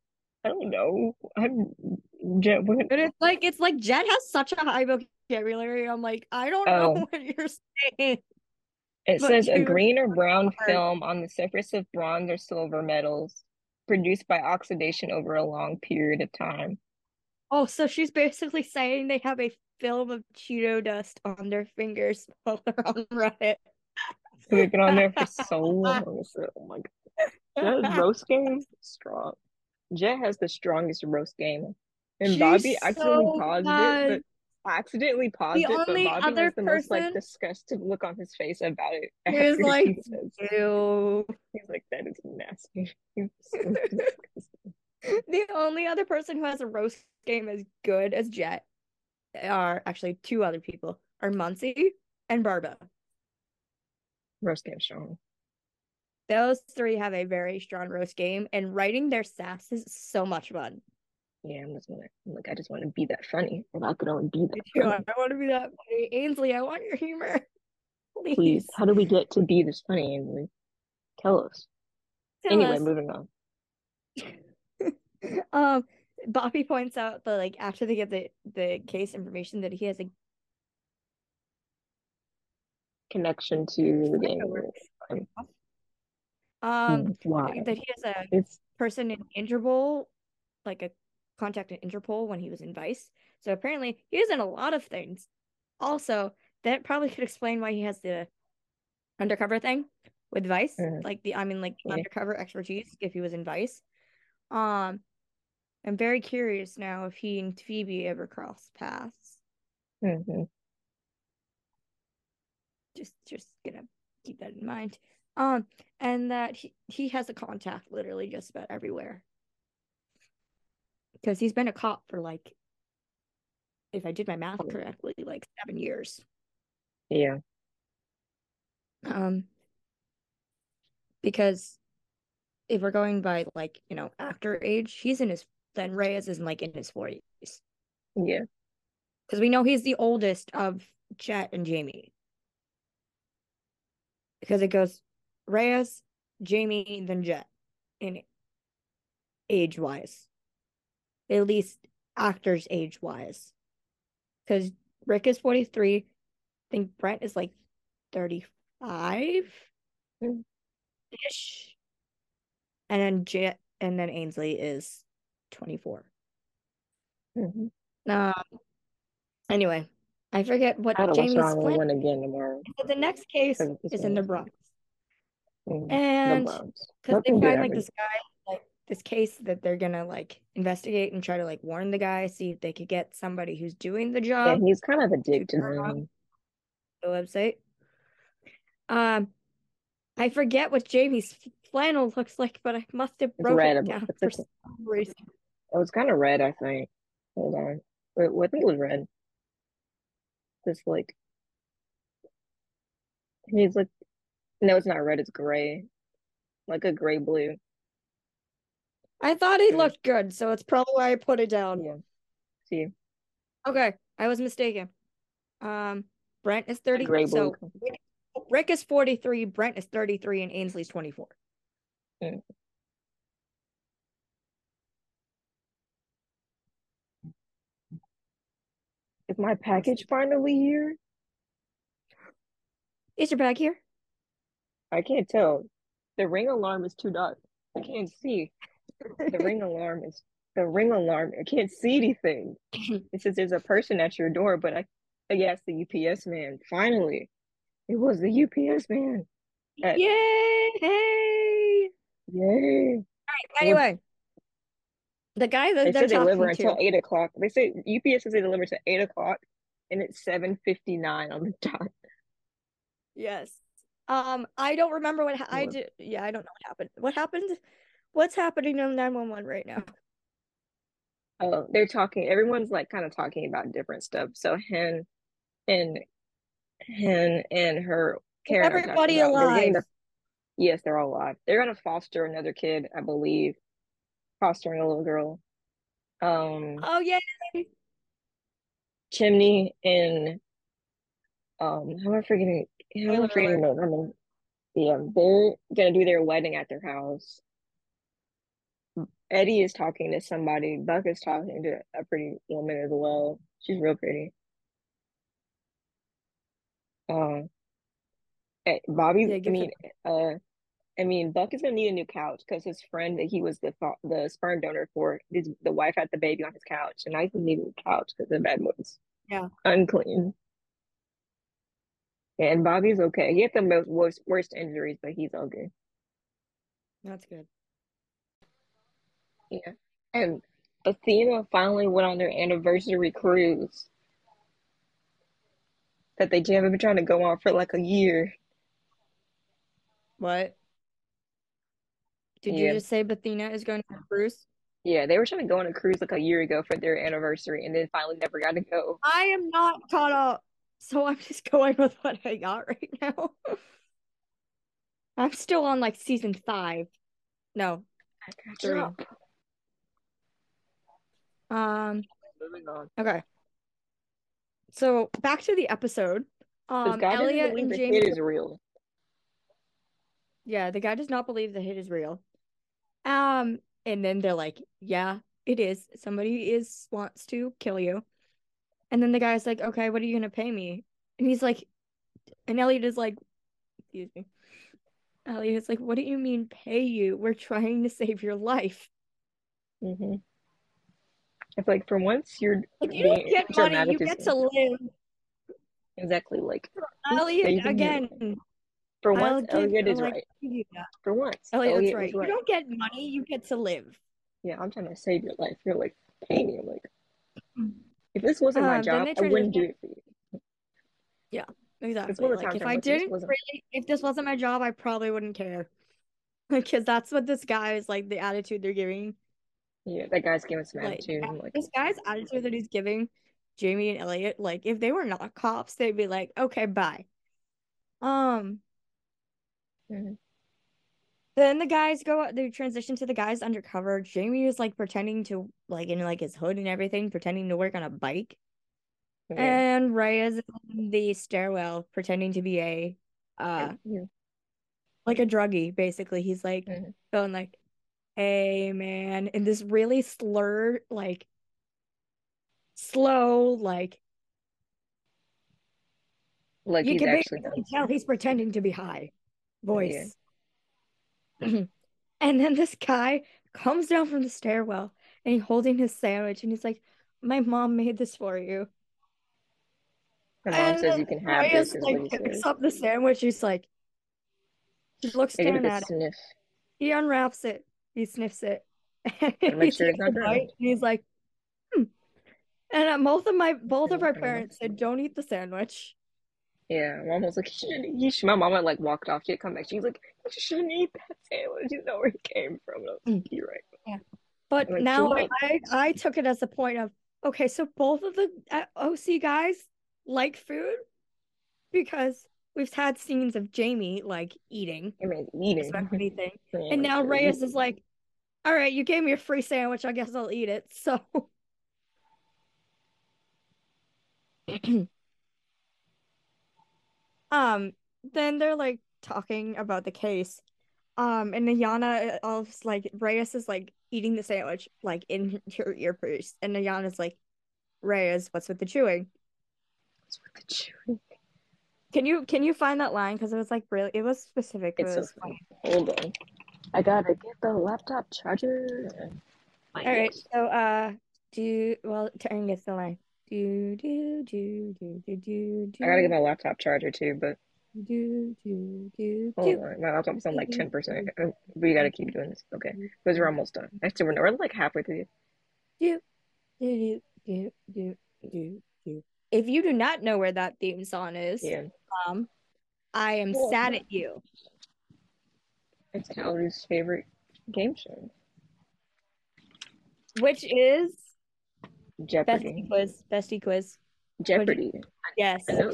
I don't know. I'm Jet. What, But it's like it's like Jet has such a high vocabulary. I'm like, I don't Oh. know what you're saying. It But says a green or brown are- film on the surface of bronze or silver metals produced by oxidation over a long period of time. Oh, so she's basically saying they have a film of Cheeto dust on their fingers [LAUGHS] while they're on Reddit. They've been on there for so long. [LAUGHS] Oh my god. Jet's roast game strong. Jet has the strongest roast game. And She's Bobby so paused it, bad. but accidentally paused The it, but only Bobby other has the most like person- disgusted look on his face about it. [LAUGHS] He was like, Ew. he's like, that is nasty. [LAUGHS] So. [LAUGHS] The only other person who has a roast game as good as Jet are actually two other people are Muncy and Barba. roast game strong. Those three have a very strong roast game, and writing their sass is so much fun. Yeah, I'm just gonna I'm like I just want to be that funny. If I could only be that funny. I want to be that funny. Ainsley, I want your humor. [LAUGHS] Please. Please, how do we get to be this funny, Ainsley? Tell us. Tell anyway, us. moving on. [LAUGHS] um, Bobby points out that like after they get the the case information that he has a Connection to the game. um Why? that he has a It's person in Interpol, like a contact in Interpol when he was in Vice. So apparently he was in a lot of things. Also, that probably [LAUGHS] could explain why he has the undercover thing with Vice. Mhm. Like the I mean like Yeah. undercover expertise if he was in Vice. Um I'm very curious now if he and Phoebe ever cross paths. mhm. Just just gonna keep that in mind. Um and that he, he has a contact literally just about everywhere. Because he's been a cop for like if I did my math Oh. correctly, like seven years. yeah. Um, because if we're going by like you know actor age, he's in his then Reyes is in like in his forties Yeah. because we know he's the oldest of Jet and Jamie. Because it goes Reyes, Jamie, then Jet in age wise, at least actors age wise. Because Rick is forty three, I think Brent is like thirty five Mm. ish. And then Jet and then Ainsley is 24. Mhm. Um anyway, I forget what I had to watch Jamie's one again tomorrow. The next case is in the. Bronx. Mhm. And the because they Nothing find like this guy this case that they're gonna like investigate and try to like warn the guy, see if they could get somebody who's doing the job. Yeah, he's kind of to addicted. turn off the website. Um, I forget what Jamie's flannel looks like, but I must have broken red. it down for some reason. it was kind of red, I think. Hold on. Wait, what- I think it was red. Just like he's like, no, it's not red. It's gray, like a gray blue. I thought he looked good, so it's probably why I put it down. Yeah. See, Okay, I was mistaken. Um, Brent is a 30. gray. So Rick, Rick is 43, Brent is 33, and Ainsley's 24. Mm. Is my package finally here? Is your bag here? I can't tell. The ring alarm is too dark. I can't see. The ring [LAUGHS] alarm is the ring alarm. I can't see anything. [LAUGHS] It says there's a person at your door, but I, I guess the UPS man. Finally, it was the UPS man. Uh, Yay! Hey! Yay! Anyway, the guy They that they're they deliver talking until to. eight o'clock. They say UPS says they deliver to eight o'clock, and it's seven fifty nine on the [LAUGHS] dot. Yes. Um, I don't remember what ha- I did. Yeah, I don't know what happened. What happened? What's happening on 911 right now? Oh, they're talking. Everyone's like kind of talking about different stuff. So Hen and Hen and her Karen Everybody about they're alive. the yes, they're all alive. They're gonna foster another kid, I believe, fostering a little girl. Um, Oh yeah. Chimney and um, how am I forgetting? How am I forgetting the woman? Yeah, they're gonna do their wedding at their house. Eddie is talking to somebody. Buck is talking to a pretty woman as well. She's real pretty. Um, eh, Bobby, Yeah, I mean, uh, I mean, Buck is gonna need a new couch because his friend that he was the the sperm donor for, his the wife had the baby on his couch, and I need a new couch because the bed was Yeah. unclean. And Bobby's okay. He had the most worst worst injuries, but he's okay. That's good. Yeah. And Athena finally went on their anniversary cruise that they have been trying to go on for like a year. What? Did you just say Bethina is going to cruise? Yeah, they were trying to go on a cruise like a year ago for their anniversary and then finally never got to go. I am not caught up, so I'm just going with what I got right [LAUGHS] now. I'm still on like season five. No, I got three. Um, Moving on. okay. So back to the episode. Um, Elliot believe and the Jamie. hit is real. Yeah, the guy does not believe the hit is real. Um, and then they're like, "Yeah, it is. Somebody is wants to kill you." And then the guy's like, "Okay, what are you gonna pay me?" And he's like, and Elliot is like, "Excuse me." Elliot is like, "What do you mean pay you? We're trying to save your life. It's like for once you're Like you don't get money, you get to live." exactly like Elliot again. For once, give Elliot is like right. give you that. For once, Elliot, Elliot right. was You don't get money, you get to live. Yeah, I'm trying to save your life. You're like, pay me. I'm like, if this wasn't my Um, job, I wouldn't do it for you. Yeah, exactly. one of the Like if I this didn't wasn't. really, if this wasn't my job, I probably wouldn't care. [LAUGHS] Because that's what this guy is like, the attitude they're giving. Yeah, that guy's giving some attitude. I'm like, this guy's attitude that he's giving Jamie and Elliot, like if they were not cops, they'd be like, okay, bye. Um, mhm. then the guys go, they transition to the guys undercover. Jamie is like pretending to like in like his hood and everything, pretending to work on a bike. yeah, And Ray is in the stairwell pretending to be a uh yeah, like a druggie, basically. He's like mhm. going like, man, in this really slurred, like slow, like Like you he's can actually basically tell he's pretending to be high yeah, voice. [CLEARS THROAT] and then this guy comes down from the stairwell and he's holding his sandwich and he's like, My mom made this for you. Her mom And says you can have Reyes this, is like he picks says. up the sandwich. He's like, he looks down at it. He unwraps it. He sniffs it. And [LAUGHS] he sure takes a bite, and he's like, hmm. And uh, both of my both of our I don't know. parents said, "Don't eat the sandwich." Yeah, mom was like, you should. My mama like walked off. She'd come back. She's like, you shouldn't eat that sandwich. You know where it came from. And I was like, you're right. Yeah, But Like, now. I, I took it as a point of okay, so both of the uh, OC guys like food because we've had scenes of Jamie like eating I mean, eating. anything, [LAUGHS] and now. Reyes is like, "All right, you gave me a free sandwich. I guess I'll eat it." So. [CLEARS THROAT] um. Then they're like talking about the case. Um, and Ayanna, uh, all like Reyes is like eating the sandwich like in [LAUGHS] her earpiece, and Ayanna's like, Reyes, what's with the chewing? What's with the chewing? Can you can you find that line? Because it was like really, it was specific. It It's so was funny. Hold on. I gotta get the laptop charger. All right, so uh, do well. Terryn gets the line. Do do do do do do do. I gotta get my laptop charger too, but do do do hold on. My laptop's on like 10%. We gotta keep doing this. Okay. Because we're almost done. Actually, we're, we're like halfway through. do do do do do do. If you do not know where that theme song is, Yeah. Um, I am Well, sad at you. It's Kalli's favorite game show. Which is bestie Jeopardy. quiz. Bestie quiz. Jeopardy. Yes, I know.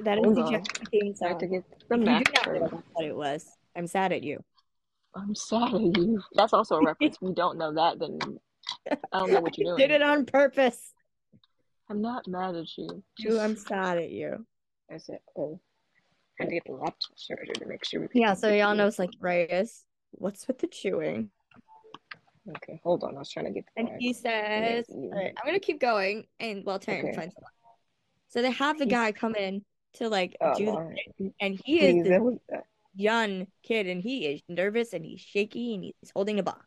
that is Hold the on. Jeopardy theme I have to get the you do not know what it was. I'm sad at you. I'm sad at you. That's also a reference. If you don't know that, then I don't know what you're [LAUGHS] doing. Did it on purpose. I'm not mad at you. You, I'm sad at you. I said, oh, I had to get the laptop charger to make sure we can Yeah, so y'all it. know it's like Reyes. What's with the chewing? Okay, hold on. I was trying to get the And line. he says, you. all right, I'm gonna keep going and while Terryn Okay. finds. So they have the guy come in to like Oh, do the Lauren. and he is the that uh, young kid and he is nervous and he's shaky and he's holding a box.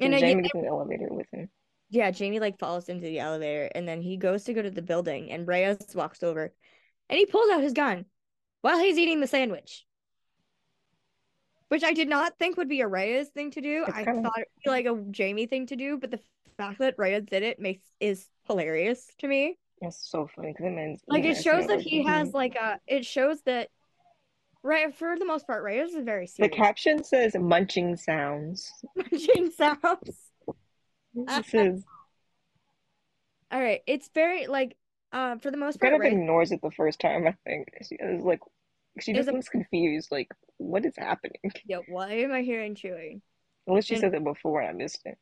And And I, Jamie gets in the elevator with him. Yeah, Jamie like falls into the elevator and then he goes to go to the building and Reyes walks over and he pulls out his gun while he's eating the sandwich. Which I did not think would be a Reyes thing to do. I thought it'd be like a Jamie thing to do, but the fact that Reyes did it makes is hilarious to me. That's so funny because it means Like it shows that he has like a it shows that right for the most part Reyes is very The caption says munching sounds. [LAUGHS] Munching sounds. It says All right, it's very like uh for the most part. kind of Reyes ignores it the first time. I think she is like she just a- looks confused. Like what is happening? Yo, why am I hearing chewing? Unless she And- said it before and I missed it.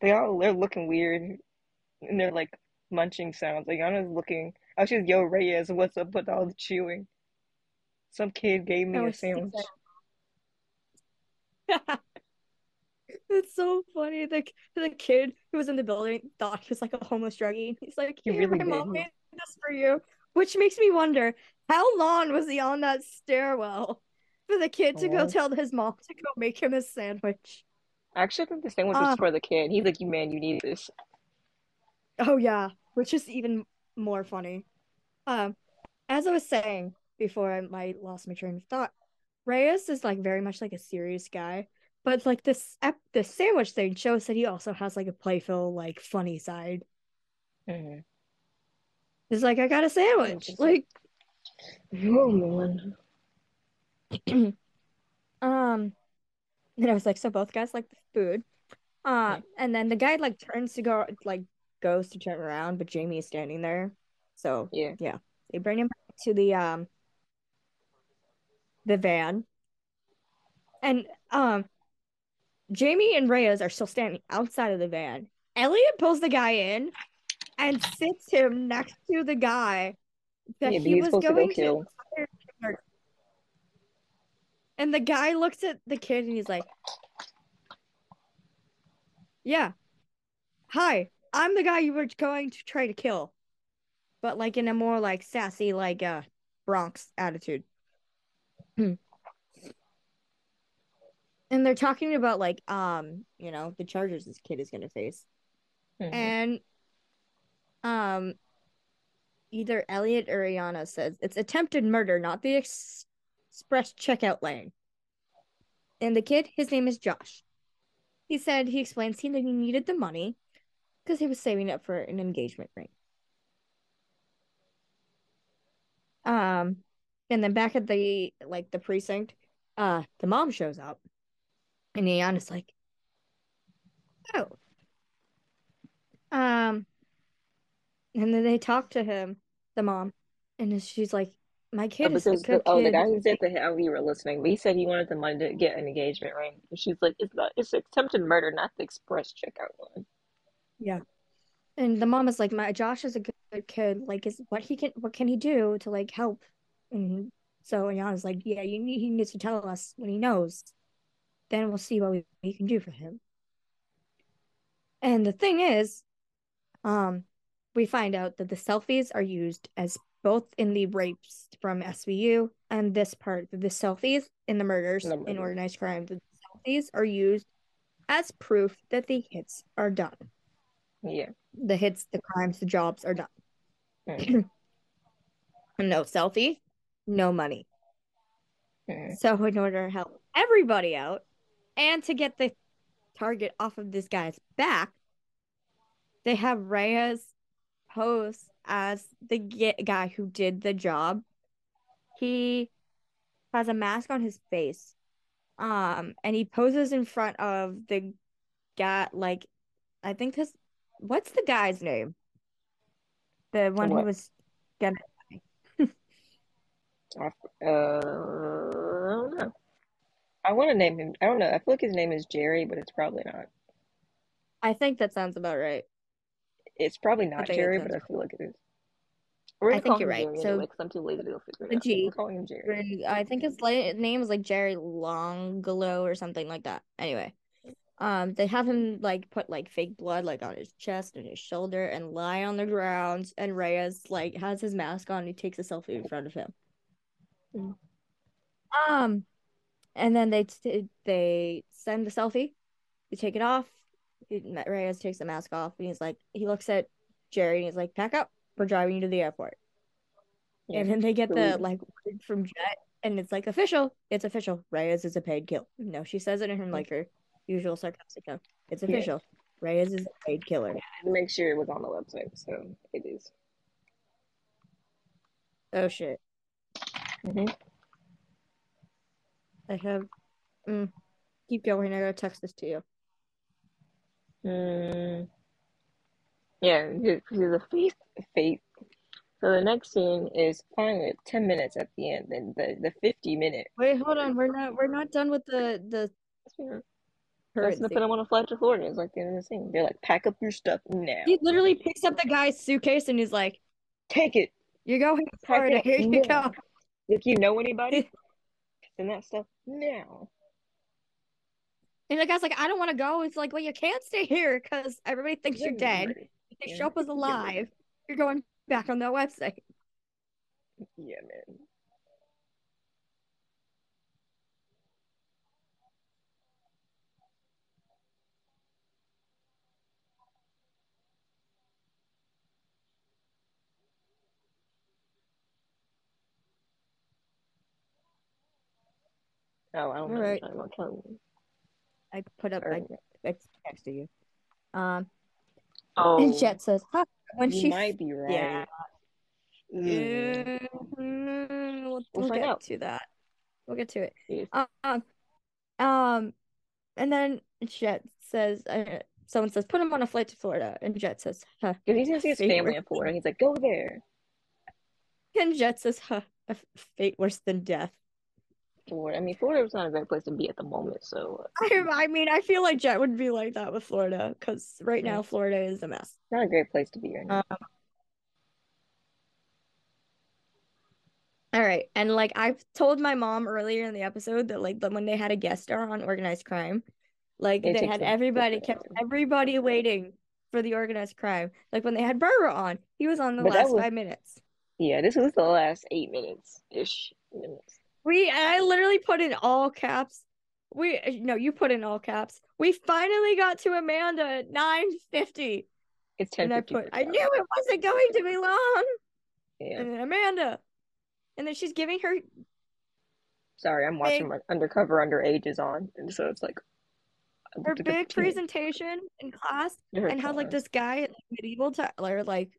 They all they're looking weird, and they're like munching sounds. Like Yana's looking. Oh, she's Yo Reyes. What's up with all the chewing? Some kid gave me Oh, a sandwich. [LAUGHS] [LAUGHS] It's so funny. The the kid who was in the building thought he was like a homeless druggie. He's like, He "Here, really my mom made this for you," which makes me wonder how long was he on that stairwell for the kid to go Oh. tell his mom to go make him a sandwich. I actually think the sandwich was for the kid. He's like, "You man, you need this." Oh yeah, which is even more funny. Um, as I was saying before, I might lost my train of thought. Reyes is like very much like a serious guy, but like this ep- the sandwich thing shows that he also has like a playful, like funny side. Mhm. He's like, I got a sandwich. Like, Oh man. [CLEARS THROAT] um, and I was like, so both guys like the food. Uh, and then the guy like turns to go, like goes to turn around, but Jamie is standing there. So yeah, Yeah. they bring him back to the um the van. And um Jamie and Reyes are still standing outside of the van. Elliot pulls the guy in and sits him next to the guy that Yeah, he was supposed to go going to kill. and the guy looks at the kid and he's like, Yeah. Hi, I'm the guy you were going to try to kill. But like in a more like sassy, like uh Bronx attitude. Hmm. And they're talking about like um, you know, the charges this kid is gonna face. Mhm. And um either Elliot or Ayana says it's attempted murder, not the ex- express checkout lane. And the kid, his name is Josh. He said he explains he needed the money because he was saving up for an engagement ring. Um, and then back at the like the precinct, uh, the mom shows up, and Ayan is like, "Oh." Um, and then they talk to him, the mom, and she's like, "My kid oh, is a good the, oh, the guy who said the how we were listening, but he said he wanted the money to get an engagement ring. And she's like, "It's not. It's attempted murder, not the express checkout one." Yeah, and the mom is like, "My Josh is a good kid. Like, is what he can, what can he do to like help?" And so Ayanna's like, "Yeah, you need, he needs to tell us when he knows. Then we'll see what we, we can do for him." And the thing is, um, we find out that the selfies are used as both in the rapes from SVU and this part, the selfies in the murders the in organized crime, the selfies are used as proof that the hits are done. Yeah. The hits, the crimes, the jobs are done. Mm. [CLEARS THROAT] no selfie, no money. Mm. So, in order to help everybody out and to get the target off of this guy's back, they have Reyes pose as the guy who did the job. He has a mask on his face. Um, and he poses in front of the guy, like, I think this, what's the guy's name? The one what? who was gonna. [LAUGHS] uh, I don't know. I want to name him. I don't know. I feel like his name is Jerry, but it's probably not. I think that sounds about right. It's probably not Jerry, but I feel like it is. I think you're right. Jerry so anyway, I'm too lazy to figure it out. G, we're calling him Jerry. I think his name is like Jerry Longlow or something like that. Anyway, um, they have him like put like fake blood like on his chest and his shoulder and lie on the ground. And Reyes like has his mask on. he takes a selfie in front of him. Mm. Um, and then they t- they send the selfie. You take it off. Reyes takes the mask off and he's like, he looks at Jerry and he's like, pack up. We're driving you to the airport. Yeah. And then they get the like from Jet and it's like official. It's official. Reyes is a paid kill. No, she says it in her like her usual sarcastic tone. It's official. Yeah. Reyes is a paid killer. Make sure it was on the website, so it is. Oh shit. Mm-hmm. I have. Mm, keep going. I gotta text this to you. Mm, yeah, because a face face. So the next scene is finally ten minutes at the end, and the the fifty minute. Wait, hold on. We're not we're not done with the the. That's to put them on a flight to Florida. It's like the end of the scene. They're like, pack up your stuff now. He literally picks up the guy's suitcase and he's like, "Take it. You go Florida. Here you go." If you know anybody, [LAUGHS] send that stuff now. And the guy's like, I don't want to go. It's like, well, you can't stay here because everybody thinks you're dead. If they show up as alive, you're going back on that website. Yeah, man. Oh, I don't All know right. what I'm talking about. I put up. I, I texted you. Um. Oh. And Jet says, "Huh." When you she might be right. Yeah. Mm. we'll, we'll, we'll get out. to that. We'll get to it. Yeah. Um. Um. And then Jet says, uh, "Someone says, put him on a flight to Florida." And Jet says, "Huh." Because he's gonna see his family in Florida. He's like, "Go there." And Jet says, "Huh." A fate worse than death. Florida. I mean, Florida was not a great place to be at the moment. So I, I mean, I feel like Jet would be like that with Florida because right now Florida is a mess. Not a great place to be right now. Um, all right, and like I've told my mom earlier in the episode that like when they had a guest star on organized crime, like it they had everybody [LAUGHS] kept everybody waiting for the organized crime. Like when they had Burger on, he was on the but last was, five minutes. Yeah, this was the last eight minutes ish minutes. We I literally put in all caps. We uh, no, you put in all caps. We finally got to Amanda at nine fifty. It's ten. And I put. I knew it wasn't going to be long. Yeah. And then Amanda, and then she's giving her Sorry, I'm watching Big- my Undercover Underages on, and so it's like her big presentation in class her and how like this guy in medieval time or like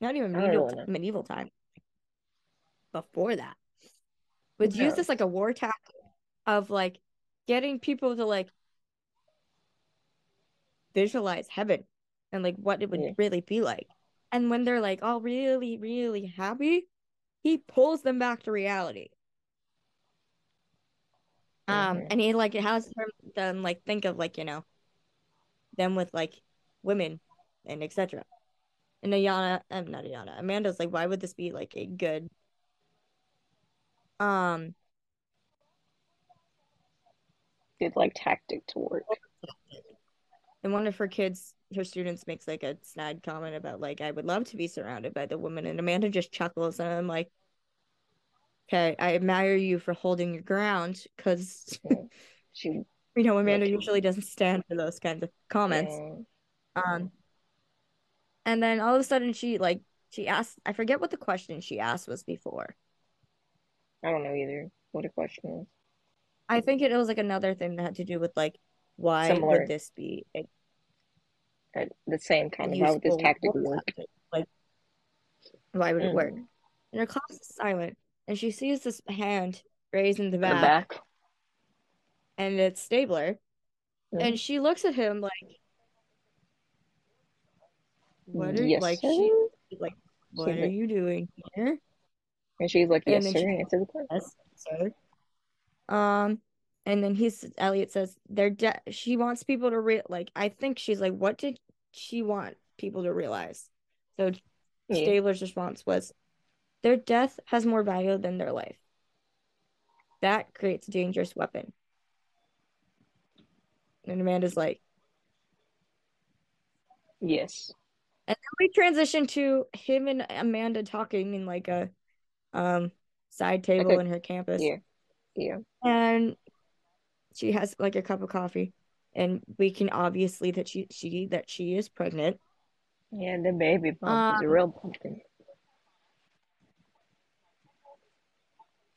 not even medieval medieval time before that would Yeah. use this like a war tactic of like getting people to like visualize heaven and like what it would Yeah. really be like and when they're like all really really happy he pulls them back to reality um Mhm. and he like has them, them like think of like you know them with like women and etc and Ayanna um not Ayanna Amanda's like why would this be like a good um good like tactic to work. and one of her kids her students makes like a snide comment about like I would love to be surrounded by the woman and Amanda just chuckles and I'm like okay I admire you for holding your ground because [LAUGHS] She you know Amanda usually doesn't stand for those kinds of comments yeah, Um, and then all of a sudden she like she asked I forget what the question she asked was before. I don't know either. What a question is. I think it was like another thing that had to do with like why Similar. would this be a Uh, The same kind of how would this tactic work? tactic? Like why would it work? Mm. And her class is silent and she sees this hand raised in the the back, back. and it's Stabler Mhm. and she looks at him like what are yes, like sir. she like what are you doing here? And she's like, yes, sir. she- Answer the question. Yes, sir. Um, and then he's Elliot says they're de- she wants people to re like I think she's like, what did she want people to realize? So Yeah. Stabler's response was, their death has more value than their life. That creates a dangerous weapon. And Amanda's like, Yes. and then we transition to him and Amanda talking in like a um side table a- in her campus. Yeah. Yeah. and she has like a cup of coffee and we can obviously that she she that she is pregnant Yeah, the baby bump is a Um, real pumpkin.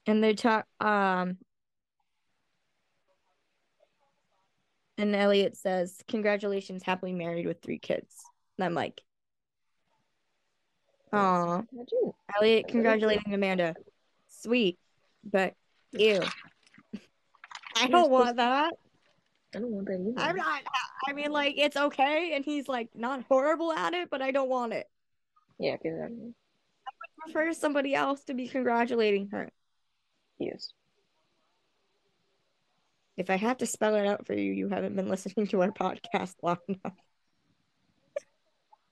and they talk um and Elliot says congratulations happily married with three kids and I'm like oh Imagine. Elliot congratulating Amanda sweet but ew [LAUGHS] I don't want that I don't want that either. I'm not I mean like it's okay and he's like not horrible at it but I don't want it Yeah, because I'm. prefer somebody else to be congratulating her. Yes. If I have to spell it out for you, you haven't been listening to our [LAUGHS] podcast long enough.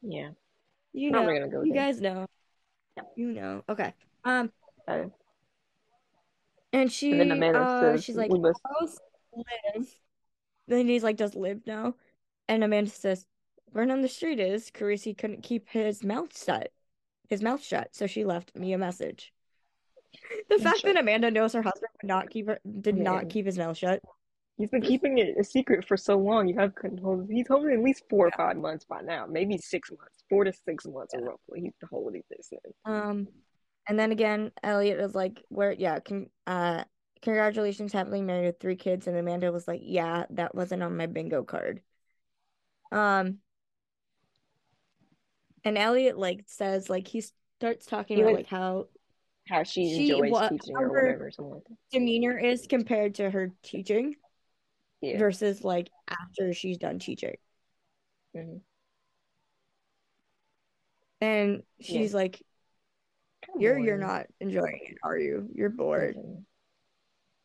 Yeah. You know, gonna go you guys know. You know. Okay. Um, Uh, and she, and then Amanda uh, says, she's like, "We must." how's Liv? Then he's like, does Liv know? And Amanda says, word on the street is Carisi couldn't keep his mouth shut. His mouth shut, so she left me a message. [LAUGHS] The fact that Amanda knows her husband would not keep her did Yeah. not keep his mouth shut. He's been keeping it a secret for so long. You have couldn't hold. He's holding at least four or five months by now, maybe six months, four to six months Yeah. roughly. He's holding this in. Um, and then again, Elliot was like, "Where? Yeah, con- uh, congratulations, happily married with three kids." And Amanda was like, "Yeah, that wasn't on my bingo card." Um, and Elliot like says like he starts talking He about was- like how How she, She- enjoys what- teaching or her- whatever, something like that. demeanor is compared to her teaching Yeah. versus like after she's done teaching. Mhm. And she's like, "You're you're not enjoying it, are you? You're bored." Mhm.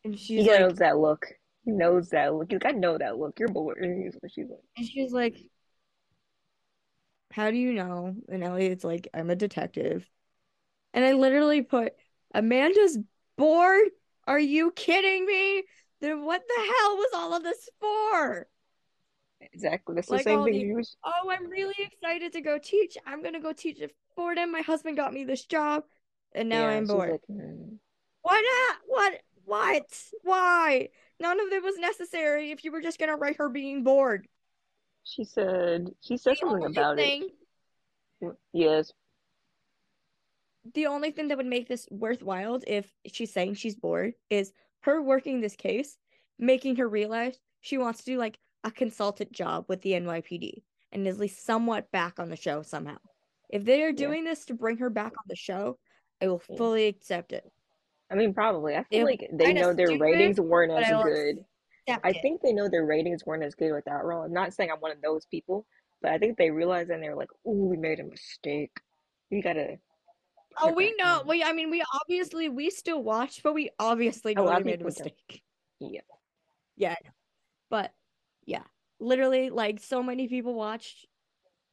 And she like, knows that look. He knows that look. He's like, I know that look. You're bored. And she's like. And she's like, How do you know? And Elliot's like, I'm a detective. And I literally put, Amanda's bored? Are you kidding me? Then what the hell was all of this for? Exactly. That's Like the same thing. He was. Oh, I'm really excited to go teach. I'm gonna go teach at Fordham. My husband got me this job, and now yeah, I'm bored. Like, mm. Why not? What? What? Why? None of it was necessary if you were just gonna write her being bored. She said. She said The something about thing it. Yes. the only thing that would make this worthwhile if she's saying she's bored is her working this case, making her realize she wants to do like a consultant job with the NYPD and is at least somewhat back on the show somehow. If they are doing yeah. this to bring her back on the show, I will fully accept it. I mean, probably. I feel it like they know their ratings weren't as good. I it. think they know their ratings weren't as good with that role. I'm not saying I'm one of those people, but I think they realized and they were like, "Oh, we made a mistake. We gotta." Oh, we know. We, I mean, we obviously we still watch, but we obviously know we made a mistake. Don't. Yeah. Yeah, but yeah, literally, like so many people watched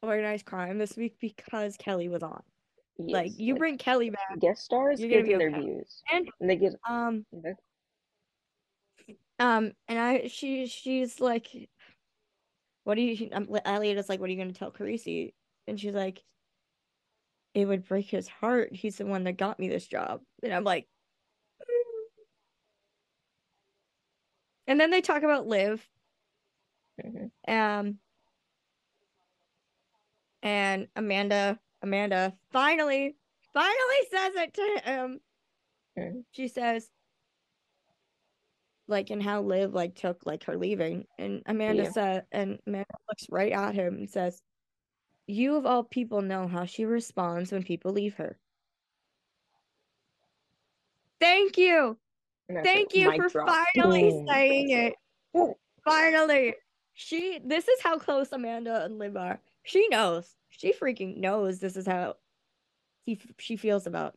organized crime this week because Kelli was on. Yes, like you like, bring Kelli back, guest stars you're gonna views, and, and they get um um and I she she's like, what do you? Um, Elliot is like, what are you gonna tell Carisi? And she's like, it would break his heart. He's the one that got me this job, and I'm like. Mm. And then they talk about Liv. Mm-hmm. Um, and Amanda Amanda finally finally says it to him. Okay. She says like and how Liv like took like her leaving and Amanda yeah. said and Amanda looks right at him and says you of all people know how she responds when people leave her. Thank you. Thank you for drop. finally Boom. saying it. Boom. Finally. She this is how close Amanda and Liv are. She knows. She freaking knows this is how he she feels about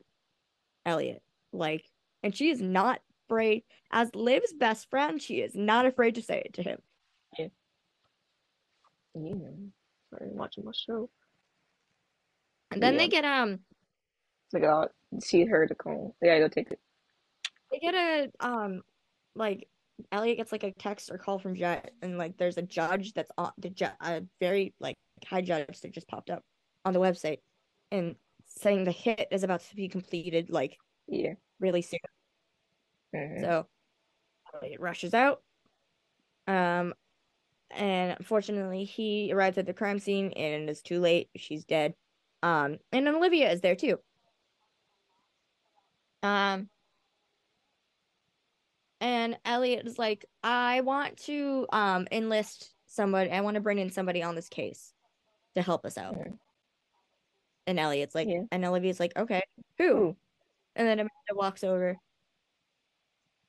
Elliot. Like, and she is not afraid. As Liv's best friend, she is not afraid to say it to him. Yeah. Yeah. I'm watching my show. And then yeah. they get um. Like, oh, see her to call. Yeah, go take it. They get a um, like Elliot gets like a text or call from Jet, and like there's a judge that's on the ju- a very like high judge that just popped up on the website, and saying the hit is about to be completed like yeah really soon. Mm-hmm. So it rushes out. Um, and unfortunately, he arrives at the crime scene and it's too late. She's dead. Um, and Olivia is there too. Um, and Elliot is like, I want to um enlist somebody. I want to bring in somebody on this case to help us out. And Elliot's like, yeah. and Olivia's like, okay, who? Ooh. And then Amanda walks over.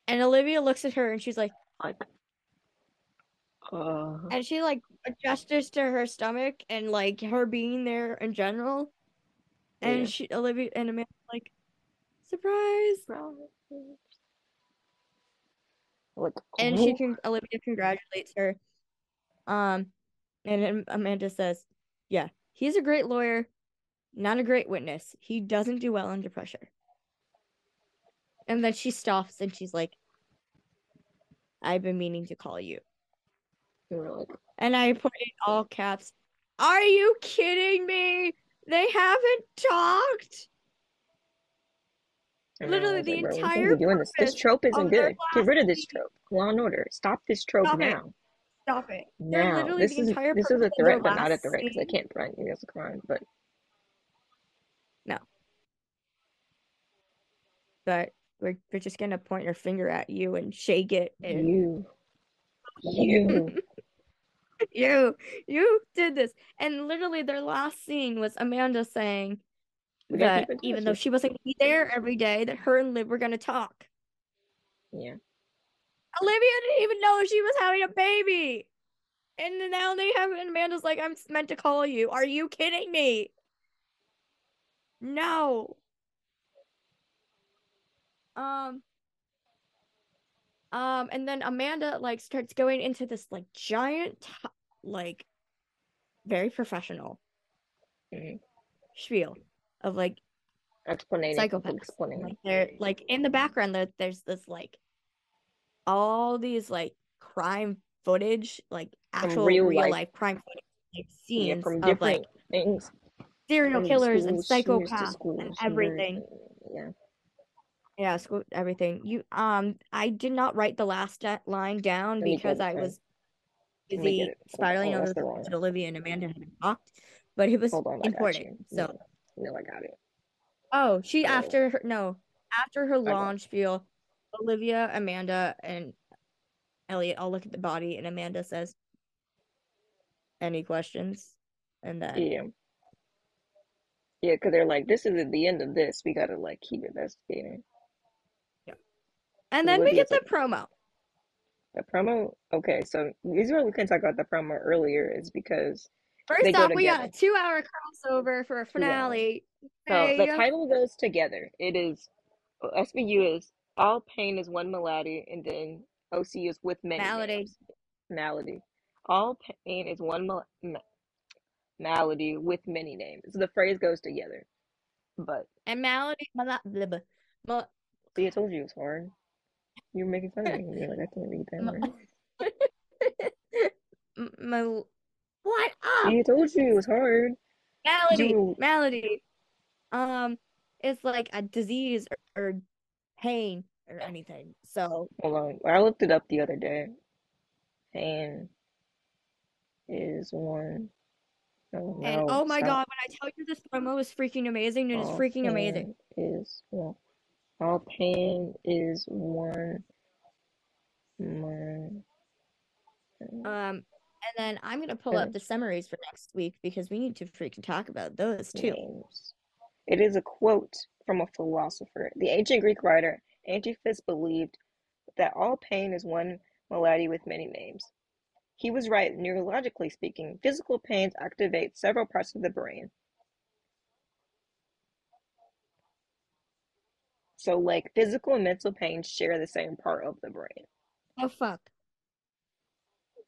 And Olivia looks at her and she's like, uh... and she like gestures to her stomach and like her being there in general. And yeah. she Olivia and Amanda like, surprise. surprise. Like, and she can Olivia congratulates her. Um, and Amanda says, "Yeah, he's a great lawyer, not a great witness. He doesn't do well under pressure." And then she stops and she's like, "I've been meaning to call you." And I put in all caps. Are you kidding me? They haven't talked. Literally the like, entire doing this. This trope isn't good. Get rid of this trope. Law and Order. Stop this trope Stop now. It. Stop it. Now. This is this is a threat, but not a threat because I can't threaten you as a crime. But no. But we're we're just gonna point your finger at you and shake it. And... You. You. [LAUGHS] you. You did this. And literally, their last scene was Amanda saying that even though she wasn't be there every day, that her and Liv were gonna talk. Yeah. Olivia didn't even know she was having a baby. And now they have and Amanda's like, I'm meant to call you. Are you kidding me? No. Um um and then Amanda like starts going into this like giant like very professional mm-hmm. spiel of like explaining psychopaths. Explaining. Like they're like in the background there, there's this like all these like crime footage, like actual real, real life. life. crime footage, like scenes yeah, from of like things, serial from killers schools, and psychopaths and everything. Yeah. Yeah, school everything. You um I did not write the last line down because I was busy spiraling over that Olivia and Amanda had talked, but it was important. So mm, no, I got it. Oh, she So- after her no after her launch spiel, Olivia, Amanda, and Elliot all look at the body, and Amanda says, "Any questions?" And then Yeah. Yeah, because they're like, this isn't the end of this. We gotta like keep investigating. Yeah, and then we get the like- promo. The promo, okay, so the reason why we couldn't talk about the promo earlier is because First off, we got a two-hour crossover for a finale. so the title goes together. It is SVU is all pain is one malady, and then OC is with many Malady. names. Malady. All pain is one mal- ma- malady with many names. So the phrase goes together. But and Malady. Mala- blah, blah. Mal- see, I told you it was hard. You were making fun of me. Like, I can't read that word. [LAUGHS] M- Mal- what up? I told you it was hard. Malady, You- malady. Um, it's like a disease or, or pain or anything. So Hold on. I looked it up the other day. Pain is one. No, and oh my stop. god, when I tell you this promo is freaking amazing, it is All freaking amazing. Is one. All pain is one. One. Um, and then I'm gonna pull up the summaries for next week because we need to freaking talk about those too. names. It is a quote from a philosopher. The ancient Greek writer Antiphus believed that all pain is one malady with many names. He was right, neurologically speaking. Physical pains activate several parts of the brain. So, like, physical and mental pain share the same part of the brain. Oh fuck.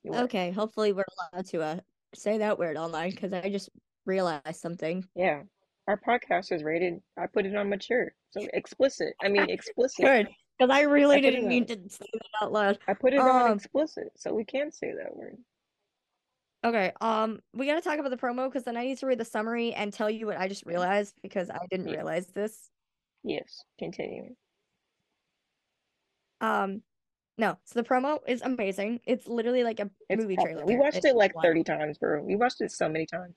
Okay, hopefully we're allowed to uh say that word online because I just realized something. Yeah. Our podcast is rated, I put it on mature. So, explicit. I mean, [LAUGHS] explicit. Good, because I really I didn't mean to say that out loud. I put it on Um, explicit, so we can say that word. Okay, um, we gotta talk about the promo because then I need to read the summary and tell you what I just realized because I didn't realize this. Yes, continue. Um, no, so the promo is amazing. It's literally like a It's movie awesome. trailer. We watched It's it like wild. 30 times, bro. We watched it so many times.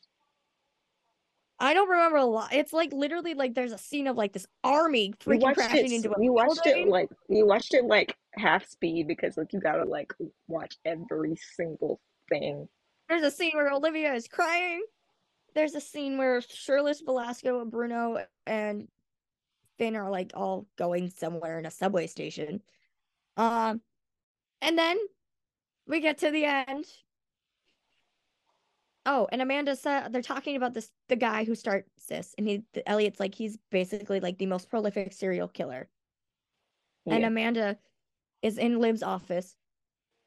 I don't remember a lot. It's like literally like there's a scene of like this army We freaking watched crashing it. into a We watched it building. like we watched it like half speed because like you gotta like watch every single thing. There's a scene where Olivia is crying. There's a scene where Shirless, Velasco, Bruno, and Fin are like all going somewhere in a subway station. Um, and then we get to the end. Oh, and Amanda said they're talking about this the guy who starts this, and he the, Elliot's like he's basically like the most prolific serial killer. And Amanda is in Liv's office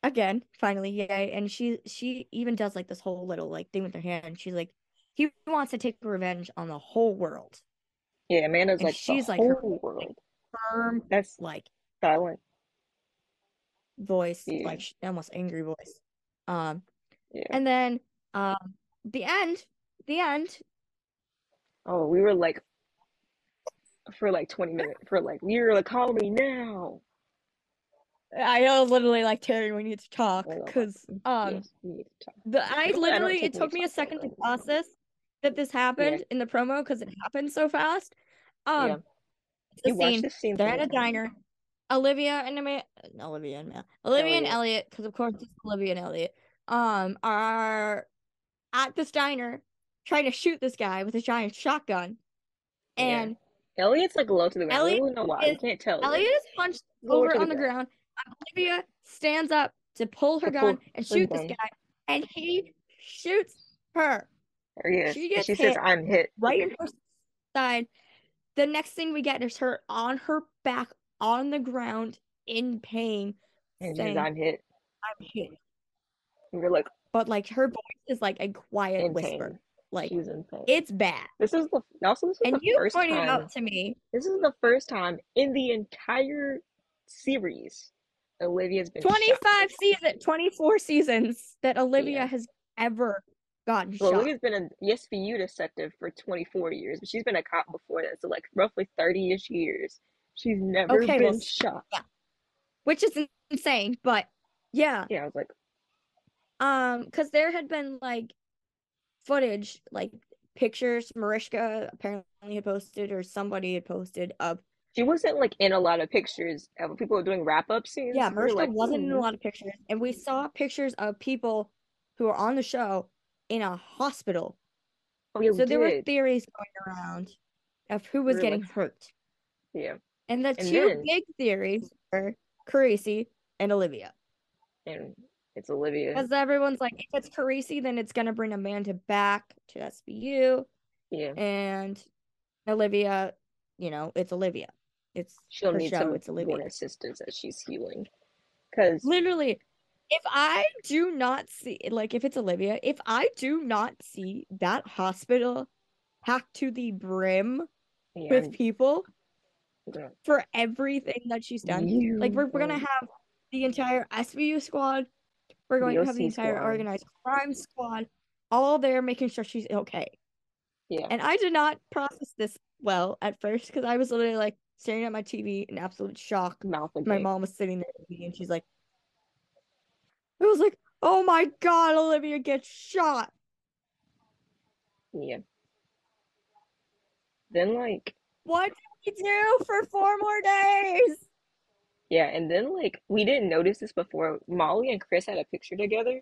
again, finally, yay. And she she even does like this whole little like thing with her hand. She's like, he wants to take revenge on the whole world. Yeah, Amanda's And like she's the like her- whole world. Firm That's like silent. voice, Yeah. like almost angry voice. Um, Yeah. and then um, the end, the end. Oh, we were like for like 20 minutes. For like we were like, call me now. I know literally like Terry, we need to talk because um yes, we need to talk. the I Usually I literally it took me me a second to process that this happened in the promo because it happened so fast. Um, Yeah. the scene this scene they're at a diner. Olivia and Ama- Olivia and Mal- Olivia and Elliot. Elliot, because of course it's Olivia and Elliot, um, are at this diner trying to shoot this guy with a giant shotgun. Yeah. And Elliot's like low to the ground. Elliot I don't know is- can't tell. Elliot is punched Lower over the on the ground. Olivia stands up to pull her To gun pull and shoot this guy, and he shoots her Or yes. She and gets she says. I'm hit. right in her side. The next thing we get is her on her back on the ground in pain, And saying, I'm hit. "I'm hit." And we're like, But like her voice is like a quiet whisper. pain. Like She's in pain. it's bad. This is the also this is And the you first pointed time. out to me, This is the first time in the entire series Olivia's been shot. 25 season, 24 seasons that Olivia Yeah. has ever gotten Well, shot. Olivia's been an SVU detective for 24 years, but she's been a cop before that, so like roughly 30-ish years. She's never Okay, been well, shot. which is insane, but yeah. Yeah, I was like, Um, because there had been like footage, like pictures Mariska apparently had posted or somebody had posted of She wasn't like in a lot of pictures of people were doing wrap up scenes. yeah, We Mariska like, wasn't in a "Hmm." lot of pictures, and we saw pictures of people who are on the show in a hospital. Oh, So there were theories going around of who was Really? getting hurt. Yeah. And the And two then- big theories were Carisi and Olivia. And it's Olivia. Because everyone's like, if it's Carisi, then it's gonna bring Amanda back to SVU. Yeah. And Olivia, you know, it's Olivia. It's She'll need show, some it's Olivia. assistance as she's healing. Because Literally, if I do not see, like, if it's Olivia, if I do not see that hospital packed to the brim yeah, with people for everything that she's done, like, we're, we're gonna have the entire SVU squad, we're going to have the entire squad. organized crime squad all there making sure she's okay. Yeah. And I did not process this well at first because I was literally like staring at my TV in absolute shock. mouth My mom was sitting there and she's like, I was like, oh my God, Olivia gets shot. Yeah. Then like What did we do for four more days? yeah, and then like we didn't notice this before. Molly and Chris had a picture together,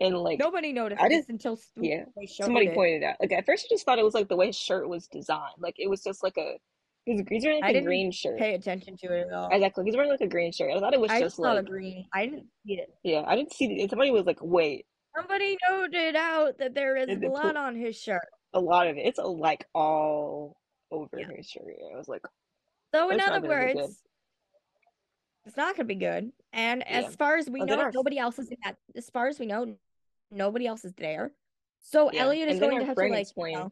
and like Nobody noticed I this didn't- until yeah, somebody it. pointed out. Like at first, I just thought it was like the way his shirt was designed. Like it was just like a he's he's wearing like a didn't green shirt. Pay attention to it at all. Exactly, he's wearing like a green shirt. I thought it was I just saw like green. I didn't see it. yeah. I didn't see it. Somebody was like, wait, Somebody noted out that there is And blood put- on his shirt. a lot of it. It's uh, like all over Yeah. his shirt. I was like, So in other gonna be good. words, it's not gonna be good. And Yeah. as far as we oh, then know, nobody else is in that. As far as we know, nobody else is there. So Yeah, Elliot is going to have to like you know,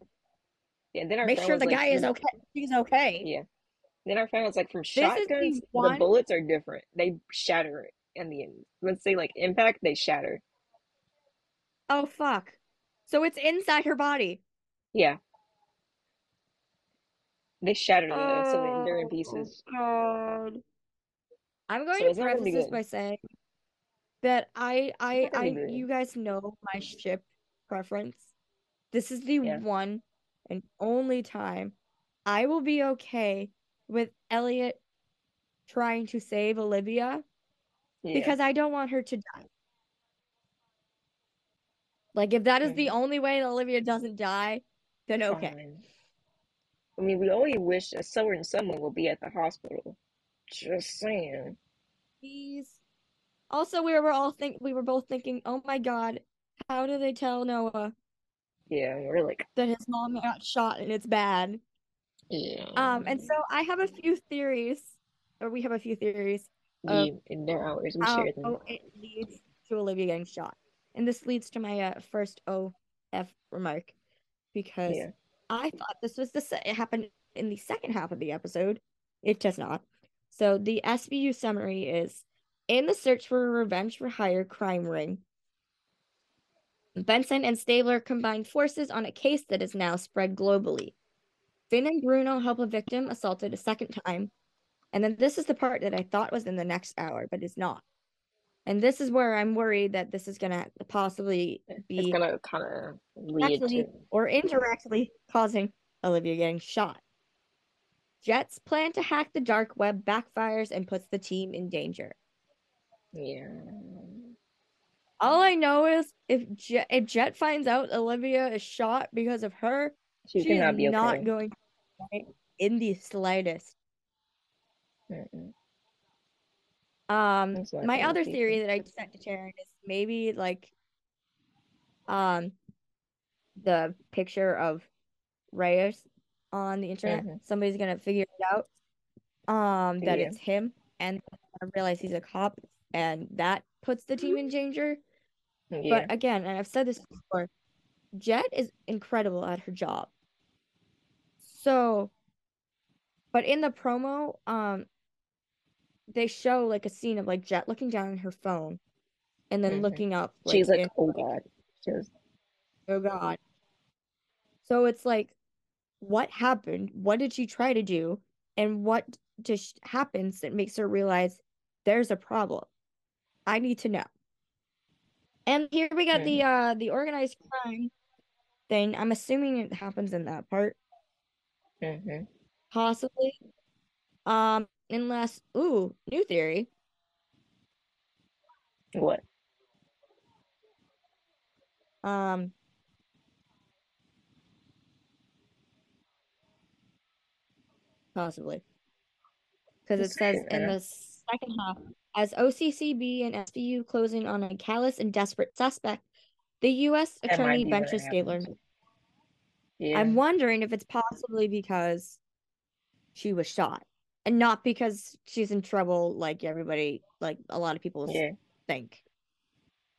yeah. Then our make sure the like, guy is okay. He's okay. Yeah. Then our friend was like, from the shotguns, the, one- bullets are different. They shatter it in the end. Once they like impact, they shatter. Oh fuck. So it's inside her body. Yeah. They shatter the so they- they're in Oh, pieces. God. I'm going So to preface this good. by saying that I I gonna I you guys know my ship preference. This is the Yeah. one and only time I will be okay with Elliot trying to save Olivia Yeah. because I don't want her to die. Like if that is the only way that Olivia doesn't die, then okay. Fine. I mean, we only wish that someone someone will be at the hospital. Just saying. Please. Also, we were all think we were both thinking, oh my god, how do they tell Noah Yeah, we're like, that his mom got shot and it's bad? yeah. Um, and so I have a few theories, or we have a few theories we in their hours we share them. Oh, it leads to Olivia getting shot. And this leads to my uh, first OF remark because Yeah. I thought this was the se- it happened in the second half of the episode. It does not. So the SVU summary is in the search for a revenge for hire crime ring. Benson and Stabler combined forces on a case that is now spread globally. Fin and Bruno help a victim assaulted a second time. And then this is the part that I thought was in the next hour, but is not. And this is where I'm worried that this is gonna possibly It's be gonna kind of lead to or indirectly causing Olivia getting shot. Jet's plan to hack the dark web backfires and puts the team in danger. yeah. All I know is if Jet, if Jet finds out Olivia is shot because of her, She's she is be not going okay in the slightest. Mm-mm. Um, my other theory that I sent to Sharon is maybe like, um, the picture of Reyes on the internet. Mhm. Somebody's gonna figure it out. Um, that Yeah. it's him, and I realize he's a cop, and that puts the team in danger. Yeah. But again, and I've said this before, Jet is incredible at her job. So, but in the promo, um, they show like a scene of like Jet looking down at her phone, and then Mhm. looking up. She's like, in- oh god. She's oh god. So it's like, what happened? What did she try to do? And what just happens that makes her realize there's a problem? I need to know. And here we got the uh the organized crime thing. I'm assuming it happens in that part, hmm possibly. Um, unless ooh, new theory. What? Um, possibly because it says in the second half, as OCCB and SVU closing on a callous and desperate suspect, the U.S. That might attorney be what benches happens. Yeah. I'm wondering if it's possibly because she was shot and not because she's in trouble like everybody, like a lot of people Yeah. think.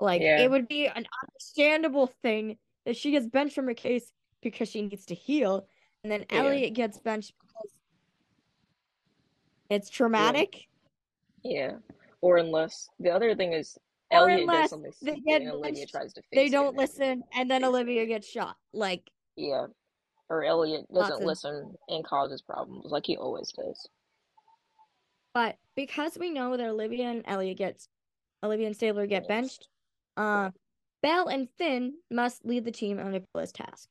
Like Yeah. it would be an understandable thing that she gets benched from her case because she needs to heal, and then Yeah. Elliot gets benched because it's traumatic. Yeah. Or unless the other thing is Or Elliot does something they get and Olivia tries to fix They don't listen, and then Olivia gets shot. Like Yeah. Or Elliot doesn't listen and causes problems like he always does. But because we know that Olivia and Elliot gets Olivia and Stabler get benched, uh, Bell and Fin must lead the team on a April's task.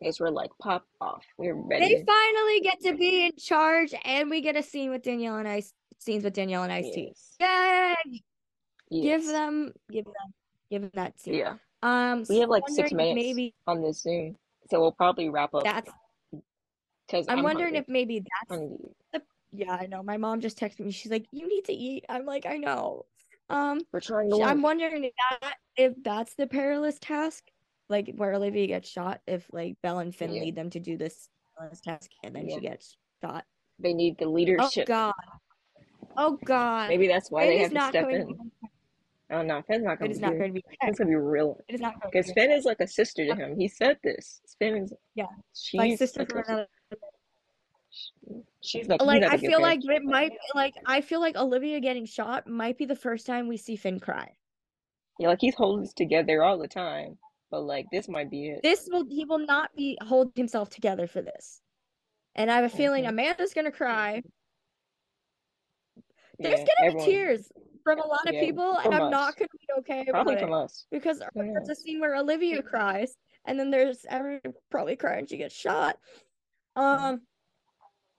Because we're like, pop off. We're They finally get to be in charge, and we get a scene with Danielle and Ice scenes with Danielle and Ice T. Yes. Yay! Give them, give them, give them that scene. Yeah. Um, We so have like six minutes Maybe on this Zoom. So we'll probably wrap up that's. because I'm, I'm, wondering hungry. if maybe that's I'm. Yeah, I know. My mom just texted me. She's like, "You need to eat." I'm like, "I know." Um, We're trying to I'm wondering if that if that's the perilous task, like where Olivia gets shot. If like Bell and Fin Yeah. lead them to do this perilous task, and then Yeah. she gets shot. They need the leadership. Oh. God! Oh God! Maybe that's why Fin they have to step going. in. Oh no, Fin's not gonna is be not going to be. Fin's gonna be real. It is not going to Because. Fin is like a sister to him. He said this. Fin is Yeah. She's My sister like from another. She's not. Like I feel like it might like I feel like Olivia getting shot might be the first time we see Fin cry. Yeah, like he's holding this together all the time. But like this might be it. this will he will not be hold himself together for this. And I have a feeling Mhm. Amanda's gonna cry. There's Yeah, gonna everyone- be tears from a lot of Yeah, people, and from I'm not gonna be okay about Probably it from us. because Who there's a scene where Olivia cries, and then there's everyone probably crying she gets shot. Um.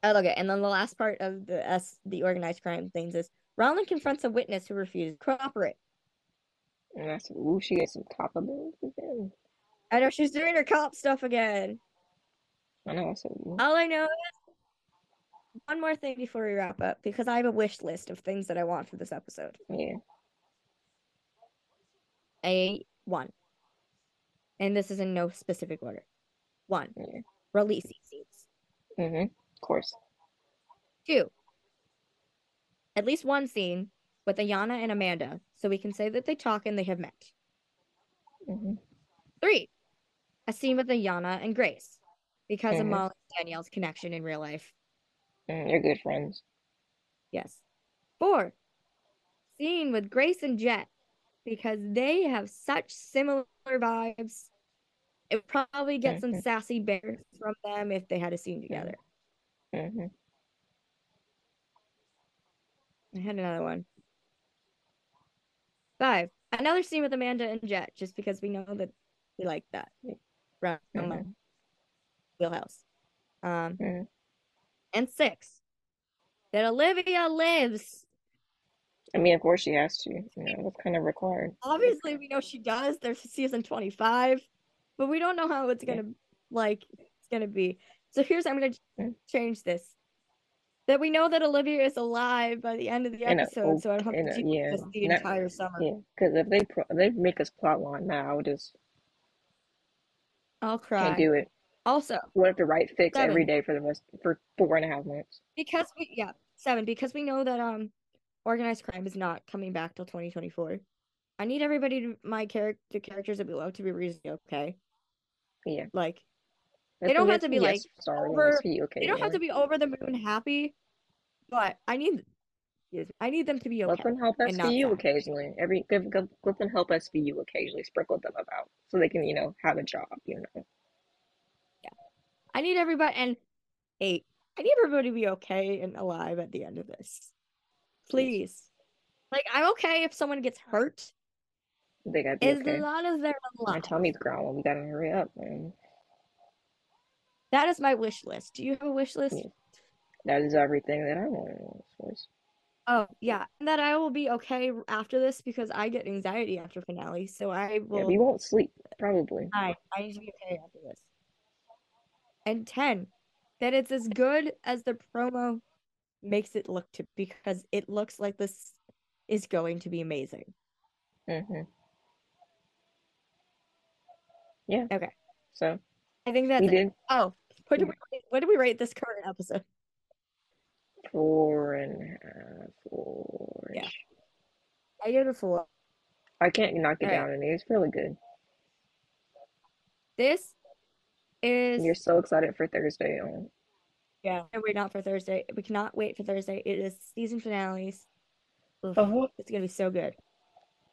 oh, okay, and then the last part of the S the organized crime things is Rowland confronts a witness who refuses to cooperate. And that's ooh, she gets some Taco Bell again. I know she's doing her cop stuff again. I know. So. All I know is one more thing before we wrap up because I have a wish list of things that I want for this episode. yeah. A one, and this is in no specific order. One, Yeah. release scenes. Mhm. Of course. Two, at least one scene with Ayanna and Amanda, so we can say that they talk and they have met. Mhm. Three, a scene with Ayanna and Grace because of Mhm. Molly and Danielle's connection in real life. Mm, they're good friends. Yes. Four, scene with Grace and Jet because they have such similar vibes. It would probably get some Mhm. sassy bears from them if they had a scene together. Mhm. I had another one. Five, another scene with Amanda and Jet just because we know that we like that. My Mhm. wheelhouse. Um, Mhm. And six, that Olivia lives. I mean, of course she has to. You know, that's kind of required. Obviously, we know she does. There's season 25, but we don't know how it's gonna like it's gonna be. So here's I'm gonna Mm. change this. That we know that Olivia is alive by the end of the In a- episode, so I don't have to a- yeah, this the not- entire summer. Yeah, because if they pro- they make us plot line now, I'll just I'll cry. can't do it. Also, We'll have to write fix every Seven. day for the most for four and a half months. because we yeah seven because we know that um organized crime is not coming back till 2024. I need everybody to my character characters that we love to be reasonably okay. Yeah. Like That's don't have to be, yes, like, sorry, over- be okay. they don't have to be over the moon happy, but I need yes, I need them to be okay. Let them help SVU occasionally. Every give, give, let them help SVU occasionally. Sprinkle them about so they can you know have a job. You know. I need everybody and eight. I need everybody to be okay and alive at the end of this. Please. Like I'm okay if someone gets hurt, think I'd be As okay. long as they're My tummy's growling. We gotta hurry up, man. That is my wish list. Do you have a wish list? Yeah. That is everything that I want. in this place. Oh, yeah. And that I will be okay after this because I get anxiety after finale. So I will. Yeah, we won't sleep, probably. I I need to be okay after this. And 10, that it's as good as the promo makes it look to because it looks like this is going to be amazing. Mm-hmm. Yeah. Okay. So I think that's we did Oh, what did we rate, what did we rate this current episode? four and a half, four. Yeah. I give it a four. I can't knock it All right. down, and it's really good. This is You're so excited for Thursday. Yeah. And wait not for Thursday. We cannot wait for Thursday. It is season finales. Oof, Uh-huh. It's gonna be so good.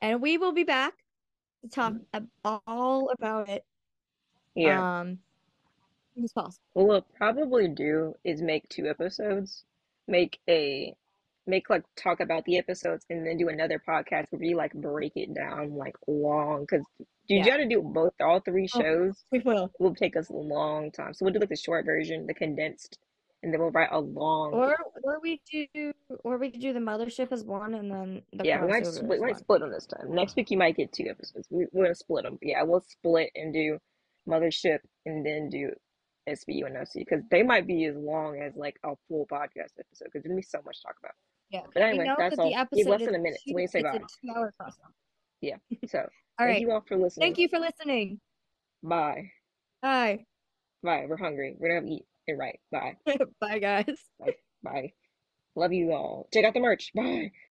And we will be back to talk ab- all about it. yeah. Um, as as possible. What we'll probably do is make two episodes. Make a make like talk about the episodes and then do another podcast where we like break it down like long because you Yeah. gotta do both all three oh, shows. We will. It will take us a long time. So we'll do like the short version, the condensed, and then we'll write a long Or or we do or we do the mothership as one and then the Yeah, we might split, we might split them this time. Next week you might get two episodes. We, we're gonna split them. Yeah, we'll split and do Mothership and then do SVU and FC because they might be as long as like a full podcast episode because there's gonna be so much to talk about. Yeah. But anyway, that's that all. the episode less is than a minute, so we say it's bye. a two hour crossover. So All thank you all for listening. Thank you for listening. Bye. Bye. Bye. We're hungry. We're gonna eat it right. Bye. [LAUGHS] Bye guys. Bye. Bye. Love you all. Check out the merch. Bye.